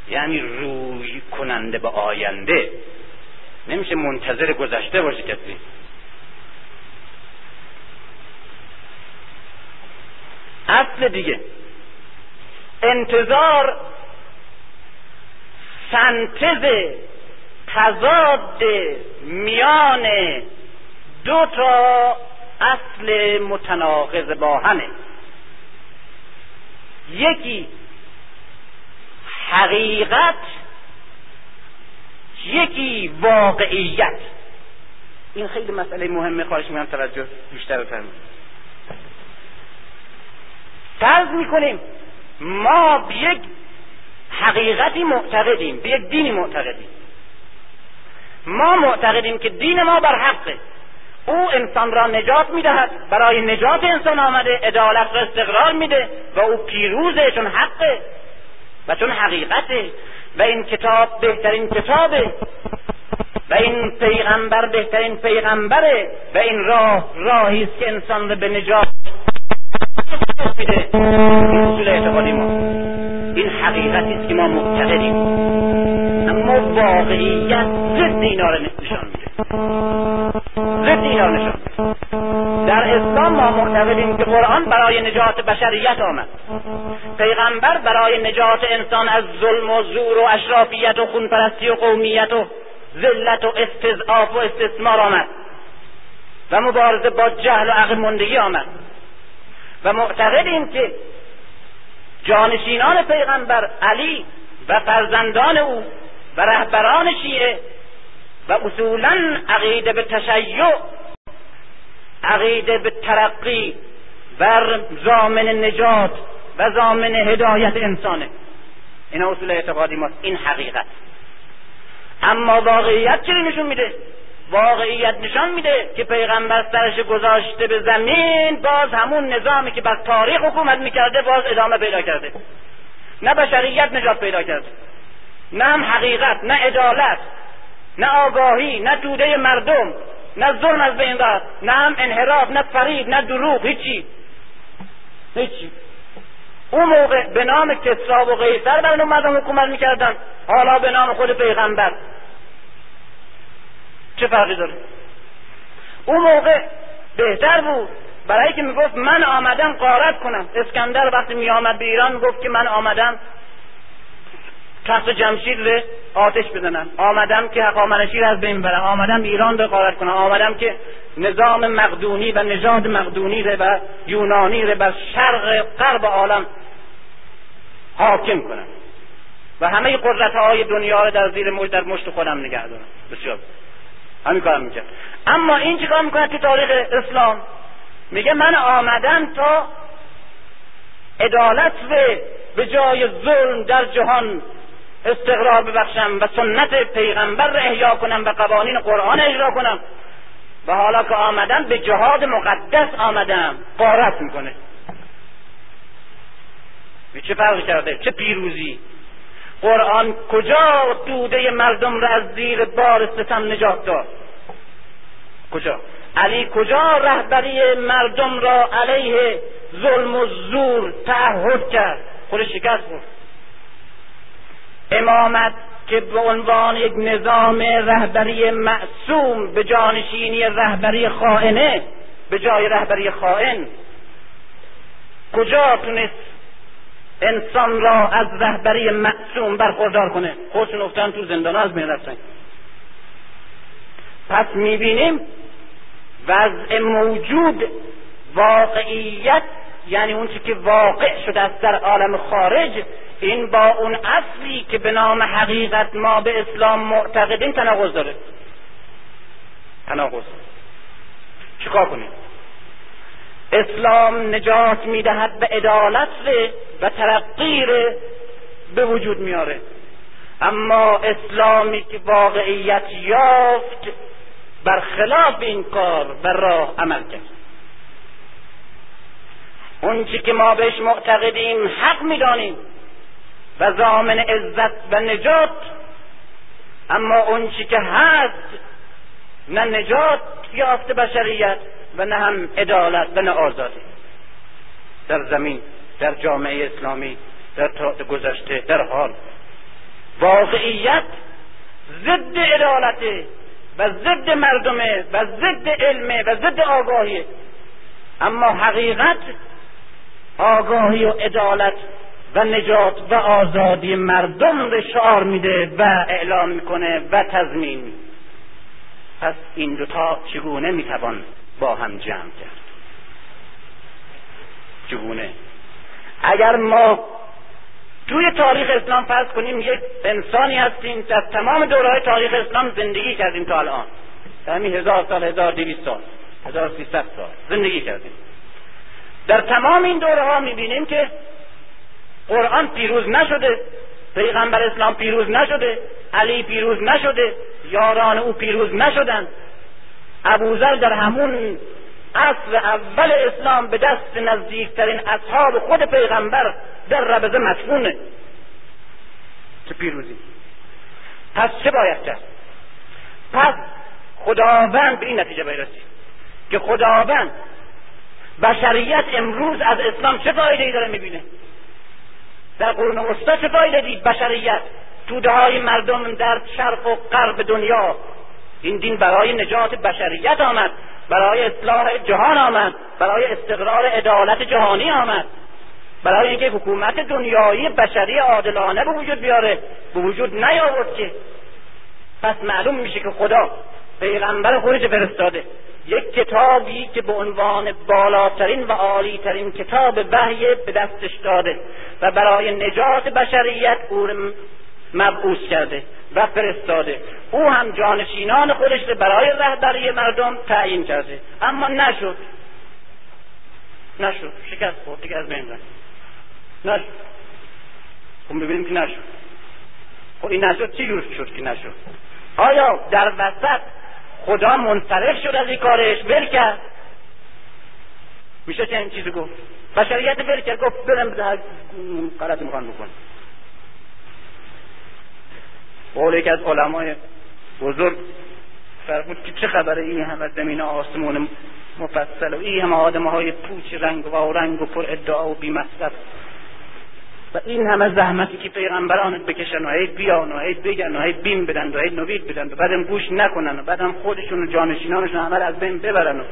Speaker 3: یعنی روی کننده به آینده. نمیشه منتظر گذشته باشه کسی. اصل دیگه. انتظار سنتز تضاد میان دو تا اصل متناقض با همه. یکی حقیقت یکی واقعیت. این خیلی مسئله مهمه خواهش می‌کنم توجه بیشتر بفرمایید. فرض می‌کنیم ما به یک حقیقتی معتقدیم به یک دینی معتقدیم. ما معتقدیم که دین ما بر حقه. او انسان را نجات می‌دهد برای نجات انسان آمده عدالت را استقرار میده و او پیروزه چون حقه و چون حقیقته. و این کتاب بهترین کتابه. و این پیغمبر بهترین پیغمبره. و این راه راهی است که انسان را به نجات میده این اصول اعتقادی این حقیقتی است که ما معتقدیم اما واقعیت ضد اینا را نشان میده. ضد اینا نشان معتقدیم که قرآن برای نجات بشریت آمد. پیغمبر برای نجات انسان از ظلم و زور و اشرافیت و خونپرستی و قومیت و ذلت و استضعاف و استثمار آمد. و مبارزه با جهل و عقل مندگی آمد. و معتقدیم که جانشینان پیغمبر علی و فرزندان او و رهبران شیعه و اصولا عقیده به تشیع عقیده به ترقی و زامن نجات و زامن هدایت انسانه. این اصول اعتقادی ماست. این حقیقت. اما واقعیت چی نشون میده؟ واقعیت نشان میده که پیغمبر سرش گذاشته به زمین باز همون نظامی که بر تاریخ حکومت می‌کرده باز ادامه پیدا کرده. نه بشریت نجات پیدا کرده. نه هم حقیقت نه عدالت نه آگاهی نه توده مردم. نه ظلم از بین رفت نه هم انحراف نه فرید نه دروغ هیچی. هیچی. اون موقع به نام کسرا و قیصر بر مردم حکومت می‌کردن. حالا به نام خود پیغمبر. چه فرقی داره؟ اون موقع بهتر بود. برای که می‌گفت من آمدم قارت کنم. اسکندر وقتی می آمد به ایران می‌گفت که من آمدم تخت جمشید رو آتش بزنم آمدم که حقامنشی از بین برم. آمدم ایران رو قارت کنم. آمدم که نظام مقدونی و نژاد مقدونی رو و یونانی رو بر شرق غرب عالم حاکم کنم.
Speaker 1: و همه قدرت های دنیا رو در زیر مجد در مشت خودم نگه دارم. بسیار. همین کارم می‌کرد اما این چیکار می‌کنه تو تاریخ اسلام؟ میگه من آمدم تا عدالت به جای ظلم در جهان استقرار ببخشم و سنت پیغمبر را احیا کنم و قوانین قرآن اجرا کنم. و حالا که آمدم به جهاد مقدس آمدم. قارت می‌کنه. چه فرقی کرده؟ چه پیروزی؟ قرآن کجا دوده مردم را از زیر بار ستم نجات داد؟ کجا؟ علی کجا رهبری مردم را علیه ظلم و زور تعهد کرد؟ خود شکست بود امامت که به عنوان یک نظام رهبری معصوم به جانشینی رهبری خائنه به جای رهبری خائن کجا تونست انسان را از رهبری معصوم برخوردار کنه؟ خودشون افتن تو زندان از بین رفتن. پس می‌بینیم وضع موجود واقعیت یعنی اون که واقع شده است در عالم خارج این با اون اصلی که به نام حقیقت ما به اسلام معتقدیم تناقض داره. تناقض. چیکار کنیم؟ اسلام نجات می‌دهد به عدالت و ترقی به وجود میاره. اما اسلامی که واقعیت یافت برخلاف این کار بر راه عمل کرد. اون که ما بهش معتقدیم حق می‌دانیم. و زامن عزت و نجات. اما اون که هست نه نجات یافت بشریت و نه هم عدالت و نه آزادی. در زمین در جامعه اسلامی در گذشته در حال. واقعیت ضد عدالته و ضد مردمه و ضد علمه و ضد آگاهیه اما حقیقت آگاهی و عدالت و نجات و آزادی مردم رو شعار میده و اعلام می‌کنه و تضمین. پس این دوتا چگونه می‌توان با هم جمع کرد؟ چگونه؟ اگر ما توی تاریخ اسلام فرض کنیم یک انسانی هستیم در تمام دورهای تاریخ اسلام زندگی کردیم تا الان. در همین هزار سال هزار دویست سال هزار سیصد سال زندگی کردیم. در تمام این دوره ها می‌بینیم که قرآن پیروز نشده پیغمبر اسلام پیروز نشده علی پیروز نشده یاران او پیروز نشدند ابوذر در همون اصل اول اسلام به دست نزدیکترین اصحاب خود پیغمبر در ربزه مدفونه چه پیروزی؟ پس چه باید کرد؟ پس خداوند به این نتیجه برسید که خداوند بشریت امروز از اسلام چه فایده ای داره می‌بینه؟ در قرون وسطا چه فایده دید بشریت. توده های مردم در شرق و غرب دنیا. این دین برای نجات بشریت آمد. برای اصلاح جهان آمد. برای استقرار عدالت جهانی آمد. برای اینکه حکومت دنیایی بشری عادلانه به وجود بیاره. به وجود نیاورد که. پس معلوم میشه که خدا پیغمبر خودش فرستاده. یک کتابی که به عنوان بالاترین و عالیترین کتاب وحی به دستش داده و برای نجات بشریت او مبعوث کرده و فرستاده. او هم جانشینان خودش رو برای رهبری مردم تعیین کرده. اما نشد. نشد. شکست خورد. دیگه از بین رفت نشد. خب ببینیم که نشد. خب این نشد چی شد که نشد؟ آیا در وسط خدا منصرف شد از این کارش ول کرد. میشه چنین چیزی گفت؟ بشریت ول کرد گفت برم غلطی می‌خوان بکن. قول یکی از علمای بزرگ فرمود که چه خبره این همه زمین آسمون مفصل و این همه آدم های پوچ رنگ و رنگ و پر ادعا و بی و این همه زحمتی که پیغمبران بکشن و هی بیان و هی بگن و هی بیم بدن و هی نوید بدن و بعدم گوش نکنن و بعدم خودشون و جانشینانشون همه از بین ببرن و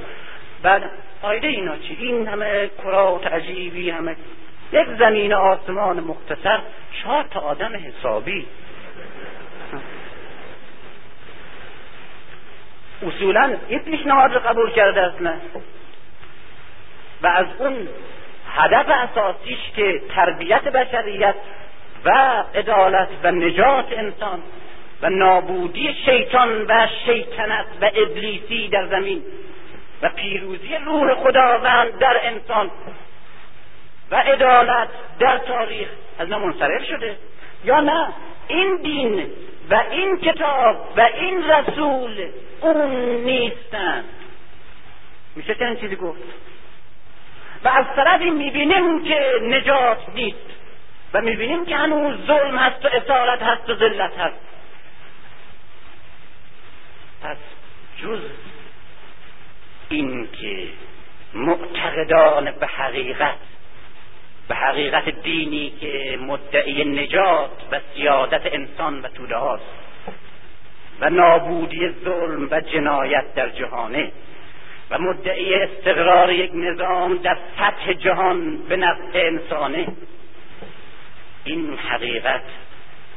Speaker 1: بعد فایده اینا چی؟ این همه کرات عجیبی همه یک زمین آسمان مختصر چهار تا آدم حسابی. اصولا این پیشنهاد قبول کرده اصلا و از اون هدف اساسیش که تربیت بشریت و عدالت و نجات انسان و نابودی شیطان و شیطنت و ابلیسی در زمین و پیروزی روح خداوند در انسان و عدالت در تاریخ از منصرف شده. یا نه این دین و این کتاب و این رسول اون نیستند میشه چنین چیزی گفت؟ و از طرفی می‌بینیم که نجات نیست. و می‌بینیم که هنوز ظلم هست و اصالت هست و ذلت هست. پس جز این که معتقدان به حقیقت به حقیقت دینی که مدعی نجات و سیادت انسان و توده هاست و نابودی ظلم و جنایت در جهانه و مدعی استقرار یک نظام در سطح جهان به نفع انسانه. این حقیقت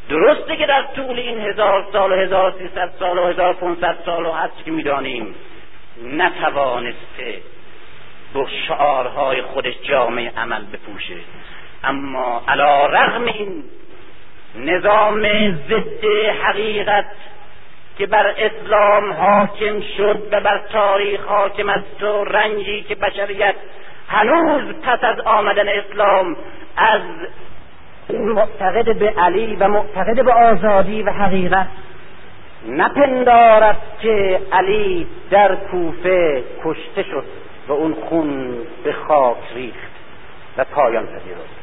Speaker 1: درسته که در طول این هزار سال و هزار سیصد سال و هزار پونصد سال و هست که می‌دانیم نتوانسته با شعارهای خودش جامعه عمل بپوشه. اما علا رغم این نظام ضد حقیقت که بر اسلام حاکم شد و بر تاریخ حاکم است و رنجی که بشریت هنوز پس از آمدن اسلام از معتقد به علی و معتقد به آزادی و حقیقت نپندارد که علی در کوفه کشته شد و اون خون به خاک ریخت و پایان پذیرفت.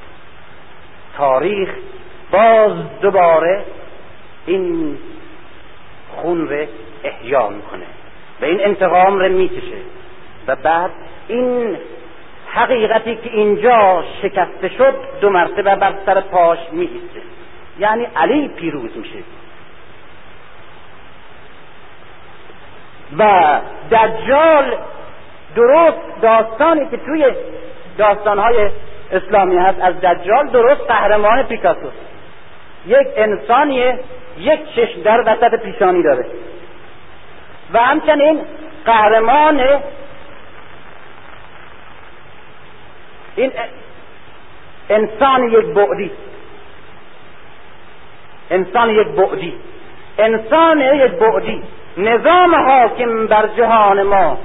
Speaker 1: تاریخ باز دوباره این خون رو احیا می‌کنه و این انتقام رو می‌کشه. و بعد این حقیقتی که اینجا شکسته شد دو مرتبه بر سر پاش میایسته. یعنی علی پیروز میشه. و دجال درست داستانی که توی داستانهای اسلامی هست از دجال درست قهرمان پیکاسو یک انسانیه یک چشم در وسط پیشانی داره. و همچنین قهرمان این انسان یک بعدی. انسان یک بعدی. انسان یک بعدی. نظام حاکم بر جهان ما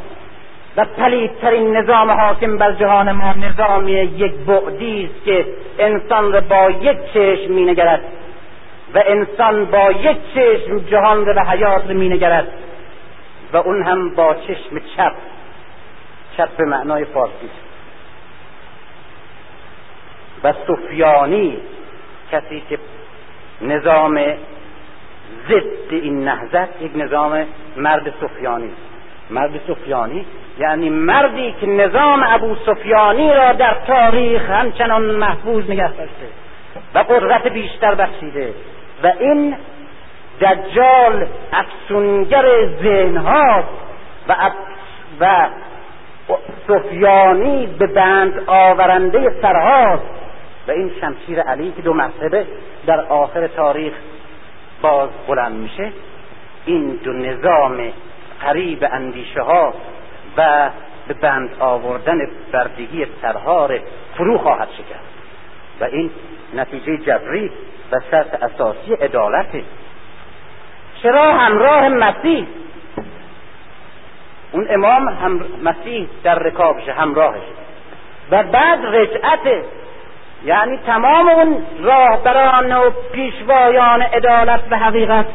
Speaker 1: و پلیدترین نظام حاکم بر جهان ما نظام یک بعدی است که انسان را با یک چشم مینگرد. و انسان با یک چشم جهان را و حیات را مینگرد و اون هم با چشم چپ. چپ به معنای فارسی. و سفیانی کسی که نظام ضد این نهضت یک نظام مرد سفیانی. مرد سفیانی یعنی مردی که نظام ابو سفیانی را در تاریخ همچنان محفوظ نگه داشته و قدرت بیشتر بخشیده. و این دجال افسونگر ذهنها و و سفیانی به بند آورنده سرهاست. و این شمشیر علی که دو مرتبه در آخر تاریخ باز بلند میشه این دو نظام قریب اندیشه ها و به بند آوردن بردگی سرهار فرو خواهد شکست. و این نتیجه جبری و شرط اساسی عدالته چرا همراه مسیح؟ اون امام هم مسیح در رکابش همراهش. و بعد رجعت. یعنی تمام اون راهبران و پیشوایان عدالت و حقیقت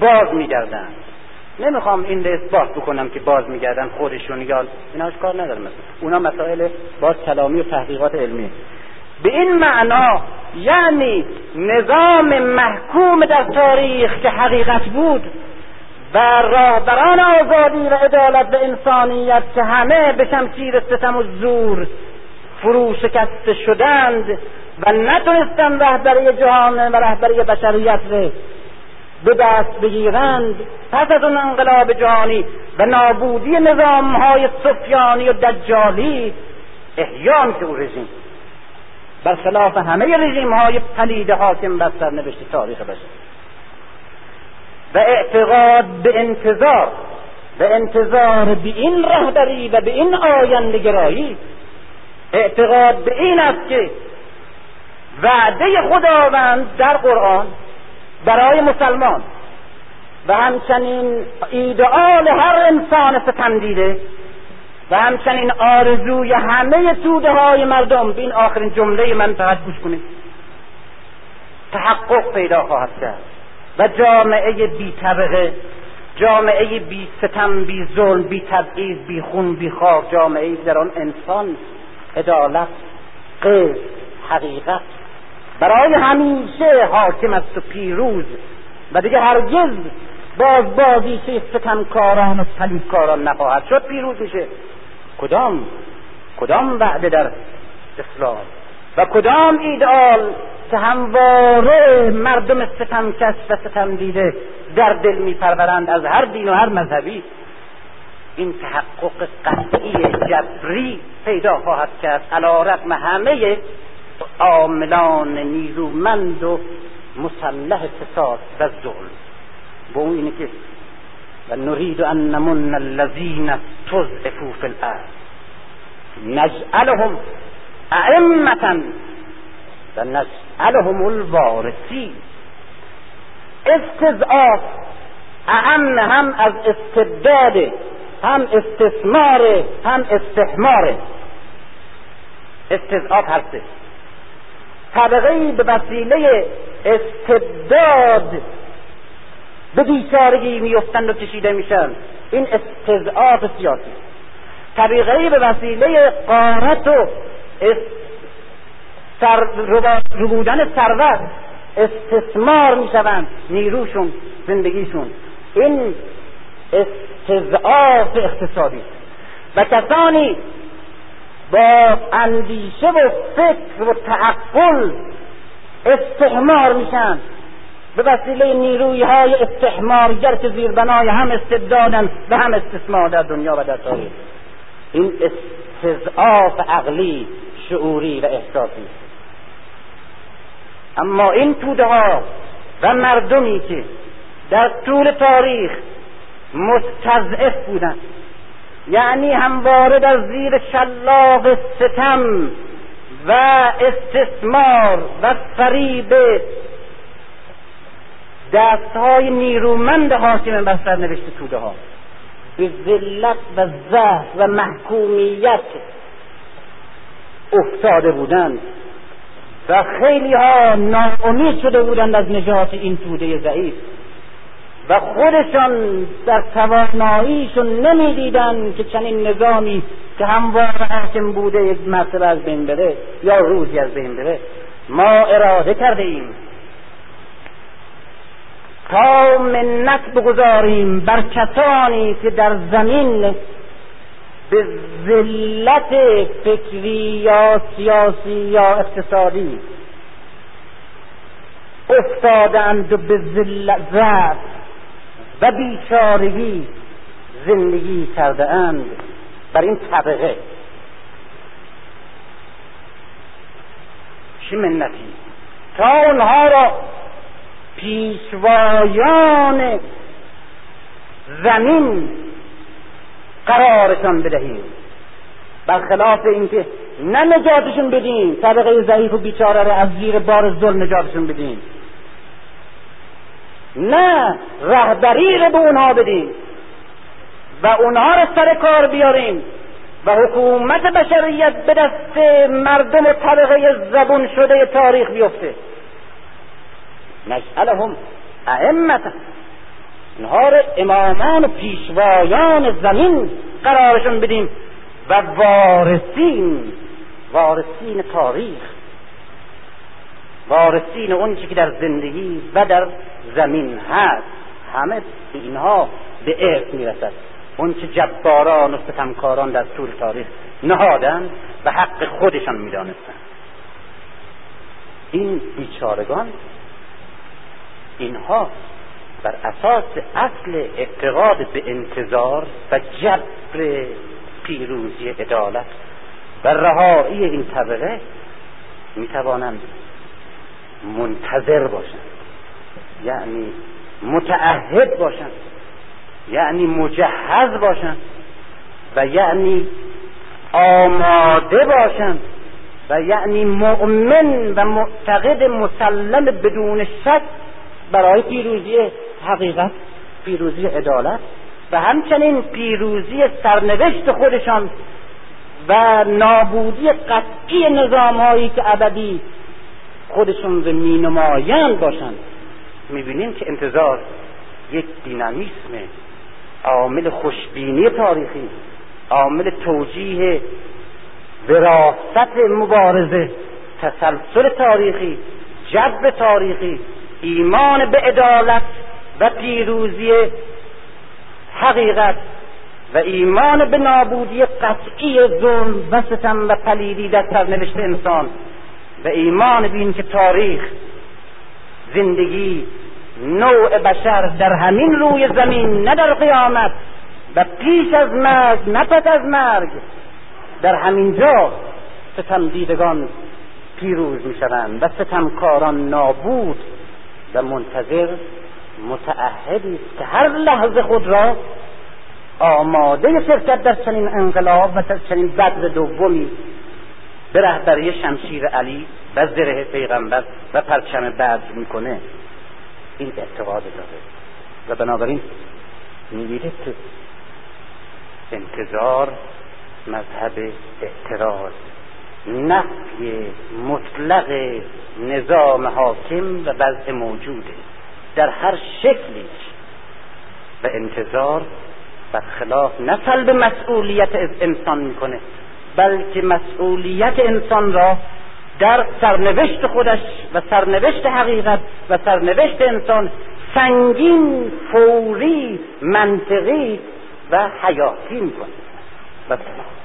Speaker 1: باز میگردند نمی‌خوام این اثبات بکنم که باز میگردن خودشون یا ایناش کار ندارم اونا مسائل باز کلامی و تحقیقات علمی به این معنا یعنی نظام محکوم در تاریخ که حقیقت بود و راهبران آزادی و عدالت و انسانیت که همه به شمشیر ستم و زور فرو شکسته شدند و نتونستند رهبری جهان و رهبری بشریت رو به دست بگیرند پس از اون انقلاب جهانی و نابودی نظام های سفیانی و دجالی احیان که او رژیم. برخلاف همه رژیم های پلید حاکم بر سرنوشت تاریخ بشر. و اعتقاد به انتظار به انتظار به این رهبری و به این آینده گرایی اعتقاد به این است که وعده خداوند در قرآن برای مسلمان و همچنین ایدئال هر انسان ستمدیده و همچنین آرزوی همه توده های مردم. این آخرین جمله من فقط گوش کنید. تحقق پیدا خواهد کرد. و جامعه بی طبقه جامعه بی ستم بی ظلم بی تبعیض بی خون بی خاک جامعه در آن انسان عدالت قسط حقیقت. برای همیشه حاکم است و پیروز. و دیگه هرگز باز بازیچه ستمکاران و صلیبکاران نخواهد شد پیروز میشه. کدام؟ کدام وعده در اسلام؟ و کدام ایدئال که همواره مردم ستمکش و ستم دیده در دل میپرورند از هر دین و هر مذهبی؟ این تحقق قطعی جبری پیدا خواهد کرد. علا رقم همه عاملان نیرومند و مسلح فساد و ظلم. و اون اینه که و نرید ان نمن الذین تضعفوا فی الارض نجعلهم ائمتا و نجعلهم الوارثین استضعاف اهم هم از استبداد هم استثمار هم استحمار. استضعاف هسته طبقه به وسیله استبداد. به بیچارگی میفتند و کشیده میشن این استضعاف سیاسی. طبقه به وسیله قارت و سر بودن ثروت استثمار می‌شوند نیروشون زندگیشون. این استضعاف اقتصادی. و کسانی با اندیشه و فکر و تعقل استحمار میشن به وسیله نیروی های استحمارگر که زیربنای هم استبدادن و هم استثمار در دنیا و در تاریخ. این استضعاف عقلی شعوری و احساسی. اما این توده ها و مردمی که در طول تاریخ مستضعف بودند یعنی همواره در زیر شلاق ستم و استثمار و فریب دستهای نیرومند حاکم بر سرنوشت توده ها. به ذلت و ضعف و محکومیت افتاده بودند و خیلی ها ناامید شده بودند از نجات این توده ضعیف و خودشان در تواناییشون نمی‌دیدند که چنین نظامی که همواره حاکم بوده یک مرتبه از بین بره یا روزی از بین بره. ما اراده کرده ایم تا منت بگذاریم بر کسانی که در زمین به ذلت فکری یا سیاسی یا اقتصادی افتادند و به ذلت و بیچارگی زندگی کرده اند بر این طبقه. چه منتی؟ تا اونها را پیشوایان زمین قرارشان بدهیم. برخلاف اینکه نه نجاتشون بدیم طبقه ضعیف و بیچاره را از زیر بار ظلم نجاتشون بدیم. نه رهبری رو به اونها بدیم و اونها رو سر کار بیاریم و حکومت بشریت به دست مردم طبقه زبون شده تاریخ بیفته. نجعلهم ائمتا اونها رو امامان و پیشوایان زمین قرارشون بدیم و وارثین وارثین تاریخ وارثین اون که در زندگی و در زمین هست. همه اینها به ارث می‌رسد. اون که جباران و ستمکاران در طول تاریخ نهادن به حق خودشان می‌دانستند این بیچارگان اینها بر اساس اصل اعتقاد به انتظار و جبر پیروزی عدالت و رهایی این طبقه می‌توانند منتظر باشند یعنی متعهد باشند یعنی مجهز باشند و یعنی آماده باشند و یعنی مؤمن و معتقد مسلم بدون شک برای پیروزی حقیقت پیروزی عدالت و همچنین پیروزی سرنوشت خودشان و نابودی قطعی نظام هایی که ابدی خودشون رو می نمایند باشند می‌بینیم که انتظار یک دینامیسم عامل خوشبینی تاریخی عامل توجیه وراست مبارزه تسلسل تاریخی جذب تاریخی ایمان به عدالت و پیروزی حقیقت و ایمان به نابودی قطعی ظلم و ستم و پلیدی در سرنوشت انسان و ایمان به اینکه تاریخ زندگی نوع بشر در همین روی زمین نه در قیامت و پیش از مرگ نه پس از مرگ در همین جا ستم دیدگان پیروز می شوند و ستمکاران نابود و منتظر متعهدی است که هر لحظه خود را آماده شرکت در چنین انقلاب و چنین بدر دومی به رهبری شمشیر علی و زره پیغمبر و پرچم بدر می‌کنه این اعتقاد داره. و بنابراین می‌بینید که انتظار مذهب اعتراض نفی مطلق نظام حاکم و وضع موجوده در هر شکلیش و انتظار برخلاف نه سلب مسئولیت از انسان می‌کنه بلکه مسئولیت انسان را در سرنوشت خودش و سرنوشت حقیقت و سرنوشت انسان سنگین فوری منطقی و حیاتی می‌کنه.
Speaker 3: برابر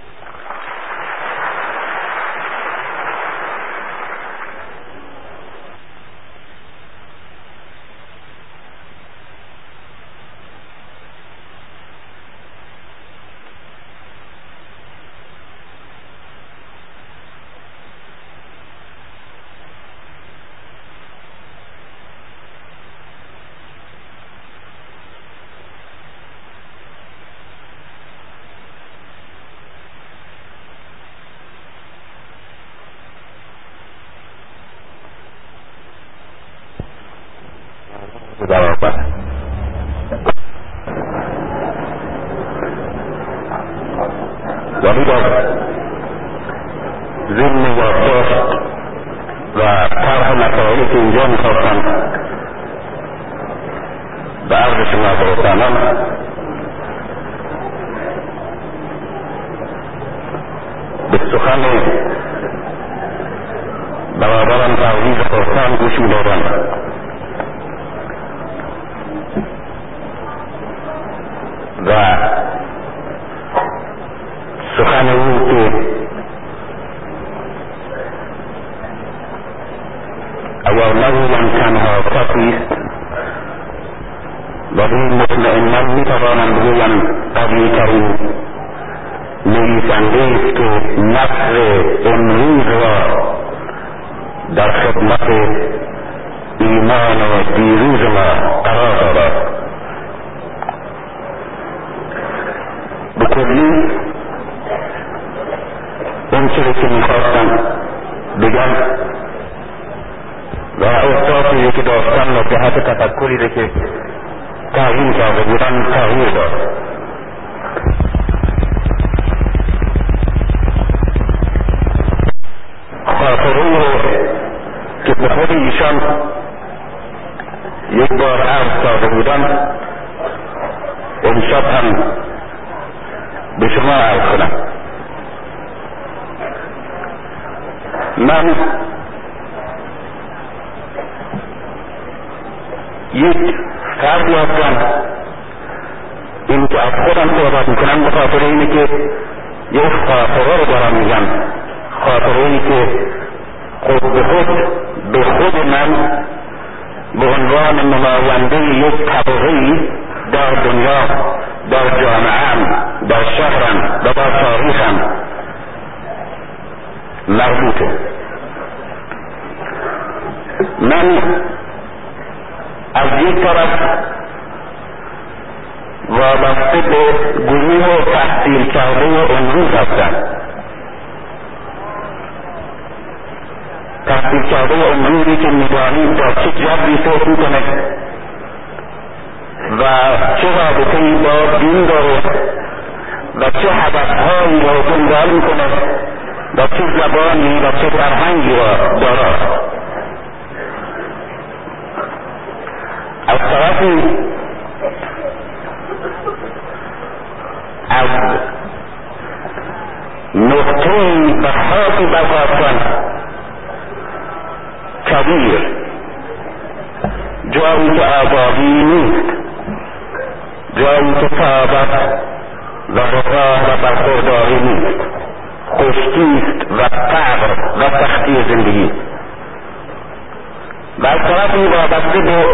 Speaker 3: و از طرفی وابسته به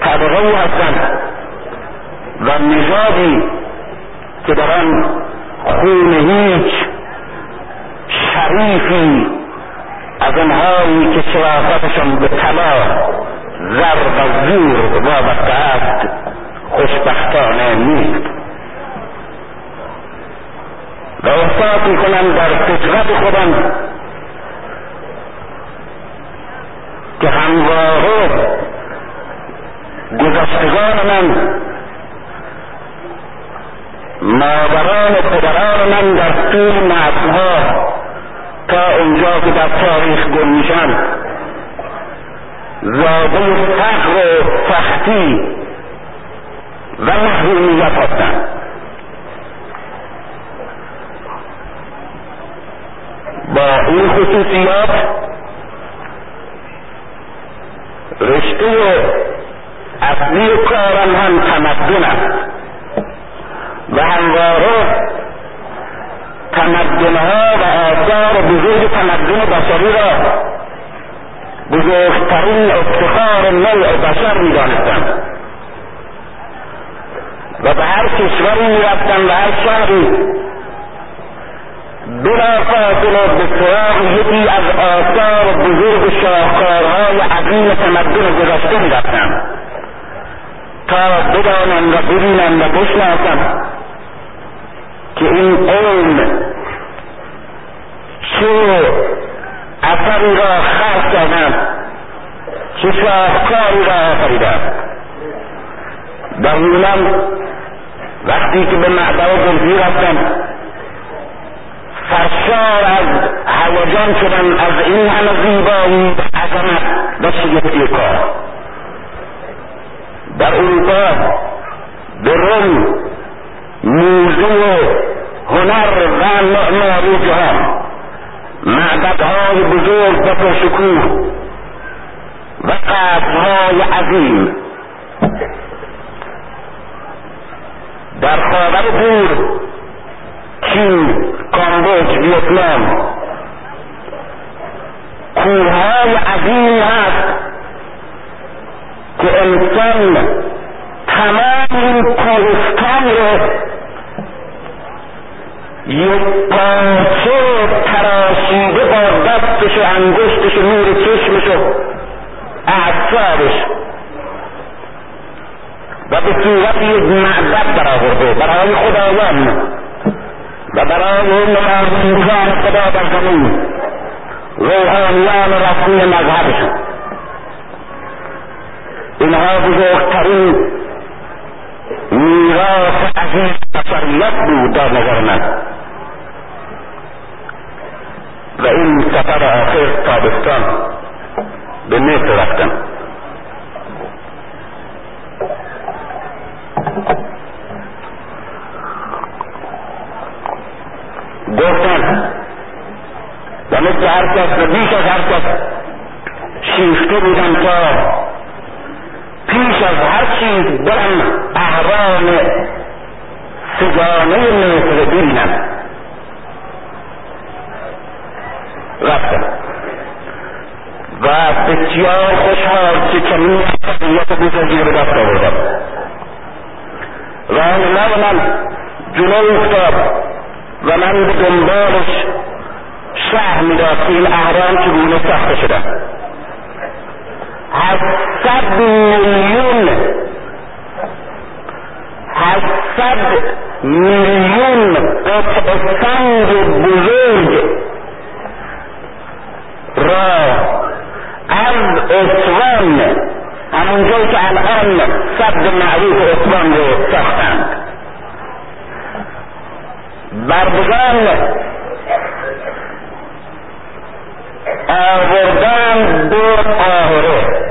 Speaker 3: طبقه هستند. و نژادی که در آن خون هیچ شریفی از آنهایی که شرافتشان به طلا زر و زور وابسته است خوشبختانه نیست. و احساس می‌کنم در فطرت خودم که همواره گذشتگان من مادران پدران من در طول نسلها تا اونجا که در تاریخ گم میشن. زاده فقر و سختی و محرومیت هستند با این خصوصیات رشته اصلی کارم هم تمدن است و همواره تمدنها و آثار بزرگ تمدن بشری را بزرگترین افتخار نوع بشر می‌دانستم. و به هر کشوری می‌رفتم و هر شهری بلا فاصله به سراغ یکی از آثار بزرگ شاهکارهای عظیم تمدن گذشته می‌رفتم. تا بدانم و ببینم و بشناسم که این قوم چه اثری را خلق کردند چه شاهکاری را آفریدند. در وقتی که به معبر گلفی رفتم سرشار از هیجان شدم از این همه زیبایی عظمت و شگفتی کار. در اروپا به روم موزه هنر و معماری جهان. معبدهای بزرگ و پرشکوه و قصرهای عظیم. در خاور دور چین کامبوج ویتنام. کوههای عظیم هست که انسان تمام این کوهستان رو یک پاچه تراشیده با دستش و انگشتش و نور چشمش و اعصابش و به صورت یک معبد برآورده برای خدایان. ببراهين الارتجاع القضاء الزمني والأعلام رسمي مذهبه إن هذه الطريق ميراث عزيز بشر يبدو دار نظرنا فإن تبرع خير طابستان بالنسبة وقتا گفتن. و مثل هر کس و بیش از هر کس شیفته بودم تا پیش از هر چیز برم احرام سگانه مصر ببینم رفتم و بسیار خوشحال که چنین قضیت بزرگی به دست آوردم. راهنما من جلو افتاد. و من به دنبالش شهر می‌داد که این اهرام چگونه ساخته شده. هشتصد میلیون هشتصد میلیون قطع سنگ بزرگ را از اسوان همون جایی که الان صد معروف اسوان رو ساختند. بردگان آوردن دو قاهره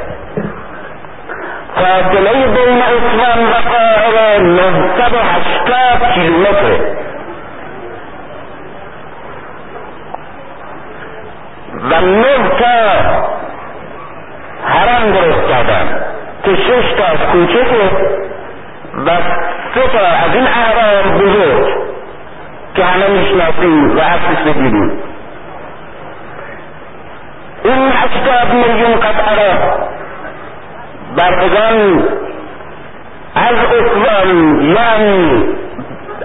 Speaker 3: فاصله بین عثمان و قاهره نهصد و هشتاد کیلومتره و نه تا حرم درست کردن. که شش تا از کوچکه و سه تا از این احرام بزرگ. که همه می‌شناسیم و عکسش بگیریم این هشتاد میلیون قطعه بردگان از اصوان یعنی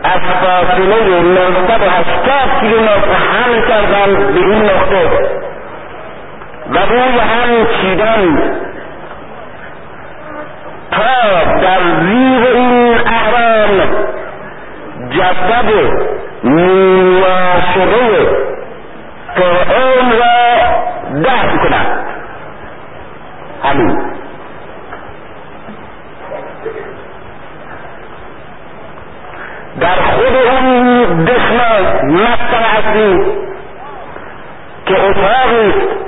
Speaker 3: از فاصله 980 کیلومتر هم کردن به این نقطه و روی هم چیدن تا در زیر این جسد نیاشده فرعون را دفن کنند همین. در خود اون دشمن اصلی که اتاقی است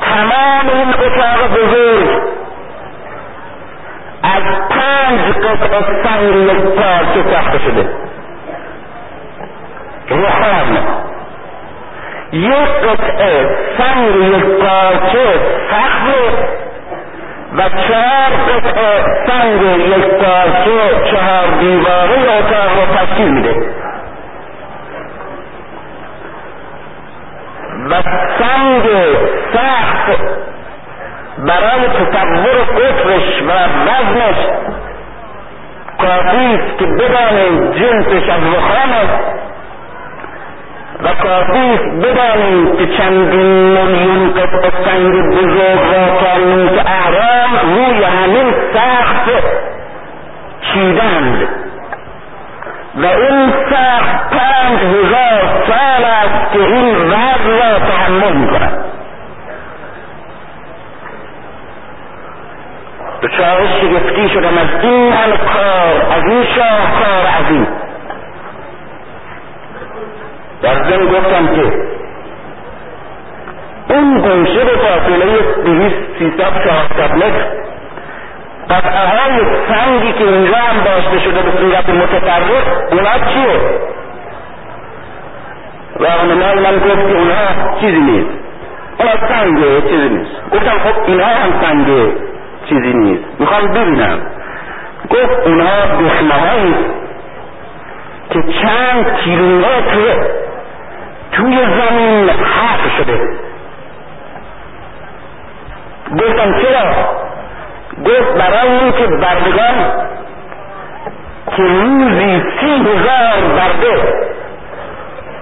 Speaker 3: تمام این اتاق بزرگ از پنج قطع سنگ یک پارچه ساخته شده. روحان یک قطعه سنگ یک پارچه سخت و چهار قطعه سنگ یک پارچه چهار دیواره اتاق رو تشکیل میده. و سنگ سخت برای تصور قطرش و وزنش کافی است که بدانیم جنسش از رخام است و کافی است بدانیم که چندین میلیون قطع سنگ بزرگ را تا احرام روی همین سخت چیدند. و این سخت پنج هزار سال است که این وضع را تحمل می‌کند. دچار شگفتی شدم از این همه کار از این شاهکار عظیم. در ضمن گفتم که اون گوشه به فاصله دویست سیصد چهارصد متر قطعه های سنگی که اینجا هم داشته شده به صورت متفرق اونا چیه؟ راهنمای من گفت که اونها چیزی نیست. اونا سنگه چیزی نیست. گفتم خب اینها هم سنگه. چیزی نیست. می‌خوام ببینم. گفت اونها دخمه هایی که چند کیلومتر توی زمین حق شده. گفتم چرا؟ گفت برای اینکه بردگان که روزی سی هزار برده.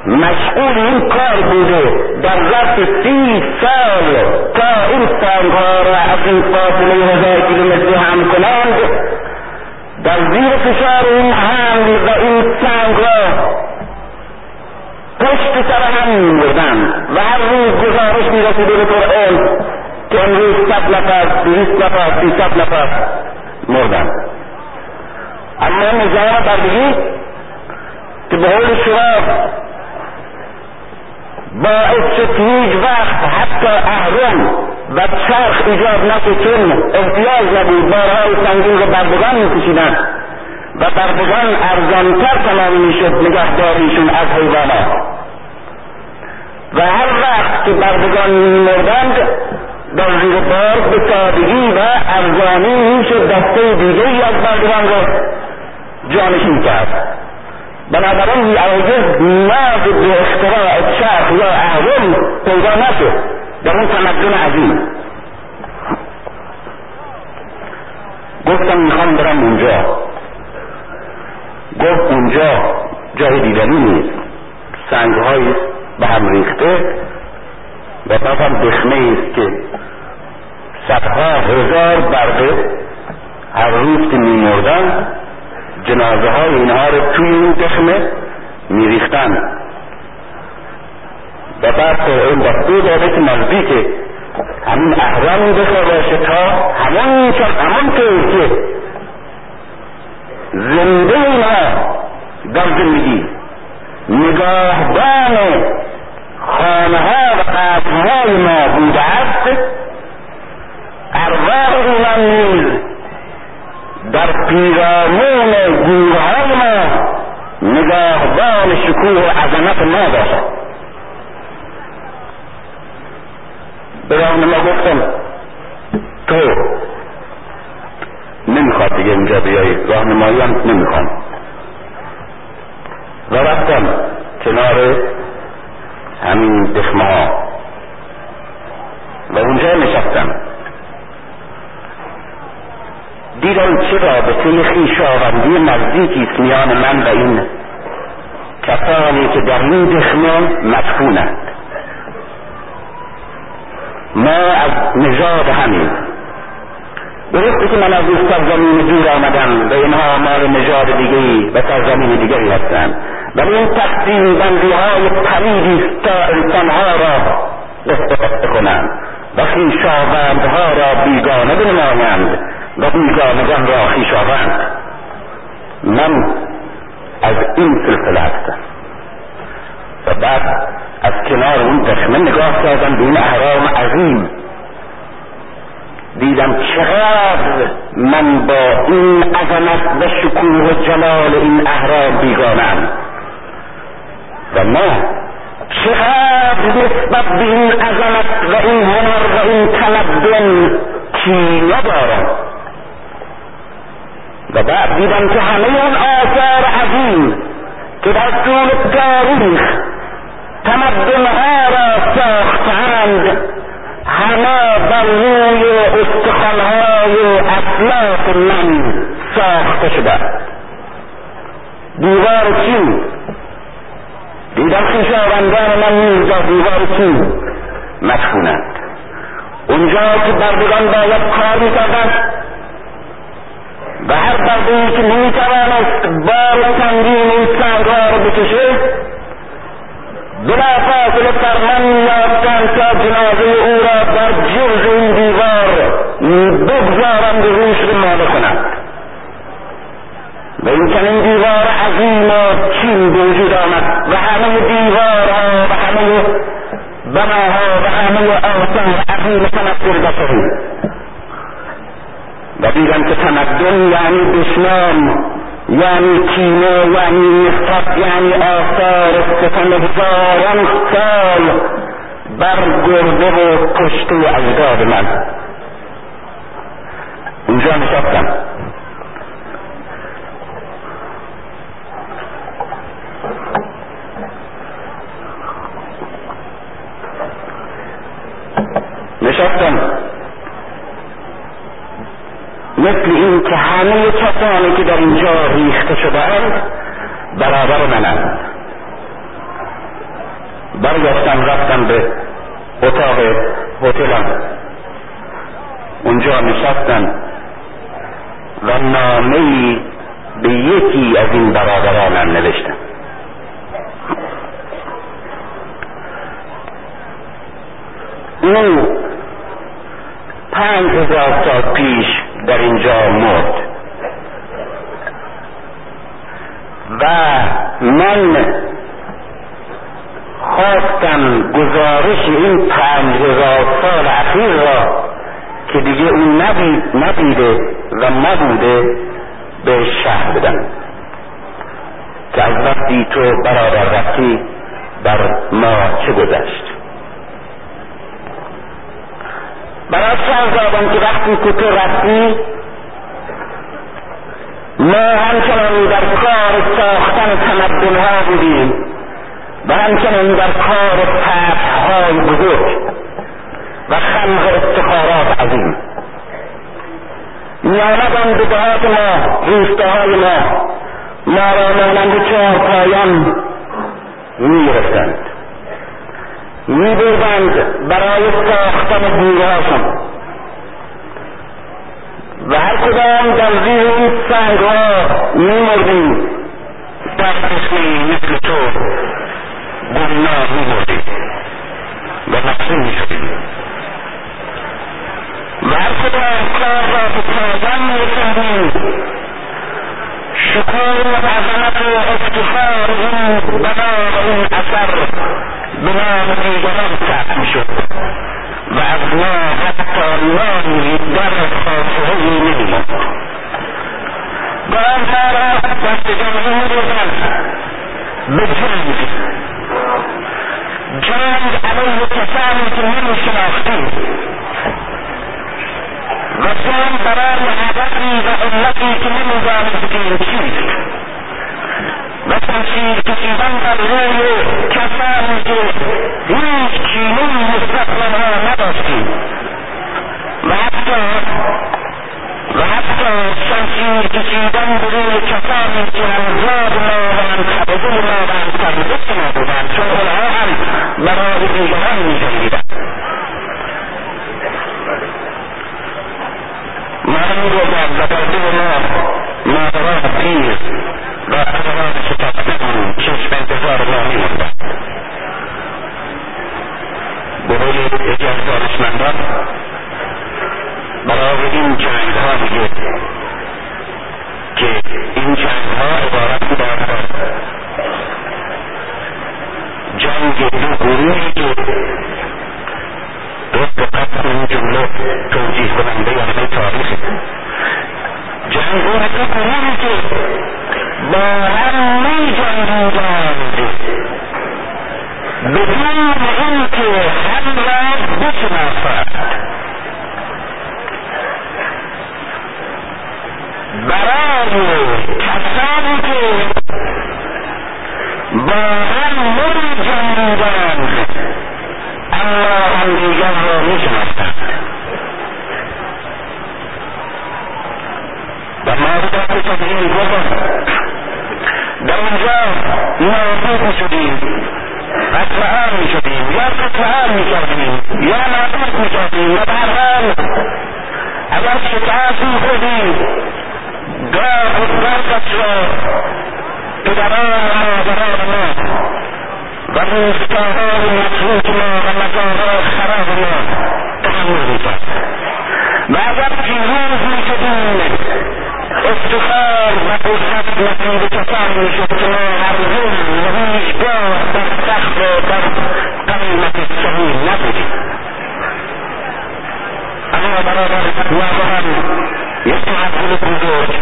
Speaker 3: مشغول این کار بوده. در ظرف سی سال تا این سنگها را از این فاصله هزار کیلومتری هم کنند. در زیر فشار این حمل و این سنگ را پشت سر هم میمردن و هر روز گزارش می‌رسیده به طور علم که امروز صد نفر دویست نفر سیصد نفر مردن اما نظام بردگی که به قول شما باعث شد هیچ وقت حتی اهرم و چرخ ایجاد نشد چون احتیاج نبود. بارهای سنگین رو بردگان میکشیدن و بردگان ارزانتر تمام می‌شد. نگهداریشون از حیوانات. و هر وقت که بردگان میمردند در زیر بار به سادگی و ارزانی می‌شد دسته دیگه ای از بردگان را جانشین کرد. بنابراین هرگز نیاز به اختراع چرخ یا اهرم پیدا نشد. در اون تمدن عظیم. گفتم می‌خوام برم اونجا. گفت اونجا جای دیدنی نیست. سنگ به هم ریخته و بازم دخمه است که صدها هزار برده هر روز که میمردن جنازه های اینها رو توی این دخمه میریختن. و بعد این دستور داده که نزدیک همین اهرام بخواه باشه تا همون همون که زنده ما در زندگی نگاهبان خانه ها و قصرهای ما بوده است ارواح ایمان نیز در پیرامون گورهای ما نگاهبان شکوه و عظمت ما باشد. ما گفتم تو نمی‌خواد دیگه اینجا بیایی راهنمایی هم نمی‌خوام. و رفتم کنار همین دخمه ها. و اونجا نشستم. دیدم چه رابطه خیشاوندی نزدیکی است میان من و این کسانی که در این دخمه مدفونند. ما از نژاد همین. درسته که من از این سرزمین دور آمدم و اینها مال نژاد دیگری و سرزمین دیگری هستند. ولی این تقسیم بندی های پریدی تا انسانها را استفاده کنند و خویشاوندها را بیگانه بنمایند. و بیگانگان را خویشاوند من از این سلسله هستم. و بعد از کنار اون دشمن نگاه کردم به این احرام عظیم. دیدم چقدر من با این عظمت و شکوه و جلال این احرام بیگانم. و ما چقدر نسبت به این عظمت و این هنر و این تمدن کینه دارم و بعد دیدم که همه اون آثار عظیم که در طول تاریخ تمدنها را ساختند همه بر روی استخوانهای اطلاف من ساخته شده. دیوار چین. دیدم خویشاوندان من نیز در دیوار چین مدفونند. اونجا که بردگان باید کار می‌کردند و هر برده که نمی‌توانست بار سنگین این سنگها رو بکشه بلا فاصله فرمان یافتند تا جنازه او را در جرز این دیوار بگذارند و روش رو ماله کنند و این چنین دیوار عظیم و چین به وجود آمد و همه دیوارها و همه بناها و همه آثار عظیم تمثل بشری. و دیدم که تمدن یعنی دشمن یعنی کینه یعنی نفرت یعنی آثار ستم هزاران سال بر گرده و کشته اجداد من. اونجا نشستم. نشستم. مثل این که همه کسانی که در اینجا ریخته شدهاند برابر منند. برگشتم رفتم به اتاق هتلم. اونجا نشستم و نامه به یکی از این برادرانم نوشتم. او پنج هزار سال پیش در اینجا مرد. و من خواستم گزارش این پنج هزار سال اخیر را که دیگه اون ندید ندیده و نبوده به شهر بدم. که از وقتی تو برادر رفتی بر ما چه گذشت؟ برای شهزادان که وقتی که تو رفتی ما همچنان در کار ساختن تمدنها بودیم و همچنان در کار فتحهای بزرگ و خلق افتخارات عظیم. میآمدند به دهات ما روستاهای ما ما را مانند چهار پایان می بردند برای ساختن دیوارشان. و هر کدام در زیر این سنگ ها می مردیم مثل تو دنیا می مردیم و مقصود می شدیم و هر کدام کار را به کردن می شکوه و عظمت و افتخار این بنا و این اثر به نام دیگران ختم شد و از ما حتی نامی در خاطره نمیماند. با آن دست جمعی بودن به جنگ جنگ علیه کسانی که نمی جنگ برای هدفی و علتی که نمی دانستیم چیست. و تنشیر کشیدن بر روی کسانی که هیچ چینه نسبت آنها نداشتیم. و حتی و حتی شمشیر کشیدن به روی کسانی که همزاد ما و منطبقه ما و همسرنوشت ما بودند چون اونها هم برای دیگران میجنگیدند. من می‌گویم و در دل ما مادران پیر و پدران شکستگان چشم انتظار ما میماندند به قول یکی از دانشمندان برای این جنگ ها میگه که این جنگ ها عبارت بودند جنگ دو گروهی که درست دقت این جمله توجیه کننده همه تاریخ. جنگ دو گروهی که با هم می جنگیدند بدون اینکه هم را بشناسند. برای کسانی که با هم نمی جنگیدند أما हम भी जब नहीं समझता فماذا بتدعيم الوطن درجة موجود شديد قتل عام شديد يا قتل عام شديد يا معروف شديد يا بعضان أبغى تعافي خذين جاء قدامك شو تدرى ما درى ما والمستعار مخلوقنا والمزارات خرابنا تحملنا بعد في هذه الجبينة افتخار وقصد نقيب تفاعل شكنا عرضون وهيش باع تستخدم در قيمة السبيل نبدي أنا برادر وابرم يسعد قلوب الزوج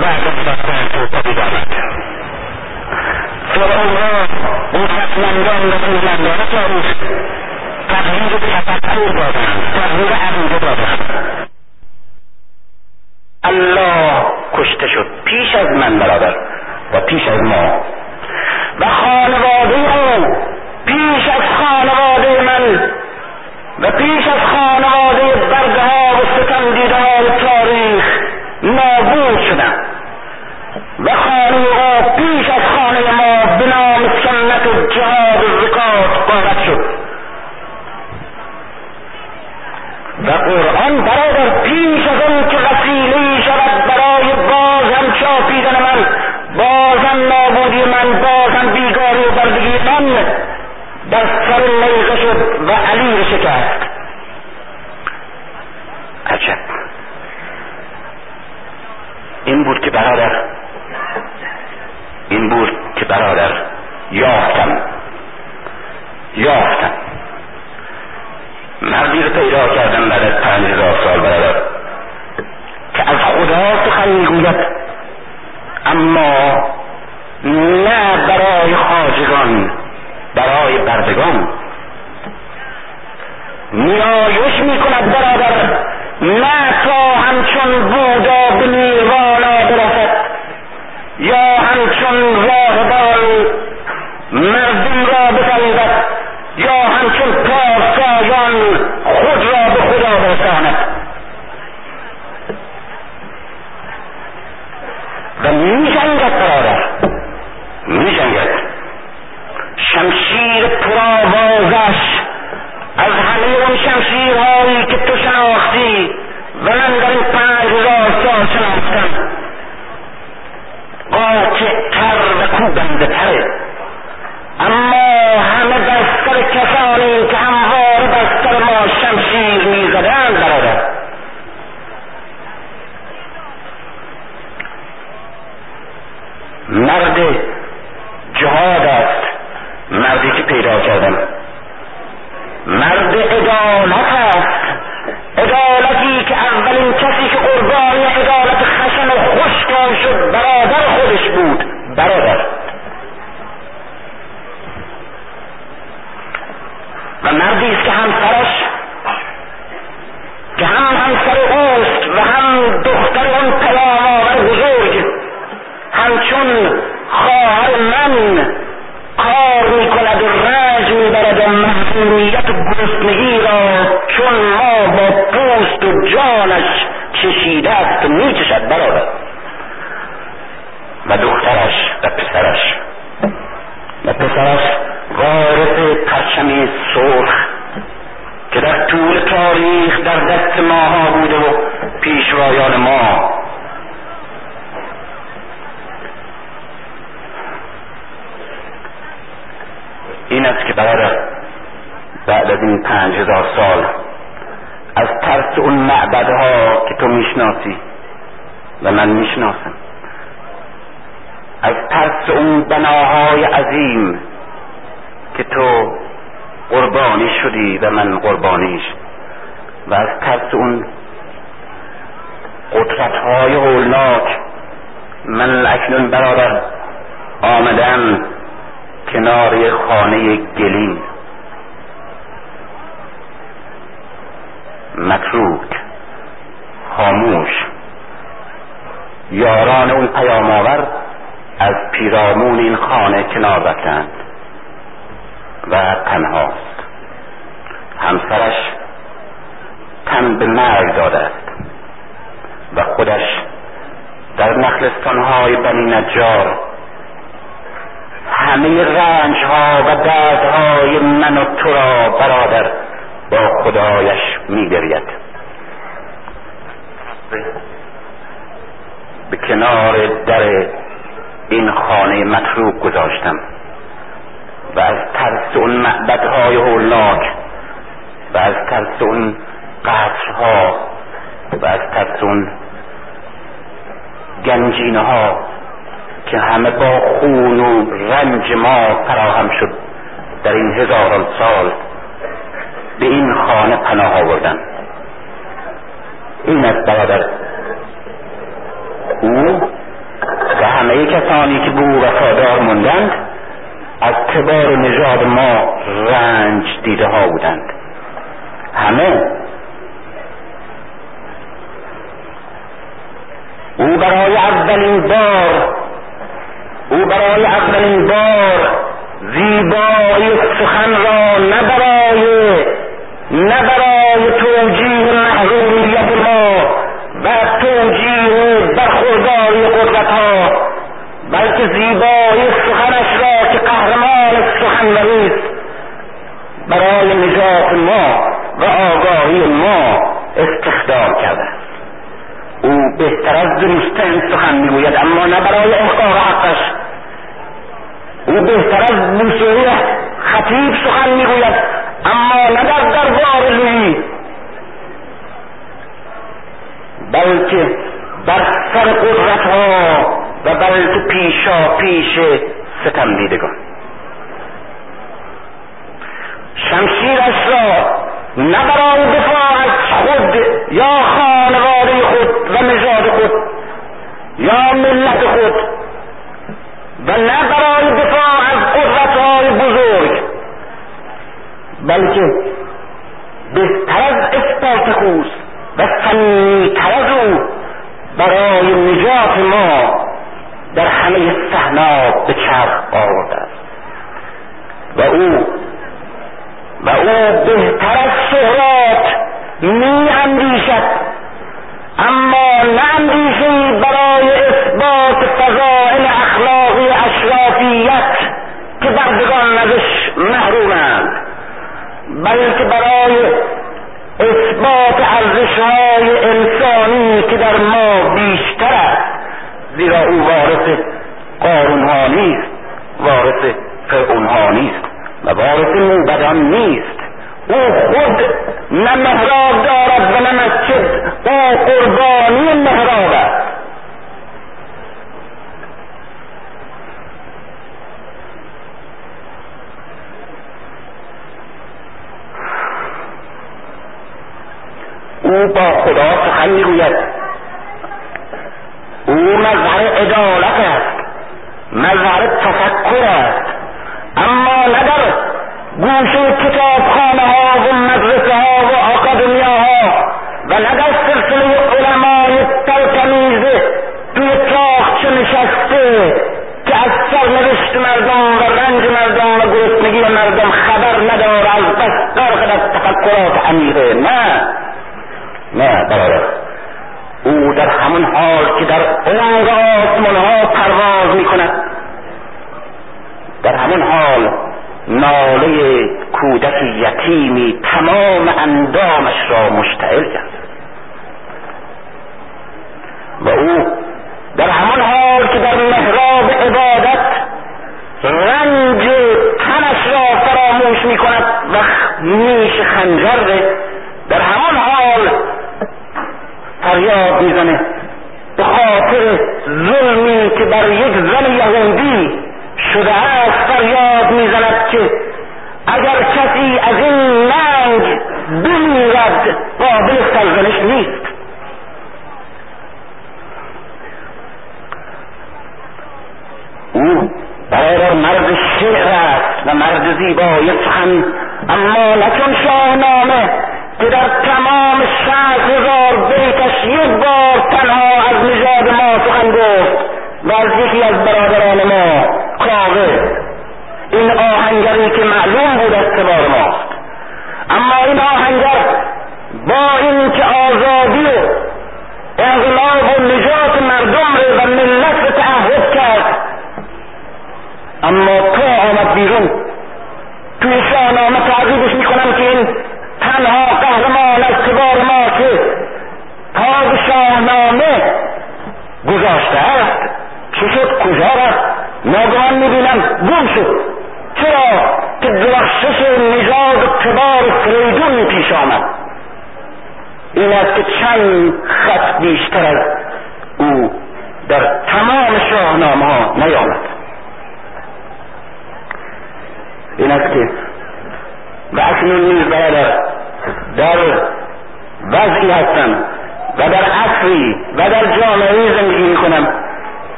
Speaker 3: بعد الفتاة وقبضانك تو پدید آمد فرعونها قدرتمندان و تاریخ تغییر تفکر دادند تغییر عقیده دادند الله کشته شد. پیش از من برادر و پیش از ما. و خانواده او پیش از خانواده من. و پیش از خانواده برده ها و ستمدیده های تاریخ نابود شدن و خانه او پیش از خانه ما به نام سنت و جهاد و زکات قامت شد و قرآن برادر پیش از آن که وسیله شود برای باز هم چاپیدن من باز هم نابودی من باز هم بیگاری و بردگی من در سر نیزه شد و علی رو شکست عجب. این بود که برادر این بود که برادر یافتم. یافتم. مردی رو پیدا کردم بعد از پنج هزار سال برادر که از خدا سخن می‌گوید. اما نه برای خاجگان برای بردگان. نیایش می‌کند برادر. نه تا همچون بودا به نیوانا نه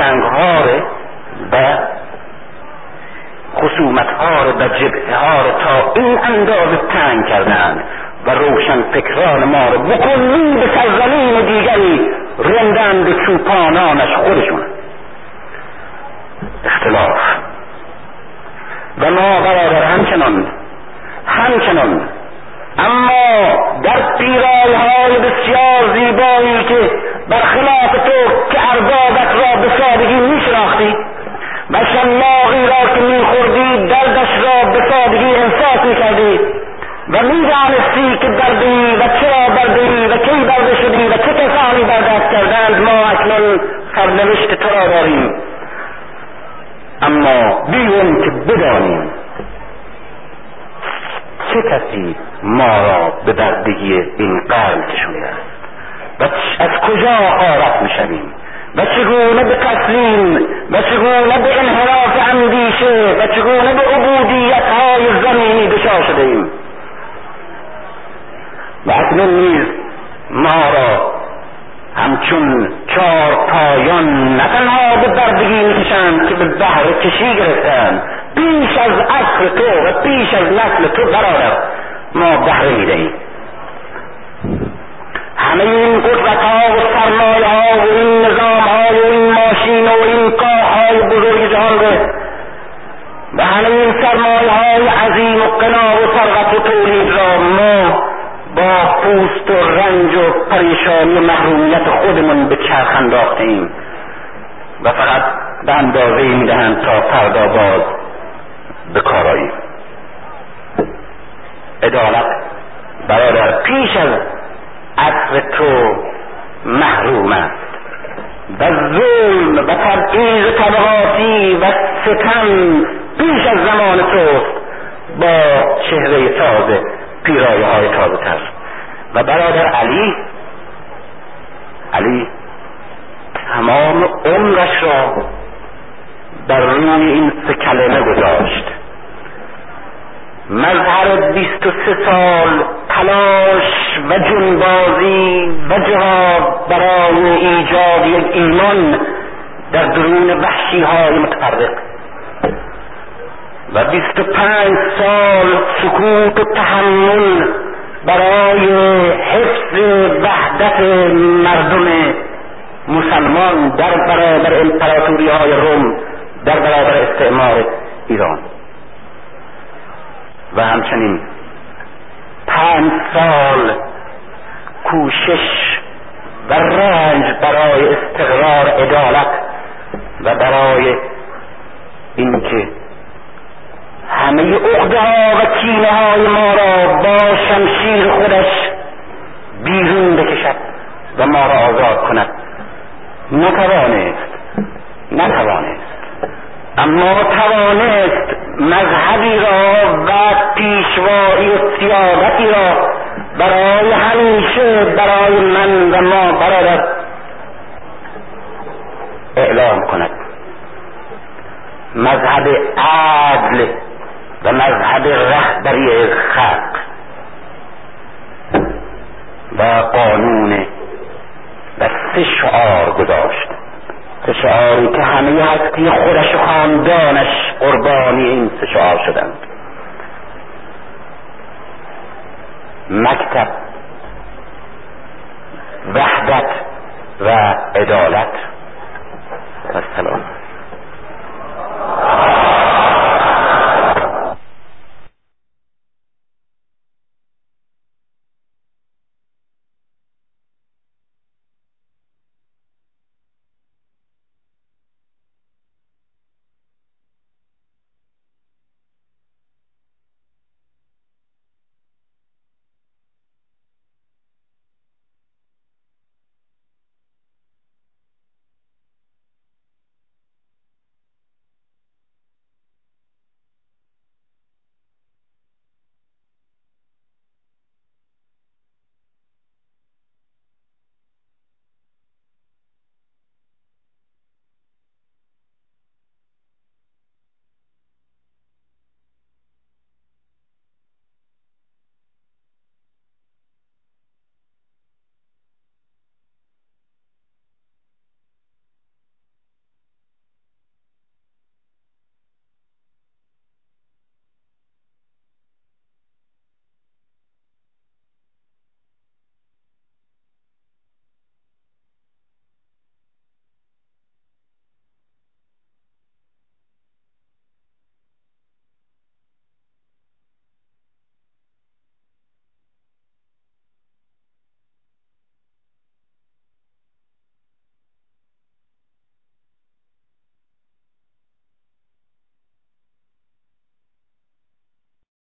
Speaker 3: جنگ ها و خصومت ها و جبهه ها تا این اندازه تن کردن و روشن فکران ما رو بکنی به سرزمین دیگری رندن به چوپانانش خودشون. اختلاف. و ما برادر همچنان همچنان. اما در پیرال های بسیار زیبایی که برخلاف تو عذابت را به سادگی میشناختی؟ و شماقی را که میخوردی دردش را به سادگی احساس می‌کردی؟ و می‌دانستی که دردی، و چرا دردی، و کی برده شدی و چه کسانی که کردند؟ ما اکنون سرنوشت تو را داریم. اما بیون که بدانیم چه کسی ما را به دردگی این قرن کشونده است؟ و از کجا آرت می‌شویم؟ و چگونه به تسلیم و چگونه به انحراف اندیشه و چگونه به عبودیت های زمینی دچار شده ایم و اکنون نیز ما را همچون چار پایان نه تنها به بردگی می‌کشند که به بهر کشی گرفتند بیش از اصل تو و بیش از نسل تو برادر ما بهره می‌دهیم. همه این قدرت ها و سرمایه ها و این نظام ها و این ماشین و این کاه های بزرگ جهان و همه این سرمایه های عظیم و قنا و ثروت و تولید را ما با پوست و رنج و پریشانی و محرومیت خودمون به چرخ انداخته ایم و فقط به اندازه می‌دهند تا فردا باز به کارایی عدالت برادر پیش از عصر تو محروم است. و ظلم و تبعیض طبقاتی و ستم بیش از زمان توست با چهره تازه پیرایه های تازه تر. و برادر علی علی تمام عمرش را بر روی این سه کلمه گذاشت. مظهر بیست و سه سال تلاش و جنبازی و جهاد برای ایجاد یک ایمان در درون وحشی های متفرق. و بیست و پنج سال سکوت و تحمل برای حفظ وحدت مردم مسلمان در برابر امپراتوری های روم در برابر استعمار ایران. و همچنین پنج سال کوشش و رنج برای استقرار عدالت و برای اینکه همه عقده ها و کینه های ما را با شمشیر خودش بیرون بکشد و ما را آزاد کند. نتوانست نتوانست. اما توانست مذهبی را و پیشوایی و سیادتی را برای همیشه برای من و ما برادر اعلام کند. مذهب عدل و مذهب رهبری خلق و قانون و سه شعار گذاشت. سه شعاری که همه هستی خودش و خاندانش قربانی این سه شعار شدند. مکتب وحدت و عدالت. و سلام.